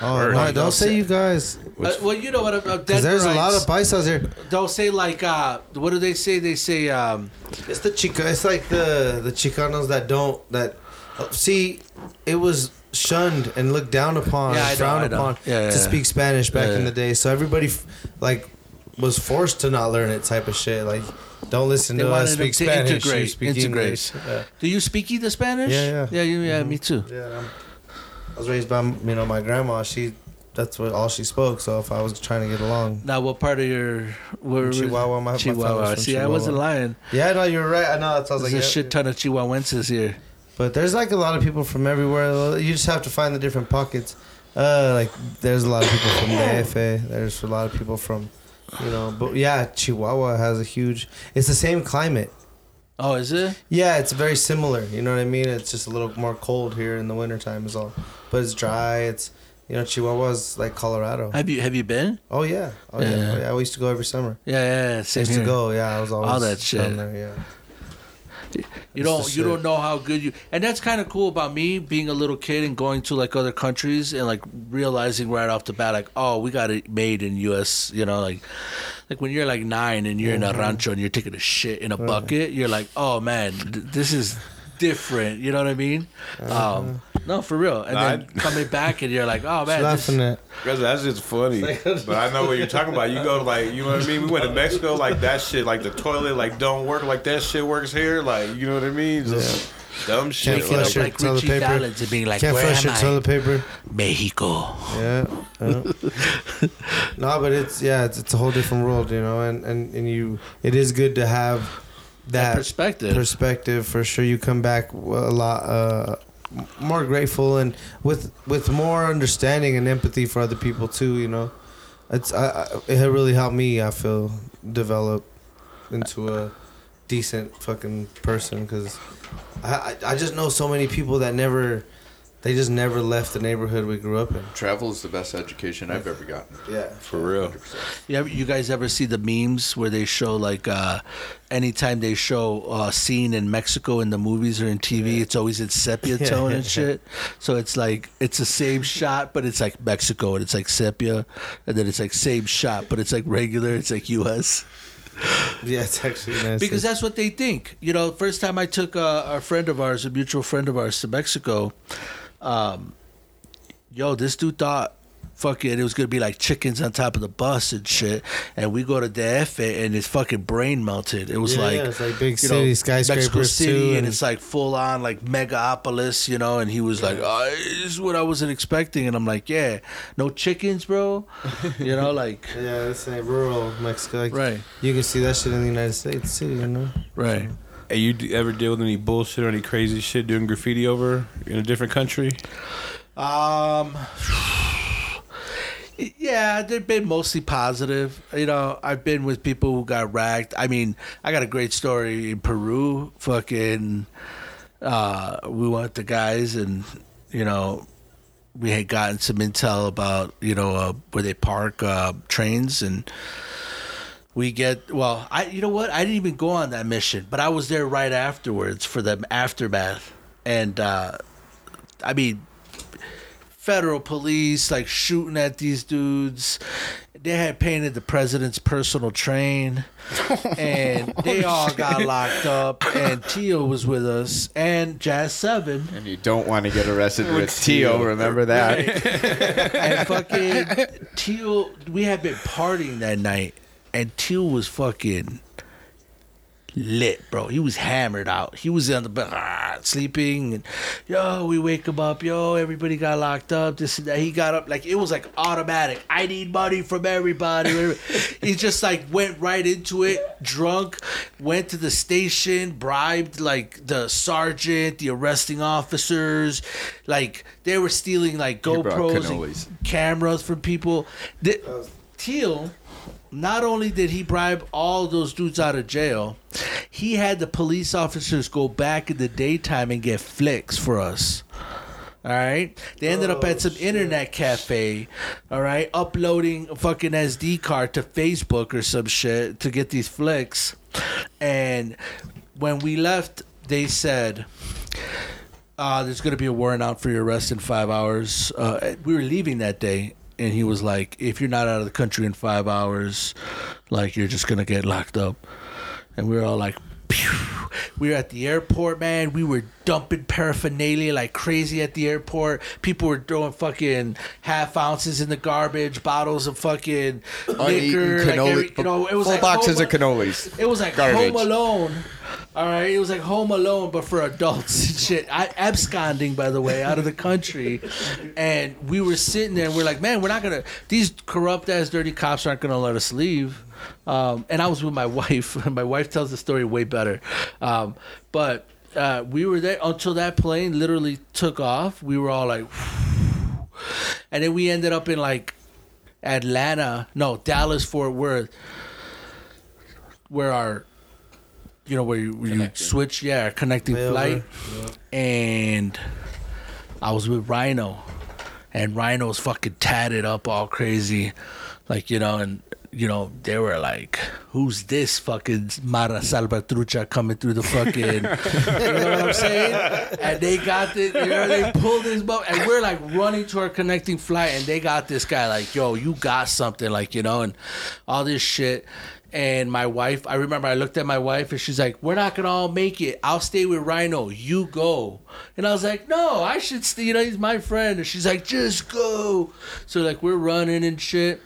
Oh, no, don't say you guys. Uh, well, you know what? Uh, Because there's a lot of paisas here. Don't say like. Uh, what do they say? They say. Um, It's the chica. It's like the the Chicanos that don't that. See, it was shunned and looked down upon, Yeah, frowned know. upon Yeah, yeah, to speak Spanish back in the day. So everybody, f- like, was forced to not learn it, type of shit. Like, don't listen They to us speak to Spanish. integrate, you speak integrate. English. Do you speak either Spanish? Yeah, yeah. Yeah, you, yeah, Mhm. me too. Yeah, I'm, I was raised by you know my grandma. She that's what all she spoke. So if I was trying to get along, Now, what part of your where Chihuahua, my, my Chihuahua. from See, I wasn't lying. Yeah, no, you're right. I know. Was There's like, a shit ton of Chihuahuenses here. But there's like a lot of people from everywhere. You just have to find the different pockets. Uh, like there's a lot of people from the AFA. There's a lot of people from, you know. But yeah, Chihuahua has a huge. It's the same climate. Oh, is it? Yeah, it's very similar. You know what I mean? It's just a little more cold here in the wintertime is all. But it's dry. It's you know Chihuahua's like Colorado. Have you have you been? Oh yeah. Oh yeah. Yeah. Oh, yeah. We used to go every summer. Yeah, yeah, yeah. I Same used here. to go. Yeah, I was always All that shit. down there. Yeah. You don't you don't know how good you and that's kind of cool about me being a little kid and going to like other countries and like realizing right off the bat like oh we got it made in US you know like like when you're like nine and you're in Mm-hmm. a rancho and you're taking a shit in a bucket you're like oh man th- this is different you know what I mean Uh-huh. um no for real and Nah, then coming back and you're like oh man this, laughing at. Because that's just funny. but I know what you're talking about. You go to like, you know what I mean? We went to Mexico, like that shit, like the toilet, like don't work, like that shit works here. Like, you know what I mean? Just dumb shit. Can't waking flush up your like toilet Richie paper. Valens and being like Can't where flush am your I toilet paper. Mexico Yeah. yeah. no, but it's yeah, it's, it's a whole different world, you know, and, and, and you it is good to have that that perspective perspective for sure. You come back a lot uh, m- more grateful and with with more understanding and empathy for other people too. You know, it's I, I, it really helped me. I feel develop into a decent fucking person because I, I I just know so many people that never they just never left the neighborhood we grew up in. Travel is the best education I've ever gotten. Yeah. For real. 100%. You, you guys ever see the memes where they show like uh, anytime they show a scene in Mexico in the movies or in TV, it's always in sepia Yeah. tone and shit. So it's like it's the same shot, but it's like Mexico and it's like sepia, and then it's like same shot, but it's like regular. It's like U.S. Yeah, it's actually nice. because that's what they think. You know, first time I took a, a friend of ours, a mutual friend of ours, to Mexico, um, yo, this dude thought fucking it was gonna be like chickens on top of the bus and shit. And we go to DF and his fucking brain melted. It was Yeah, like yeah, it's like big you know, city Mexico skyscrapers City, too, and, and- it's like full on like megapolis, you know. And he was like, oh, "This is what I wasn't expecting," and I'm like, "Yeah, no chickens, bro," you know, like Yeah, it's like rural Mexico. Like, right, You can see that shit in the United States too, you know. right. You ever deal with any bullshit or any crazy shit doing graffiti over in a different country? Um, yeah, they've been mostly positive. You know, I've been with people who got racked. I mean, I got a great story in Peru. Fucking, uh, we went to guys and, you know, we had gotten some intel about, you know, uh, where they park uh, trains and we get well i you know what? I didn't even go on that mission but i was there right afterwards for the aftermath. And uh i mean federal police like shooting at these dudes. They had painted the president's personal train and they all got locked up and Tio was with us and Jazz 7 And you don't want to get arrested with Tio. Remember that. and fucking Teal, we had been partying that night, and Teal was fucking lit, bro. He was hammered out. He was on the bed, ah, sleeping, and yo, we wake him up, yo, everybody got locked up. This and that. He got up like it was like automatic. I need money from everybody. he just like went right into it, drunk, went to the station, bribed like the sergeant, the arresting officers, like they were stealing like GoPros, and cameras from people. The, Teal, not only did he bribe all those dudes out of jail, he had the police officers go back in the daytime and get flicks for us. All right. They ended up at some internet cafe. All right, uploading a fucking SD card to Facebook or some shit to get these flicks. And when we left, they said, uh, "There's gonna be a warrant out for your arrest in five hours." Uh, we were leaving that day, and he was like, "If you're not out of the country in five hours, like you're just gonna get locked up." And we were all like, Pew. we were at the airport, man. We were dumping paraphernalia like crazy at the airport. People were throwing fucking half ounces in the garbage, bottles of fucking liquor. Like every, you know, it was full like boxes Home- of cannolis. It was like Garbage. Home Alone. All right, it was like Home Alone, but for adults and shit. I absconding, by the way, out of the country, and we were sitting there. and We're like, man, we're not gonna. These corrupt ass, dirty cops aren't gonna let us leave. Um, and I was with my wife. My wife tells the story way better. Um, but uh, we were there until that plane literally took off. We were all like, and then we ended up in like Atlanta, no Dallas, Fort Worth, where our, you know, where you, where you switch, yeah, connecting Layover. flight, and I was with Rhino, and Rhino's fucking tatted up all crazy, like you know, and you know they were like, "Who's this fucking Mara Salvatrucha coming through the fucking?" you know what I'm saying? And they got this, you know, they pulled this boat, and we're like running to our connecting flight, and they got this guy like, "Yo, you got something," like you know, and all this shit. And my wife, I remember I looked at my wife and she's like, We're not gonna all make it. I'll stay with Rhino. You go. And I was like, No, I should stay. You know, he's my friend. And she's like, Just go. So, like, we're running and shit.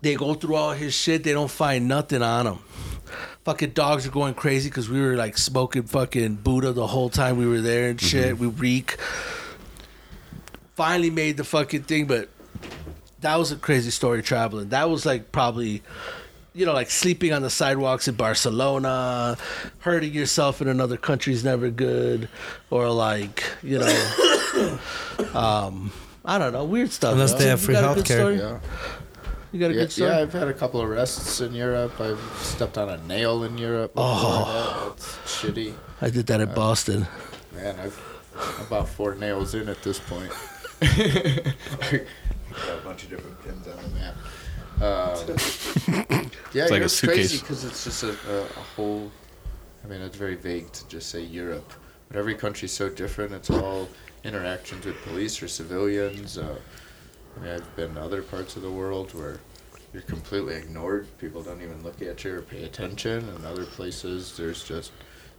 They go through all his shit. They don't find nothing on him. Fucking dogs are going crazy because we were like smoking fucking Buddha the whole time we were there and shit. We reek. Finally made the fucking thing, but that was a crazy story traveling. That was like probably, you know, like sleeping on the sidewalks in Barcelona, hurting yourself in another country is never good, or like, you know, um, I don't know, weird stuff. Unless yo. they have free got a good healthcare. Yeah. You got a Yeah, good story. yeah, I've had a couple arrests in Europe. I've stepped on a nail in Europe. Oh. that. That's shitty. I did that in Boston. Man, I've I'm about four nails in at this point. Got a bunch of different pins on the map. Um, yeah, It's like a Europe's suitcase. crazy because it's just a, a, a whole. I mean, it's very vague to just say Europe, but every country's so different. It's all interactions with police or civilians. Uh, I mean, I've been to other parts of the world where you're completely ignored. People don't even look at you or pay attention. And other places, there's just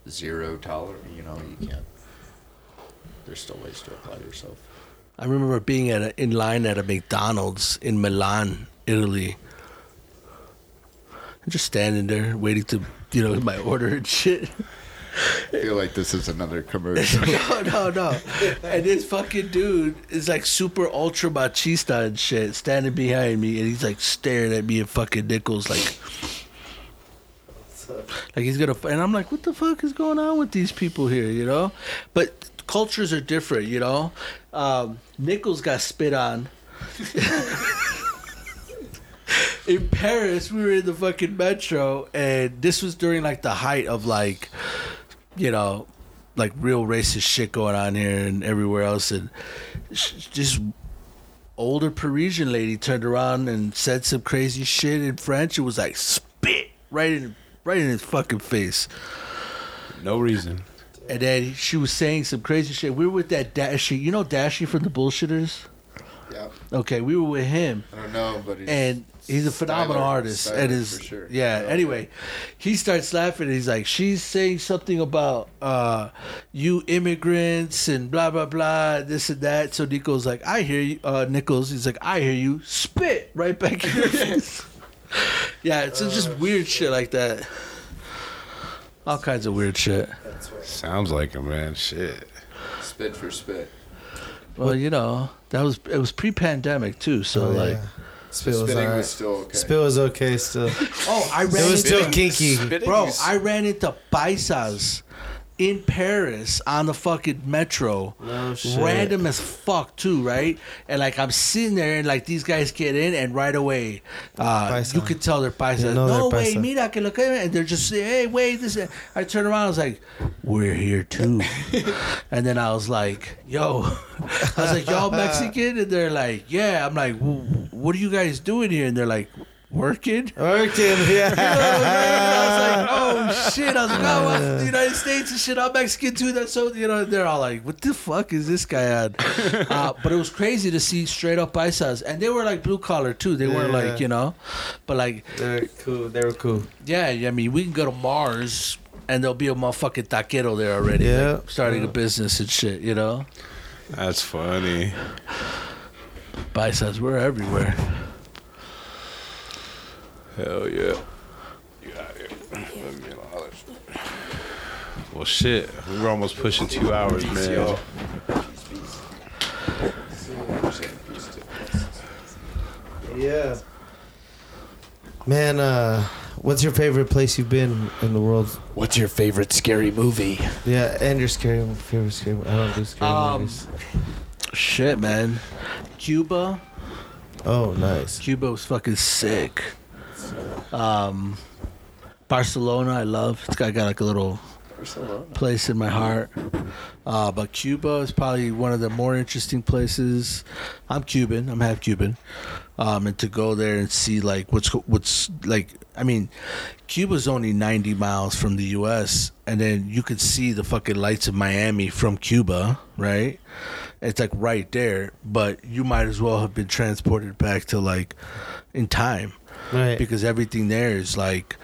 zero tolerance. You know, you can't. There's still ways to apply yourself. I remember being at a, in line at a McDonald's in Milan, Italy. I'm just standing there waiting to, you know, my order and shit. I feel like this is another commercial. no, no, no. And this fucking dude is like super ultra machista and shit, standing behind me, and he's like staring at me and fucking Nichols like, like he's gonna. And I'm like, what the fuck is going on with these people here, you know? But cultures are different, you know. Um, Nichols got spit on. in Paris, we were in the fucking metro, and this was during like the height of like, you know, like real racist shit going on here and everywhere else, and just older Parisian lady turned around and said some crazy shit in French. It was like spit right in right in his fucking face. No reason. And then she was saying some crazy shit. We were with that Dashy, you know Dashy from the Bullshitters. Yeah, Okay, we were with him, I don't know, but he's, and he's a phenomenal Styler- artist. Styler and his for sure. yeah. Anyway, he starts laughing. and He's like, she's saying something about uh, you immigrants and blah blah blah, this and that. So Nico's like, I hear you. Uh, Nichols, he's like, I hear you. Spit right back in your face. yeah, it's just weird shit like that. All kinds of weird shit. Sounds like a man. Shit. spit for spit. Well, you know, that was it was pre-pandemic too. So Oh, like, yeah. Spit was Spitting alright. was still okay. Spit was okay still. oh, I ran It was into still kinky. Bro, I ran into Paisas in Paris on the fucking metro. No shit. Random as fuck too, right? And like I'm sitting there and like these guys get in and right away, uh, you could tell they're Paisas. You know no they're way, Paisa. mira que lo que and they're just saying, hey, wait, this. I turn around, I was like, we're here too. and then I was like, yo, I was like, y'all Mexican, and they're like, yeah. I'm like, what are you guys doing here? And they're like, working. Working, yeah. I was like, oh shit! I was like, oh, I'm the United States and shit. I'm Mexican too. That's so you know. They're all like, what the fuck is this guy on? Uh, but it was crazy to see straight up paisas, and they were like blue collar too. They weren't like you know, but like They're cool. They were cool. yeah. I mean, we can go to Mars. And there'll be a motherfucking taquero there already, Yeah. like, starting a business and shit, you know. That's funny. Paisas, we're everywhere. Hell yeah. You out here. Let me holler. Well, shit. We were almost pushing two hours, man. Yeah. Man, uh, what's your favorite place you've been in the world? What's your favorite scary movie? Yeah, and your scary favorite scary. I don't do scary Um, movies. Shit, man. Cuba, Oh, nice. Cuba was fucking sick. Um, Barcelona, I love. It's got, got like a little place in my heart. Uh, but Cuba is probably one of the more interesting places. I'm Cuban. I'm half Cuban. Um, and to go there and see like what's what's like. I mean, Cuba's only 90 miles from the U.S. and then you could see the fucking lights of Miami from Cuba, right? It's like right there, but you might as well have been transported back to like in time Right. because everything there is like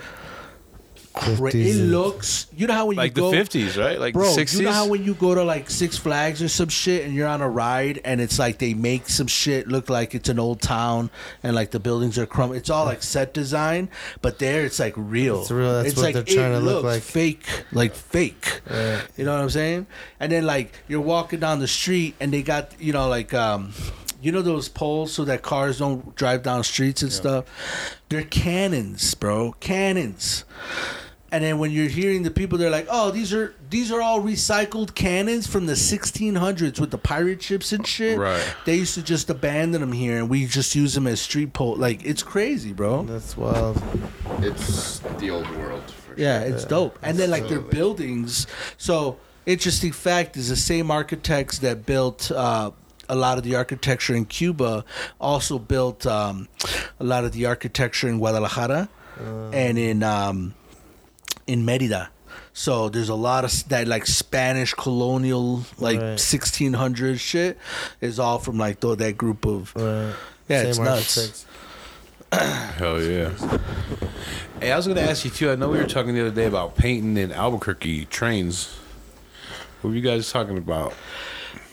cra- it looks you know how when Like you the go 50s, right? Like bro the 60s? you know how when you go to like six flags or some shit and you're on a ride and it's like they make some shit look like it's an old town and like the buildings are crumb. it's all like set design but there it's like real It's real, that's it's what like they're it trying to look looks like. fake like fake Right. you know what I'm saying? And then like you're walking down the street and they got you know like um you know those poles so that cars don't drive down streets and stuff. They're cannons, bro. Cannons. And then when you're hearing the people, they're like, "Oh, these are these are all recycled cannons from the 1600s with the pirate ships and shit." Right. They used to just abandon them here, and we just use them as street pole. Like it's crazy, bro. That's wild. It's the old world. For Yeah, sure. it's dope. And then like their buildings. So interesting fact is the same architects that built uh, a lot of the architecture in Cuba also built um, a lot of the architecture in Guadalajara and in um, in Merida. So there's a lot of that like Spanish colonial like Right. 1600 shit is all from like tho- that group of Right. Yeah, it's nuts. Hell yeah. Hey, I was gonna ask you too. I know we were talking the other day about painting in Albuquerque trains. What were you guys talking about?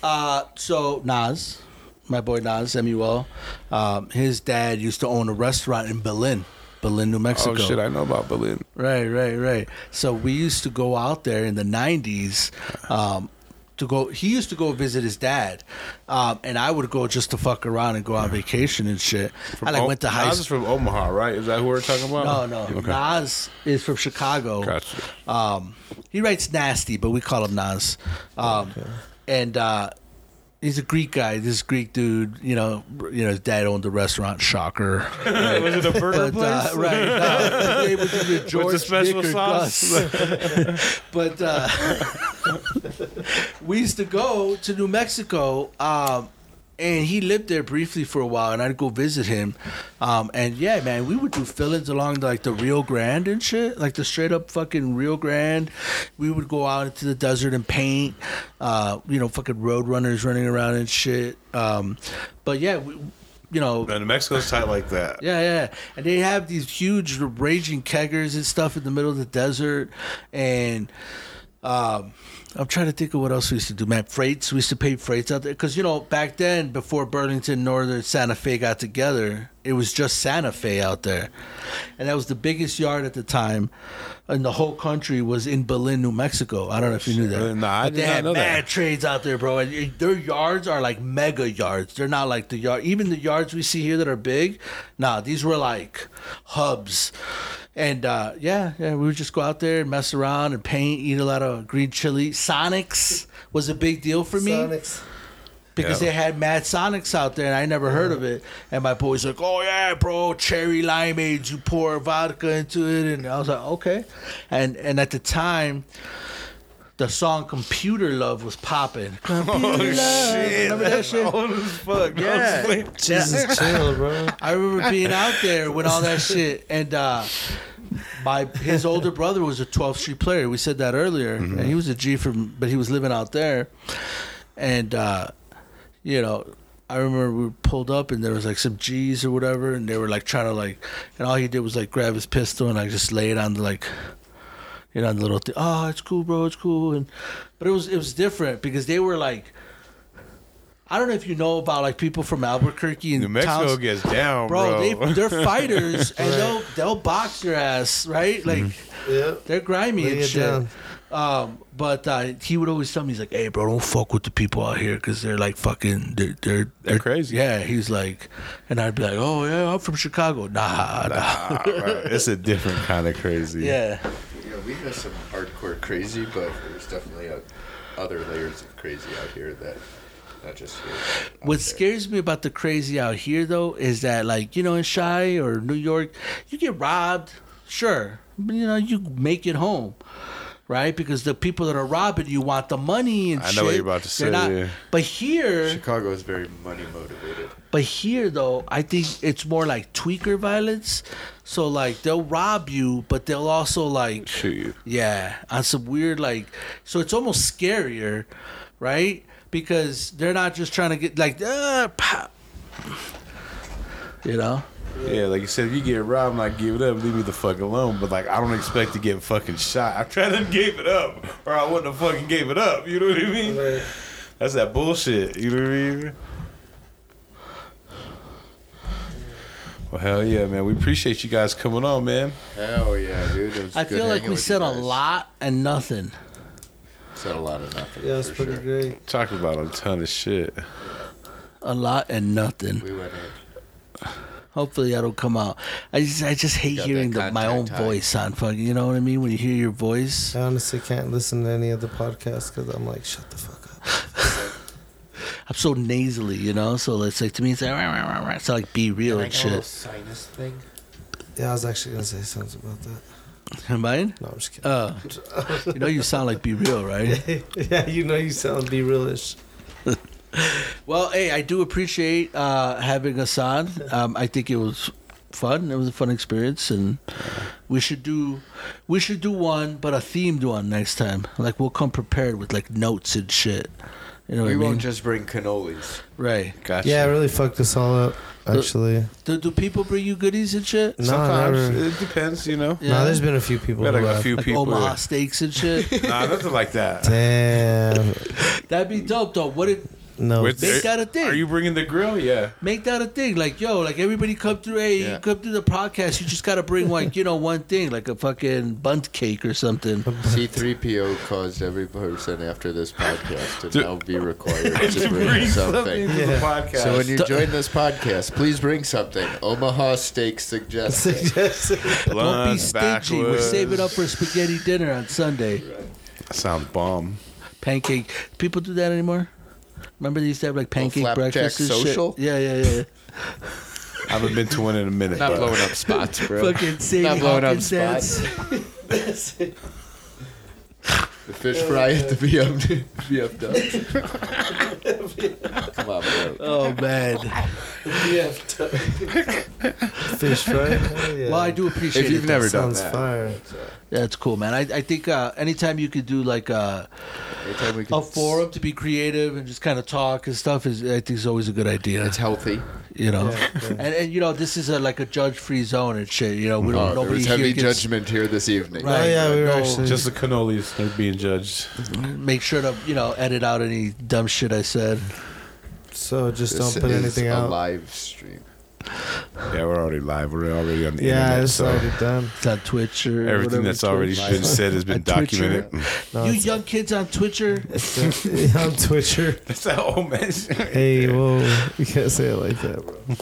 Uh, so Nas, my boy Nas, MUL, um, his dad used to own a restaurant in Belen, Belen, New Mexico. Oh shit, I know about Belen. Right, right, right. So we used to go out there in the '90s. Um, to go, he used to go visit his dad, um, and I would go just to fuck around and go on vacation and shit. I like O- went to high Nas is from Omaha, right? Is that who we're talking about? No, no. Okay. Nas is from Chicago. Gotcha. Um, he writes nasty, but we call him Nas. Um, And uh, he's a Greek guy. This Greek dude, you know, you know, his dad owned the restaurant. Shocker. Was it a burger But uh, right, no, it was either George With the special Nick sauce? But uh, we used to go to New Mexico, um, and he lived there briefly for a while, and I'd go visit him. Um, and yeah, man, we would do fill-ins along like the Rio Grande and shit, like the straight up fucking Rio Grande. We would go out into the desert and paint, uh, you know, fucking road runners running around and shit. Um, but yeah, we, you know, New Mexico's tight like that. yeah, yeah. And they have these huge raging keggers and stuff in the middle of the desert. And um, I'm trying to think of what else we used to do, man. Freights. We used to pay freights out there. Because, you know, back then, before Burlington, Northern, Santa Fe got together, it was just Santa Fe out there. And that was the biggest yard at the time. And the whole country was in Belen, New Mexico. I don't know if you knew that. Uh, nah, I But did they not had know that. mad trades out there, bro. And their yards are like mega yards. They're not like the yard. Even the yards we see here that are big, nah, these were like hubs. And uh, yeah, yeah, we would just go out there and mess around and paint, eat a lot of green chili. Sonics was a big deal for me Sonics. Because Yeah. they had Mad Sonics out there and I never heard of it. And my boy's like, "Oh yeah, bro, cherry limeade. You pour vodka into it." And I was like, "Okay." And and at the time, the song "Computer Love" was popping. Computer Love. Remember that shit? Old as fuck. Yeah. Jesus, chill, bro. I remember being out there with all that shit, and uh, my his older brother was a 12th Street player. We said that earlier, and he was a G from, but he was living out there, and uh, you know. I remember we pulled up and there was like some G's or whatever, and they were like trying to like, and all he did was like grab his pistol and like just lay it on the like, you know, on the little thing. Oh, ah, it's cool, bro, it's cool. And but it was it was different because they were like, I don't know if you know about like people from Albuquerque and New Mexico towns, gets down, bro. bro. They they're fighters and they'll they'll box your ass, right? Like Yeah. they're grimy Lay and shit. down. Um, but uh, he would always tell me, he's like, "Hey, bro, don't fuck with the people out here because they're like fucking, they're, they're They're crazy. Yeah, he's like, and I'd be like, "Oh yeah, I'm from Chicago." Nah, nah. Ah, right. It's a different kind of crazy. yeah. Yeah, we have some hardcore crazy, but there's definitely uh other layers of crazy out here that not just here. What there. scares me about the crazy out here, though, is that like you know in Chi or New York, you get robbed, sure, but you know you make it home, right? Because the people that are robbing you want the money and shit. I know shit. what you're about to They're say, yeah. But here, Chicago is very money motivated. but here though, I think it's more like tweaker violence. So like they'll rob you, but they'll also like Shoot you. yeah, on some weird like so it's almost scarier, right? Because they're not just trying to get like uh, pop. You know? Yeah, like you said, if you get robbed, like give it up, leave me the fuck alone. But like, I don't expect to get fucking shot. I tried to give it up, or I wouldn't have fucking gave it up. You know what I mean? That's that bullshit. You know what I mean? Well, hell yeah, man. We appreciate you guys coming on, man. Hell yeah, dude. I feel like we said a lot and nothing. Said a lot of nothing. Yeah, it's pretty sure. great. Talking about a ton of shit. A lot and nothing. We went in. Hopefully, I don't come out. I just, I just hate hearing the, my own contact high. voice on fucking. You know what I mean? When you hear your voice, I honestly can't listen to any of the podcasts because I'm like, shut the fuck up. I'm so nasally. You know, so it's like to me, it's like, rah, rah, rah, rah. it's like be real and shit. sinus thing. Yeah, I was actually gonna say something about that. Mine? No, I'm just kidding. Uh, you know, you sound like be real, right? yeah, you know you sound be realish. Well, hey, I do appreciate uh, having us on. Um, I think it was fun. It was a fun experience, and we should do we should do one, but a themed one next time. Like we'll come prepared with like notes and shit. You know what we I mean? won't just bring cannolis. right. Gotcha. Yeah, it really fucked us all up. Actually, Do, do people bring you goodies and shit? no, Sometimes never. it depends, you know. No, there's been a few people. We had like a few like people. Omaha steaks and shit. Nah, nothing like that. Damn. That'd be dope though. What if No. With- Make that a thing. Are you bringing the grill? Yeah. make that a thing? Like yo, like everybody come through. Hey, you Yeah. come through the podcast. You just gotta bring like you know one thing, like a fucking Bundt cake or something. C3PO caused every person after this podcast to To- now be required to bring something. to the podcast. So when you join this podcast, please bring something. Omaha Steak suggested. Don't be Lunch, stingy. We're backwoods. saving up for spaghetti dinner on Sunday. Sounds bomb. Pancake. People do that anymore? Remember they used to have like pancake flapjack breakfast and social? shit. Yeah, yeah, yeah. I haven't been to one in a minute. Not but- blowing up spots, bro. Fucking Sadie Not blowing up Hawkins dance. spots. The fish fry at the BM Come on, bro. Oh man. fish fry. Hell yeah. Well, I do appreciate If you've it. never done Sounds that, fire. That's cool, man. I, I think uh, anytime you could do like uh, anytime we a can, forum to be creative and just kind of talk and stuff is I think is always a good idea. it's healthy. You know, Yeah, yeah. and and you know this is a like a judge free zone and shit. You know, we don't Oh, there nobody was here heavy gets- judgment here this evening. Right. Oh yeah, we were No, actually. Just the cannolis are being judged. Make sure to you know edit out any dumb shit I said. so just This don't put is anything a out. live stream. Yeah, we're already live. We're already on the Yeah, internet. it's so already done. It's on Twitcher. everything that's already Twitch. been said has been documented. No, you it's- young kids on Twitcher, it's on Twitcher. That's that old man. shit. Hey, whoa! You can't say it like that, bro.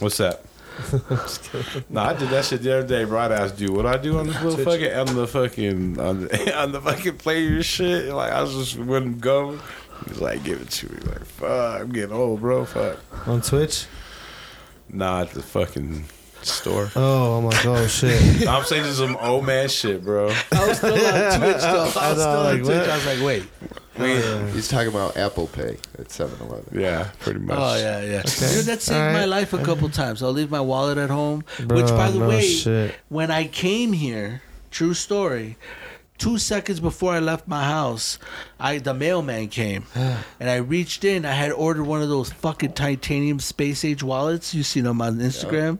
What's that? no, I did that shit the other day. Bro, I asked dude, what I do on this little fucking on the fucking on the, on the fucking player shit. Like I was just wouldn't go. He's like, give it to me. Like fuck, I'm getting old, bro. Fuck. On Twitch. Nah, at the fucking store. Oh, I'm like, oh shit. I'm saying this is some old man shit, bro. I was still on Twitch though. I was I know, still on like, Twitch. what? I was like, wait. Uh, He's talking about Apple Pay at 7-Eleven. Yeah, pretty much. Oh yeah, yeah. Dude, that saved All my right. life a couple times. I'll leave my wallet at home. Bro, which, by the no way, shit. when I came here, true story. Two seconds before I left my house, I the mailman came, and I reached in. I had ordered one of those fucking titanium space age wallets. You seen them on Instagram,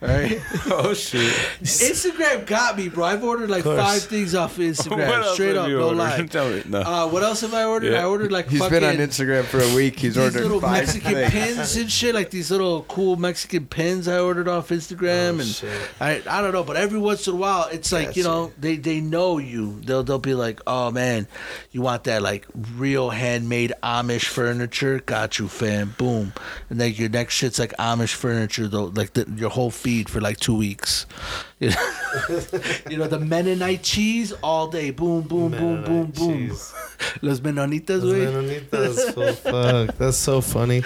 right? Oh shit. Instagram got me, bro. I've ordered like course. five things off Instagram. Straight up, you no ordered? lie. Tell me. No. Uh, what else have I ordered? Yeah. I ordered like He's fucking been on Instagram for a week. He's these ordered little five Mexican things. pins and shit, like these little cool Mexican pins I ordered off Instagram, Oh, and shit. I I don't know, but every once in a while, it's like you Gotcha. know they they know you. They'll they'll be like, oh man, you want that like real handmade Amish furniture? Got you, fam. Boom, and then your next shit's like Amish furniture though, like the, your whole feed for like two weeks. You know, you know, the Mennonite cheese all day. Boom, boom, boom, boom, Mennonite boom. cheese. Los Menonitas, Those güey. Menonitas, full fuck. That's so funny.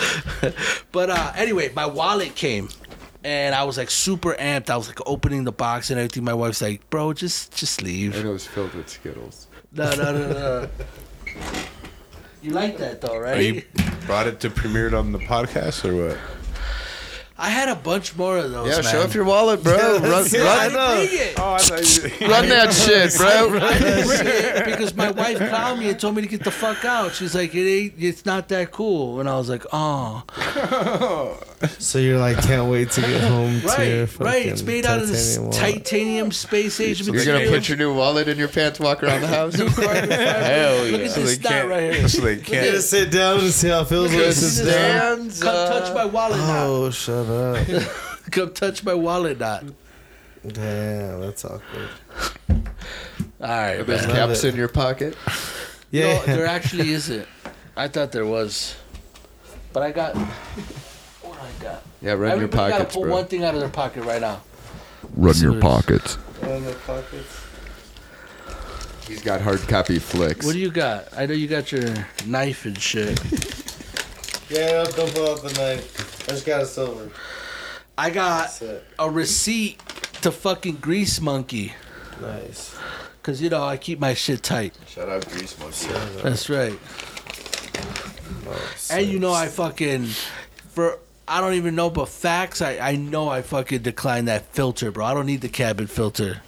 But uh, anyway, my wallet came, and I was like super amped. I was like opening the box and everything. My wife's like, "Bro, just just leave." And it was filled with Skittles. No, no, no, no. You like that though, Are you right? brought it to premiere it on the podcast or what? I had a bunch more of those. Yeah, man. show off your wallet, bro. run, I run, didn't bring it. Oh, I you. run that shit, bro. I didn't bring it because my wife called me and told me to get the fuck out. She's like, "It ain't. It's not that cool." And I was like, "Oh, So you're like, can't wait to get home to your right, right. It's made out of this titanium wallet. titanium space age material. You're gonna put your new wallet in your pants, walk around the house. Hell Hell Look yeah! at So this they can't. right here. So they You're can't. gonna sit down and see how it feels when it Look at sits this down. Come touch my wallet knot. Oh, shut up. Come touch my wallet knot. Damn, that's awkward. All right, There's man. Caps it. in your pocket. Yeah. No, there actually isn't. I thought there was, but I got. What I got? Yeah, run your Everybody gotta pockets, pull bro. one thing out of their pocket right now. Run your pockets. In the pockets. He's got hard copy flicks. What do you got? I know you got your knife and shit. Yeah, don't pull out the knife. I just got a silver. I got a receipt to fucking Grease Monkey. Nice. Cause you know I keep my shit tight. Shout out Grease Monkey. That's right. Oh, and you know I fucking for I don't even know, but facts I I know I fucking declined that filter, bro. I don't need the cabin filter.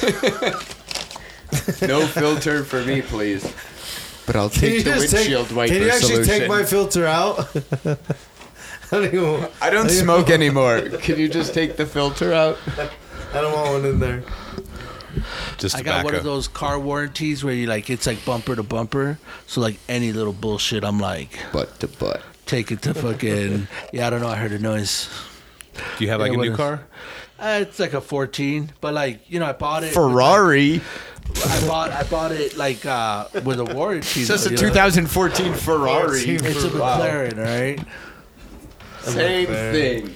No filter for me, please. But I'll Can you take the just take? wiper Can you actually solution. take my filter out? I don't even. I don't smoke anymore. Can you just take the filter out? I don't want one in there. Just I to got one of those car warranties where you like it's like bumper to bumper. So like any little bullshit, I'm like Butt to butt. take it to fucking yeah. I don't know. I heard a noise. Do you have like Yeah, a new is- car? Uh, it's like a 14, but like you know, I bought it. with, Ferrari. like- I bought I bought it like uh with a warranty. It's just a you know? 2014 Ferrari. It's a McLaren, right? Same thing.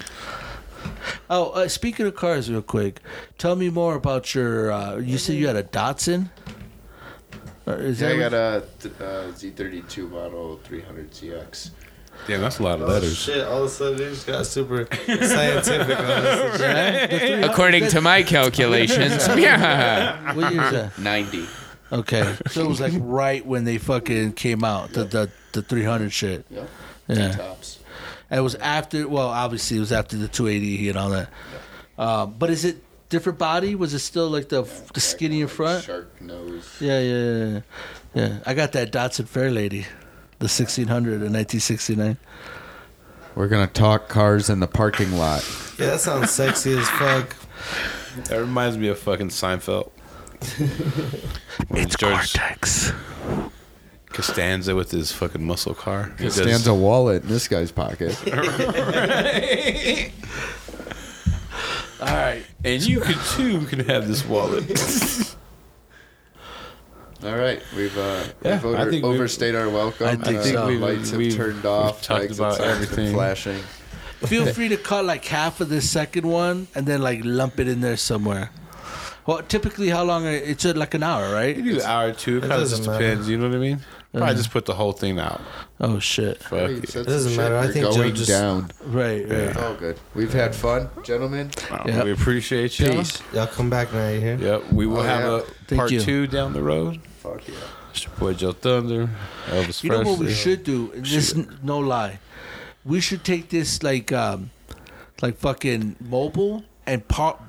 Oh, uh, speaking of cars, real quick, tell me more about your. Uh, you said you had a Datsun. Or is Yeah, I that got a uh, Z32 model 300 ZX. Damn, that's a lot of letters. Shit! All of a sudden, you just got super scientific on us. Yeah? The 300 According to my calculations, yeah. What year is that? 90. Okay, so it was like right when they fucking came out, the the, the 300 shit. Yep. Yeah, Tops. it was after. Well, obviously it was after the 280 and all that. Um, but is it different body? Was it still like the the skinny in front? Shark nose. Yeah, yeah, yeah, yeah. yeah. I got that Datsun Fairlady, the 1600 in 1969. We're going to talk cars in the parking lot. Yeah, that sounds sexy as fuck. That reminds me of fucking Seinfeld. it's George Cortex. Costanza with his fucking muscle car. He does- Stands a wallet in this guy's pocket. All right. and you could too can have this wallet. All right, we've uh, Yeah, we've I over- think we've- overstayed our welcome. I think Uh, so. we've- lights have we've- turned we've off. talked lights about and signs been everything. flashing. Feel free to cut like half of this second one and then like lump it in there somewhere. Well, typically, how long? Are, it's uh, like an hour, right? You do an hour or two. It kind of doesn't just matter. depends. You know what I mean? Probably just put the whole thing out. Oh shit! Fuck Hey, it. It doesn't some matter. shit. I We're think Joe going just- down. Right, right. It's all good. We've had fun, gentlemen. Uh, Yeah. We appreciate you. Peace. Y'all come back now. You hear? Yep. We will Oh, have yeah. a part two down the road. Fuck yeah. It's your boy Joe Thunder, Elvis You know what we should do? And This no lie. We should take this like um like fucking mobile and park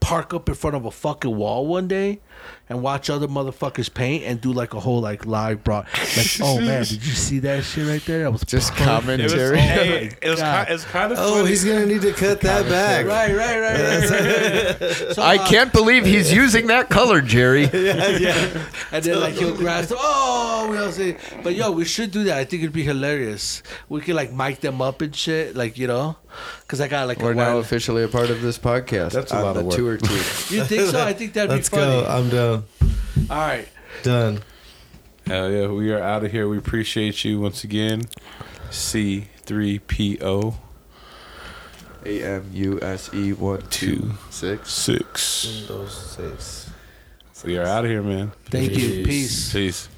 park up in front of a fucking wall one day and watch other motherfuckers paint and do like a whole like live broad like oh man did you see that shit right there that was Just perfect. It was, commentary. hey, it was, God. ki- it's kind of Oh, funny. he's gonna need to cut that back. right right right, right. so, I uh, can't believe he's using that color, Jerry. yeah, yeah. and then like he'll grab some, oh we all say but yo we should do that I think it'd be hilarious we could like mic them up and shit like you know because I got like We're a now officially a part of this podcast. That's a on lot of work. tour team. You think so? I think that'd Let's be funny. go. I'm done. All right. Done. Hell yeah, we are out of here. We appreciate you once again. C3PO A M U S E one two two six. six. Those six. We are out of here, man. Thank you. Peace. Peace.